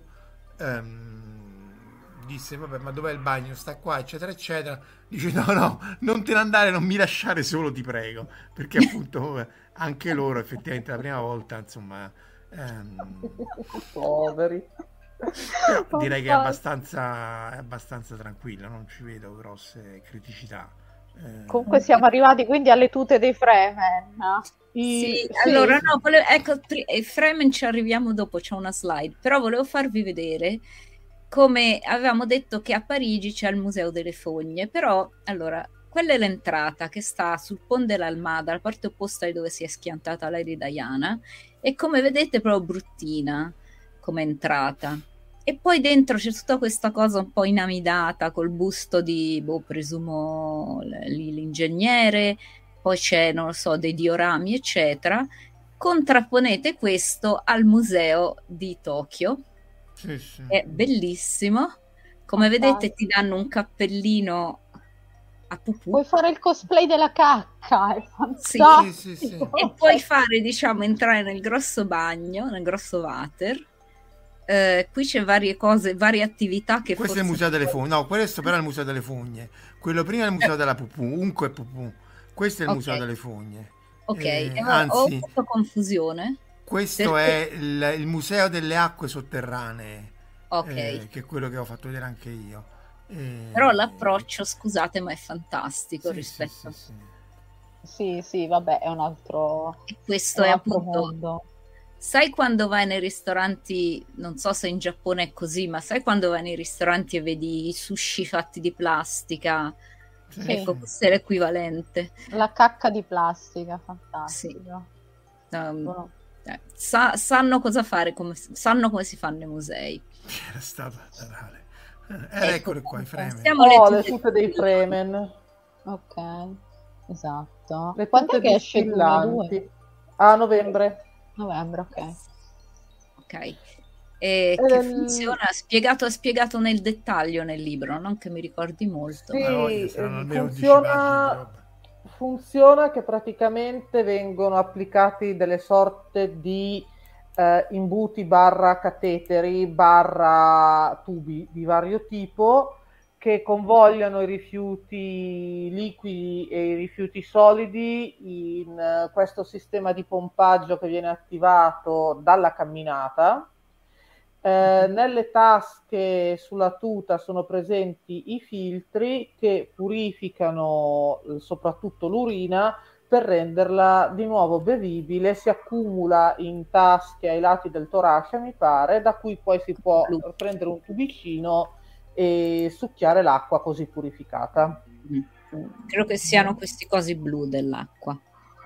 ehm, disse vabbè ma dov'è il bagno? Sta qua eccetera eccetera. Dice no no non te ne andare non mi lasciare solo ti prego. Perché appunto anche loro effettivamente la prima volta insomma ehm, poveri direi che è abbastanza, è abbastanza tranquilla, non ci vedo grosse criticità. Eh... Comunque siamo arrivati quindi alle tute dei Fremen. Sì, sì. allora no, volevo, ecco, Fremen ci arriviamo dopo, c'è una slide, però volevo farvi vedere come avevamo detto che a Parigi c'è il Museo delle Fogne, però allora quella è l'entrata che sta sul Pont dell'Almada, la parte opposta di dove si è schiantata Lady Diana, e come vedete è proprio bruttina come entrata. E poi dentro c'è tutta questa cosa un po' inamidata col busto di, boh, presumo l'ingegnere, poi c'è, non lo so, dei diorami, eccetera. Contrapponete questo al museo di Tokyo. Sì, sì. È bellissimo. Come ah, vedete ti danno un cappellino a pupù. Puoi fare il cosplay della cacca, è fantastico. Sì, sì, sì, e puoi fare, diciamo, entrare nel grosso bagno, nel grosso water eh, qui c'è varie cose, varie attività che Questo è il Museo delle Fogne, no, questo però è il Museo delle Fogne. Quello prima è il Museo eh. della Pupù, Unco e Pupù. Questo è il okay. Museo delle Fogne. Ok, eh, eh anzi, ho fatto confusione. Questo perché... è il, il, Museo delle Acque Sotterranee. Ok. Eh, che è quello che ho fatto vedere anche io. Eh, però l'approccio, scusate, ma è fantastico sì, rispetto... Sì, sì, Sì, sì, vabbè, è un altro. E questo è altro appunto. mondo. Sai quando vai nei ristoranti, non so se in Giappone è così, ma sai quando vai nei ristoranti e vedi i sushi fatti di plastica? Sì. Ecco, questo è l'equivalente. La cacca di plastica, fantastico. Um, Buono. eh, sa- sanno cosa fare, come, sanno come si fanno i musei. Era stato laterale. Eh, eccolo qua, i frame. Stiamo Oh, le tute dei Fremen. Ok, esatto. Le tute che esce Dune 2? distillanti. A novembre. Novembre, ok. Ok. E che Ehm, funziona spiegato, spiegato nel dettaglio nel libro, non che mi ricordi molto. Sì, Ma voglia, saranno almeno 10 funziona-. Funziona che praticamente vengono applicati delle sorte di eh, imbuti barra cateteri barra tubi di vario tipo che convogliano i rifiuti liquidi e i rifiuti solidi in eh, questo sistema di pompaggio che viene attivato dalla camminata. Eh, nelle tasche sulla tuta sono presenti i filtri che purificano eh, soprattutto l'urina per renderla di nuovo bevibile, si accumula in tasche ai lati del torace, mi pare, da cui poi si può prendere un tubicino e succhiare l'acqua così purificata. Credo che siano questi cosi blu dell'acqua.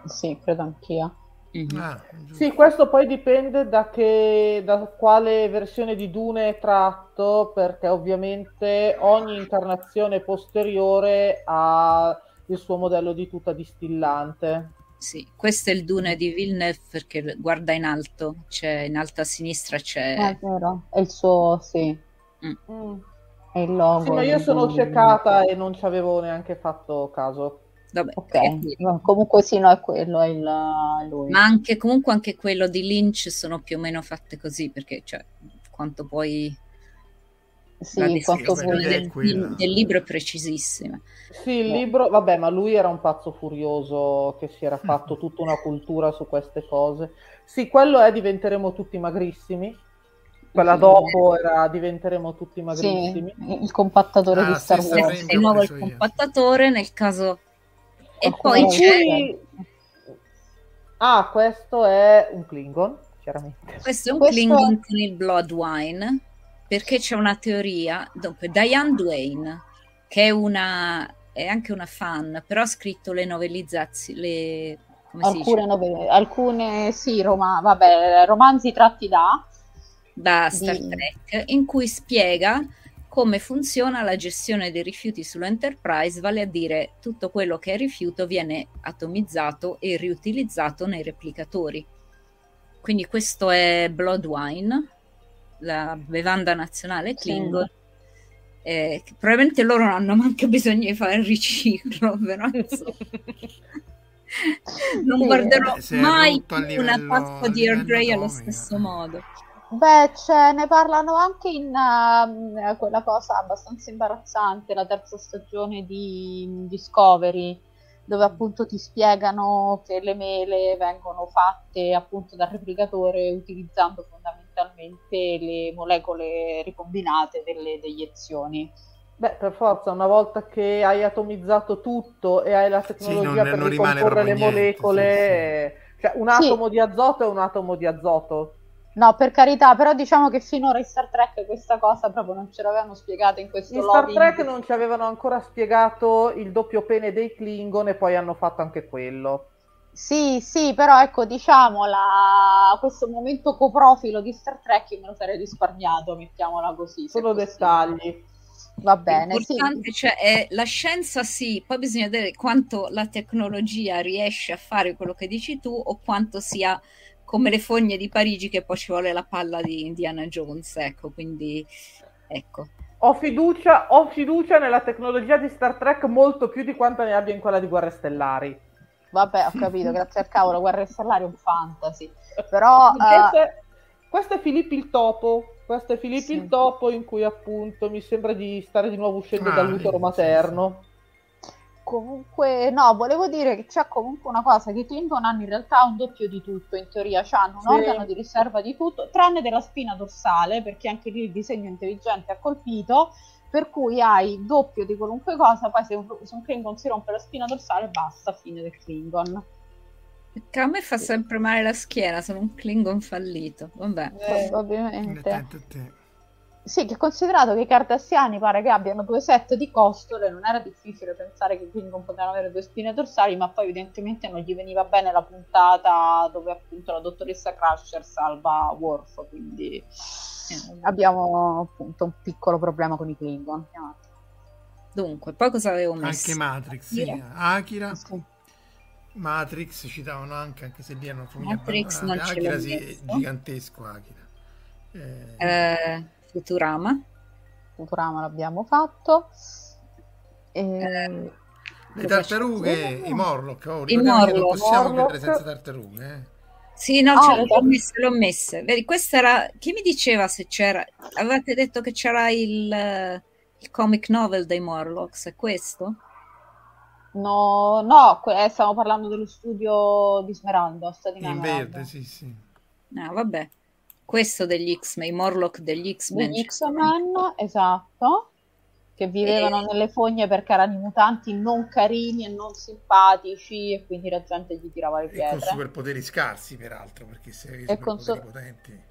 Sì, credo anch'io. Mhm. Ah. Sì, questo poi dipende da, che, da quale versione di Dune è tratto, perché ovviamente ogni incarnazione posteriore ha il suo modello di tuta distillante. Sì, questo è il dune di Villeneuve perché guarda in alto, c'è in alto a sinistra c'è... È vero, è il suo, sì, Mm. È il logo. Sì, ma io sono Dune. ciecata e non ci avevo neanche fatto caso. Vabbè, Ok, è quello. no, comunque sì, no, è quello, è il, lui. Ma anche comunque anche quello di Lynch sono più o meno fatte così perché cioè quanto poi sì, quanto poi... del, del libro è precisissima. Sì, il libro, vabbè, ma lui era un pazzo furioso che si era fatto tutta una cultura su queste cose. Sì, quello è diventeremo tutti magrissimi. Quella Sì. dopo era diventeremo tutti Sì, magrissimi. il compattatore Ah, di Star stessa Wars. frame Di nuovo il compattatore nel caso... E Qualcuno poi c'è... Ah, questo è un Klingon, chiaramente. Questo è un Questo- Klingon con il Bloodwine, perché c'è una teoria. Dunque, Diane Duane, che è una è anche una fan, però ha scritto le novellizzazioni, le come si Alcune, dice? novelle, alcune sì, roma- vabbè, romanzi tratti da... da Star di- Trek, in cui spiega come funziona la gestione dei rifiuti sull'Enterprise, vale a dire tutto quello che è rifiuto viene atomizzato e riutilizzato nei replicatori. Quindi questo è Bloodwine, la bevanda nazionale Sì. Klingon. eh, che probabilmente loro non hanno manco bisogno di fare il riciclo, però insomma. non Sì. guarderò Eh, mai una livello- di Earl Grey allo stesso eh. modo. Beh, ce ne parlano anche in um, quella cosa abbastanza imbarazzante, la terza stagione di Discovery, dove appunto ti spiegano che le mele vengono fatte appunto dal replicatore utilizzando fondamentalmente le molecole ricombinate delle deiezioni. Beh, per forza, una volta che hai atomizzato tutto e hai la tecnologia non- per non ricomporre le niente, molecole, sì, eh, cioè un Sì. atomo di azoto è un atomo di azoto. No, per carità, però diciamo che finora in Star Trek questa cosa proprio non ce l'avevano spiegata in questo In Star lobby. Trek non ci avevano ancora spiegato il doppio pene dei Klingon e poi hanno fatto anche quello. Sì, sì, però ecco, diciamo, la... questo momento coprofilo di Star Trek io me lo sarei risparmiato, mettiamola così. possibile. dettagli. Va bene, sì. L'importante cioè, è la scienza sì, poi bisogna vedere quanto la tecnologia riesce a fare quello che dici tu o quanto sia come le fogne di Parigi che poi ci vuole la palla di Indiana Jones, ecco, quindi ecco. Ho fiducia, ho fiducia nella tecnologia di Star Trek molto più di quanta ne abbia in quella di Guerre Stellari. Vabbè, ho capito, grazie al cavolo, Guerre Stellari è un fantasy. Però, Questo eh, è, questo è Filippo il Topo. Questo è Filippo Sì. il Topo in cui appunto mi sembra di stare di nuovo uscendo Ah, dall'utero sì, materno. Comunque, no, volevo dire che c'è comunque una cosa che i Klingon hanno in realtà un doppio di tutto, in teoria, cioè hanno un Sì. organo di riserva di tutto, tranne della spina dorsale, perché anche lì il disegno intelligente ha colpito, per cui hai doppio di qualunque cosa, poi se un, se un Klingon si rompe la spina dorsale basta, fine del Klingon. Perché a me fa sempre male la schiena, sono un Klingon fallito. Vabbè. Probabilmente. Attento a te. Sì, che considerato che i cardassiani pare che abbiano due set di costole, non era difficile pensare che i Klingon potevano avere due spine dorsali, ma poi evidentemente non gli veniva bene la puntata dove appunto la dottoressa Crusher salva Worf, quindi Eh, abbiamo appunto un piccolo problema con i Klingon. Dunque, poi cosa avevo messo? Anche Matrix, sì. Akira. Matrix citavano anche, anche se lì hanno Matrix non Akira sì, è gigantesco Akira. Eh, Eh, Futurama. Futurama l'abbiamo fatto. E... Eh, le tartarughe, i Morlock, oh, I che non Morlock, possiamo Morlock. vivere senza tartarughe. Eh. Sì, no, Ah, le l'ho messe, l'ho messe. Vedi, questa era... Chi mi diceva se c'era... Avevate detto che c'era il, il comic novel dei Morlocks, è questo? No, no, que- eh, stiamo parlando dello studio di Smeraldo, di In verde, sì, sì. No, vabbè. Questo degli X-Men, i Morlock degli X-Men. degli X-Men, esatto, che vivevano E- nelle fogne perché erano i mutanti non carini e non simpatici e quindi la gente gli tirava le E con pietre. superpoteri scarsi, peraltro, perché se avevi con superpoteri so- potenti...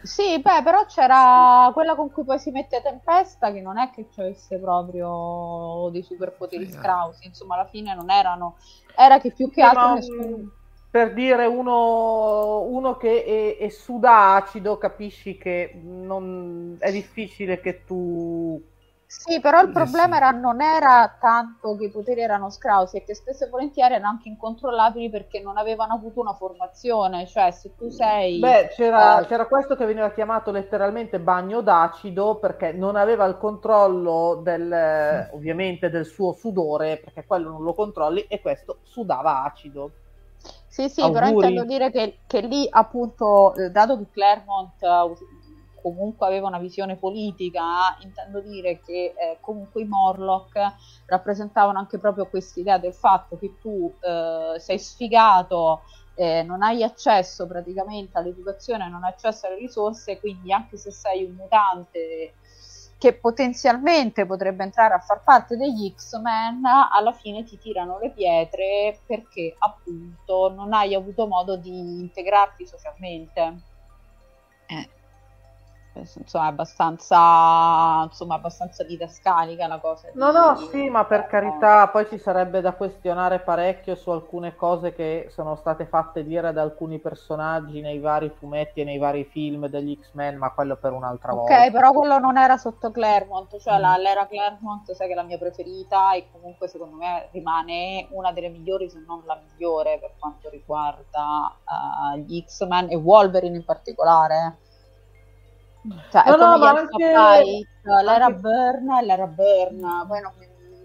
Sì, beh, però c'era quella con cui poi si mette Tempesta che non è che ci avesse proprio dei superpoteri Sì, eh. scrausi, insomma alla fine non erano, era che più che altro ma, nessuno... per dire uno, uno che è, è suda acido, capisci che non, è difficile che tu Sì, però il problema era, non era tanto che i poteri erano scrausi, è che spesso e volentieri erano anche incontrollabili perché non avevano avuto una formazione, cioè se tu sei... Beh, c'era, Eh. c'era questo che veniva chiamato letteralmente bagno d'acido perché non aveva il controllo del, ovviamente del suo sudore, perché quello non lo controlli e questo sudava acido. Sì, sì, però Auguri. intendo dire che, che lì appunto, eh, dato che Claremont eh, comunque aveva una visione politica, intendo dire che eh, comunque i Morlock rappresentavano anche proprio quest'idea del fatto che tu eh, sei sfigato, eh, non hai accesso praticamente all'educazione, non hai accesso alle risorse, quindi anche se sei un mutante che potenzialmente potrebbe entrare a far parte degli X-Men, alla fine ti tirano le pietre perché appunto non hai avuto modo di integrarti socialmente. Eh. Insomma, è abbastanza, insomma, abbastanza didascalica la cosa. No, di- no, sì, ma per carità, poi ci sarebbe da questionare parecchio su alcune cose che sono state fatte dire da alcuni personaggi nei vari fumetti e nei vari film degli X-Men, ma quello per un'altra Ok, volta. però quello non era sotto Claremont, cioè Mm. la- l'era Claremont, sai che è la mia preferita e comunque secondo me rimane una delle migliori, se non la migliore per quanto riguarda eh, gli X-Men e Wolverine in particolare. Cioè, è No, no, ma anche- Flight, l'era anche- Burn l'era Burn, poi non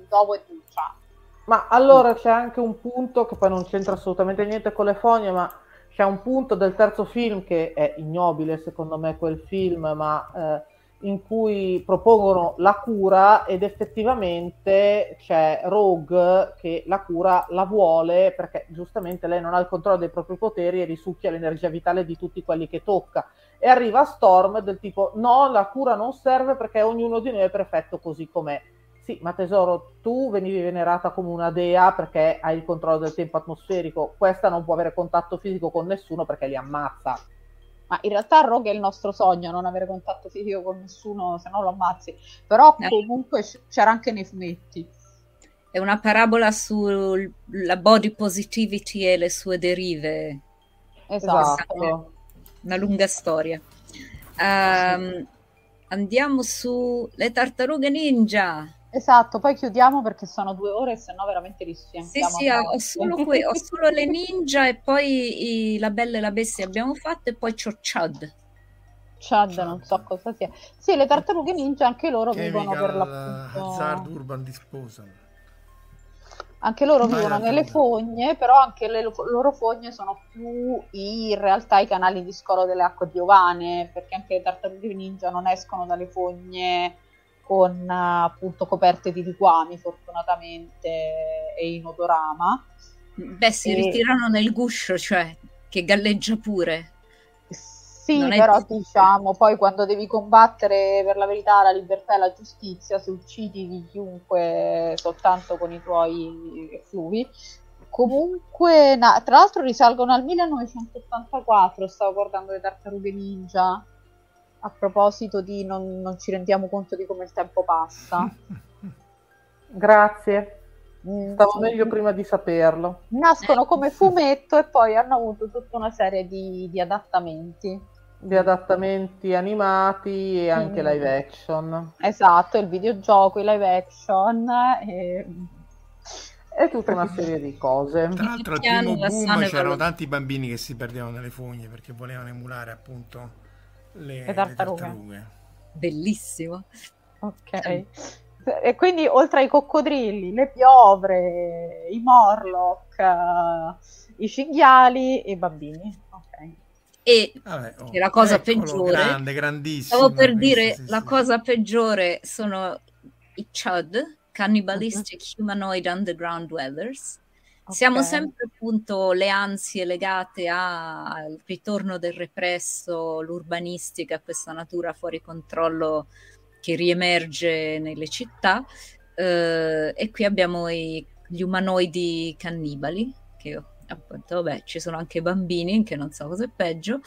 dopo e tu, cioè. Ma allora c'è anche un punto che poi non c'entra assolutamente niente con le fogne, ma c'è un punto del terzo film che è ignobile secondo me quel film, ma eh, in cui propongono la cura ed effettivamente c'è Rogue che la cura la vuole perché giustamente lei non ha il controllo dei propri poteri e risucchia l'energia vitale di tutti quelli che tocca. E arriva Storm del tipo no, la cura non serve perché ognuno di noi è perfetto così com'è. Sì, ma tesoro, tu venivi venerata come una dea perché hai il controllo del tempo atmosferico. Questa non può avere contatto fisico con nessuno perché li ammazza. Ma in realtà Rogue è il nostro sogno, non avere contatto fisico con nessuno, se no lo ammazzi. Però Eh. comunque c'era anche nei fumetti. È una parabola sulla body positivity e le sue derive. Esatto. Una lunga storia. Ehm, andiamo su Le tartarughe ninja. Esatto, poi chiudiamo perché sono due ore e se no veramente Sì, rischiamo. sì, ho, ho solo, que- ho solo le ninja e poi i- la bella e la bestia abbiamo fatto e poi c'ho Chad. Chad, non so cosa sia. Sì, le tartarughe ninja anche loro vivono per l'appunto. Hazard Urban Disposal. Anche loro Vai, vivono nelle fogne, però anche le lo- loro fogne sono più i- in realtà i canali di scolo delle acque piovane, perché anche le tartarughe ninja non escono dalle fogne con appunto coperte di liquami fortunatamente e in odorama. Beh, si E- ritirano nel guscio, cioè che galleggia pure. Sì, Non è però più- diciamo, poi quando devi combattere per la verità, la libertà e la giustizia, se uccidi di chiunque soltanto con i tuoi fluvi. Comunque, na- tra l'altro risalgono al 1984, stavo guardando le tartarughe ninja. A proposito di non, non ci rendiamo conto di come il tempo passa. Grazie, Mm, stavo meglio prima di saperlo. Nascono come fumetto e poi hanno avuto tutta una serie di, di adattamenti. Di adattamenti animati e anche Mm. live action. Esatto, il videogioco, i live action e... E tutta una serie di cose. Tra l'altro al primo boom c'erano tanti bambini che si perdevano nelle fogne perché volevano emulare appunto le, Le tartarughe. le tartarughe. Bellissimo. Ok. E quindi oltre ai coccodrilli, le piovre, i morlock, eh, i cinghiali e i bambini. E Vabbè, oh, la cosa peggiore- grande, grandissimo. stavo per dire, sì, la sì. cosa peggiore sono i CHUD, Cannibalistic Mhm. Humanoid Underground Dwellers. Siamo sempre appunto le ansie legate a- al ritorno del represso, l'urbanistica, questa natura fuori controllo che riemerge nelle città. Eh, e qui abbiamo i- gli umanoidi cannibali, che appunto, vabbè, ci sono anche bambini, che non so cosa è peggio.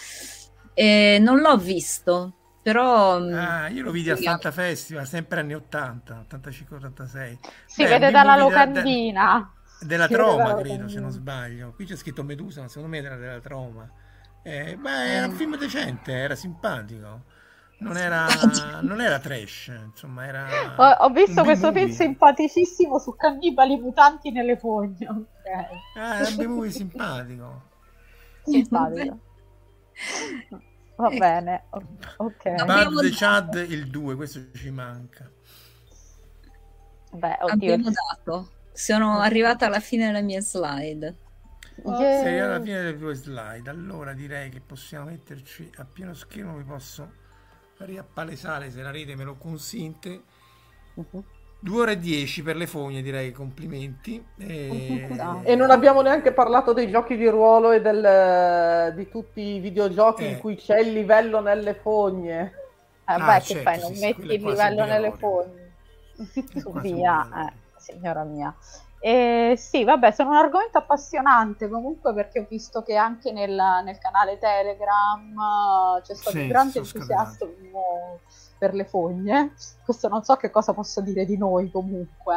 E non l'ho visto, però... mm, Ah, io lo vidi al sì, Fanta Festival, sempre anni 80, 85-86. Si Beh, vede dalla locandina. Della Troma, credo, se non sbaglio. Qui c'è scritto Medusa, ma secondo me era della Troma. Eh, beh, era un film decente, era simpatico. Non era, non era trash, insomma, era... Ho, ho visto questo film simpaticissimo su cannibali mutanti nelle fogne. Ok. Ah, era un B-movie simpatico. Simpatico. Va Ecco. bene. o- Ok. Abbiamo Bud the Chad il 2, questo ci manca. Beh, oddio. abbiamo dato. Sono arrivata alla fine della mia slide. Yeah. Sei alla fine delle tue slide, allora direi che possiamo metterci a pieno schermo, vi posso riappalesare se la rete me lo consente. Mhm. 2 ore e 10 per le fogne, direi complimenti. E... Ah. E non abbiamo neanche parlato dei giochi di ruolo e del- di tutti i videogiochi Eh. in cui c'è il livello nelle fogne. Eh, Ah, beh, che certo, fai? Non sì, metti il livello nelle fogne. Via, eh, signora mia. Eh, sì, vabbè, sono un argomento appassionante comunque perché ho visto che anche nel, nel canale Telegram eh, c'è stato Sì, un grande entusiasmo per le fogne. Questo non so che cosa possa dire di noi comunque.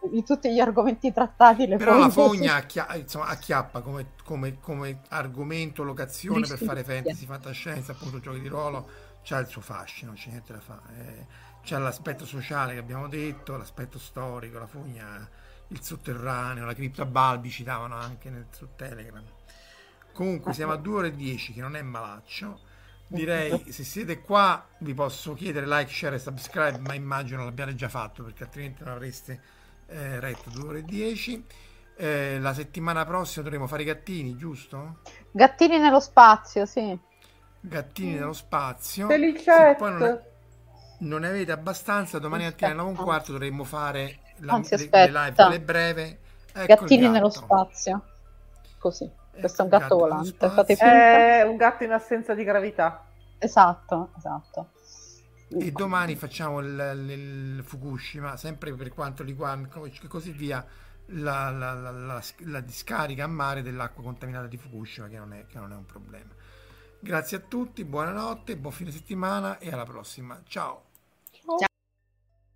eh. Di tutti gli argomenti trattati, le Però la fogne fogna acchia- insomma, acchiappa come, come- come argomento, locazione per fare fantasy, fantascienza, appunto giochi di ruolo, c'ha il suo fascino, c'è niente da fare. Eh, c'è l'aspetto sociale che abbiamo detto, l'aspetto storico, la fogna, il sotterraneo, la cripta Balbi citavano anche nel, su Telegram. Comunque siamo a 2 ore e 10, che non è malaccio. Direi, se siete qua, vi posso chiedere like, share e subscribe, ma immagino l'abbiate già fatto, perché altrimenti non avreste eh, retto 2 ore e 10. Eh, la settimana prossima dovremo fare i gattini, giusto? Gattini nello spazio, sì. Gattini nello spazio. Felicette. Non, ne avete abbastanza, domani mattina alle 9 e un quarto dovremmo fare la, Anzi, le, le aspetta. live, quelle breve. Ecco Gattini nello gatto. spazio. Così. Questo è un Ecco gatto nello volante. Fate. È un gatto in assenza di gravità. Esatto, esatto. E domani facciamo il, il- il Fukushima, sempre per quanto riguarda e così via, la, la- la- la- la discarica a mare dell'acqua contaminata di Fukushima, che non, è, che non è un problema. Grazie a tutti, buonanotte, buon fine settimana e alla prossima. Ciao!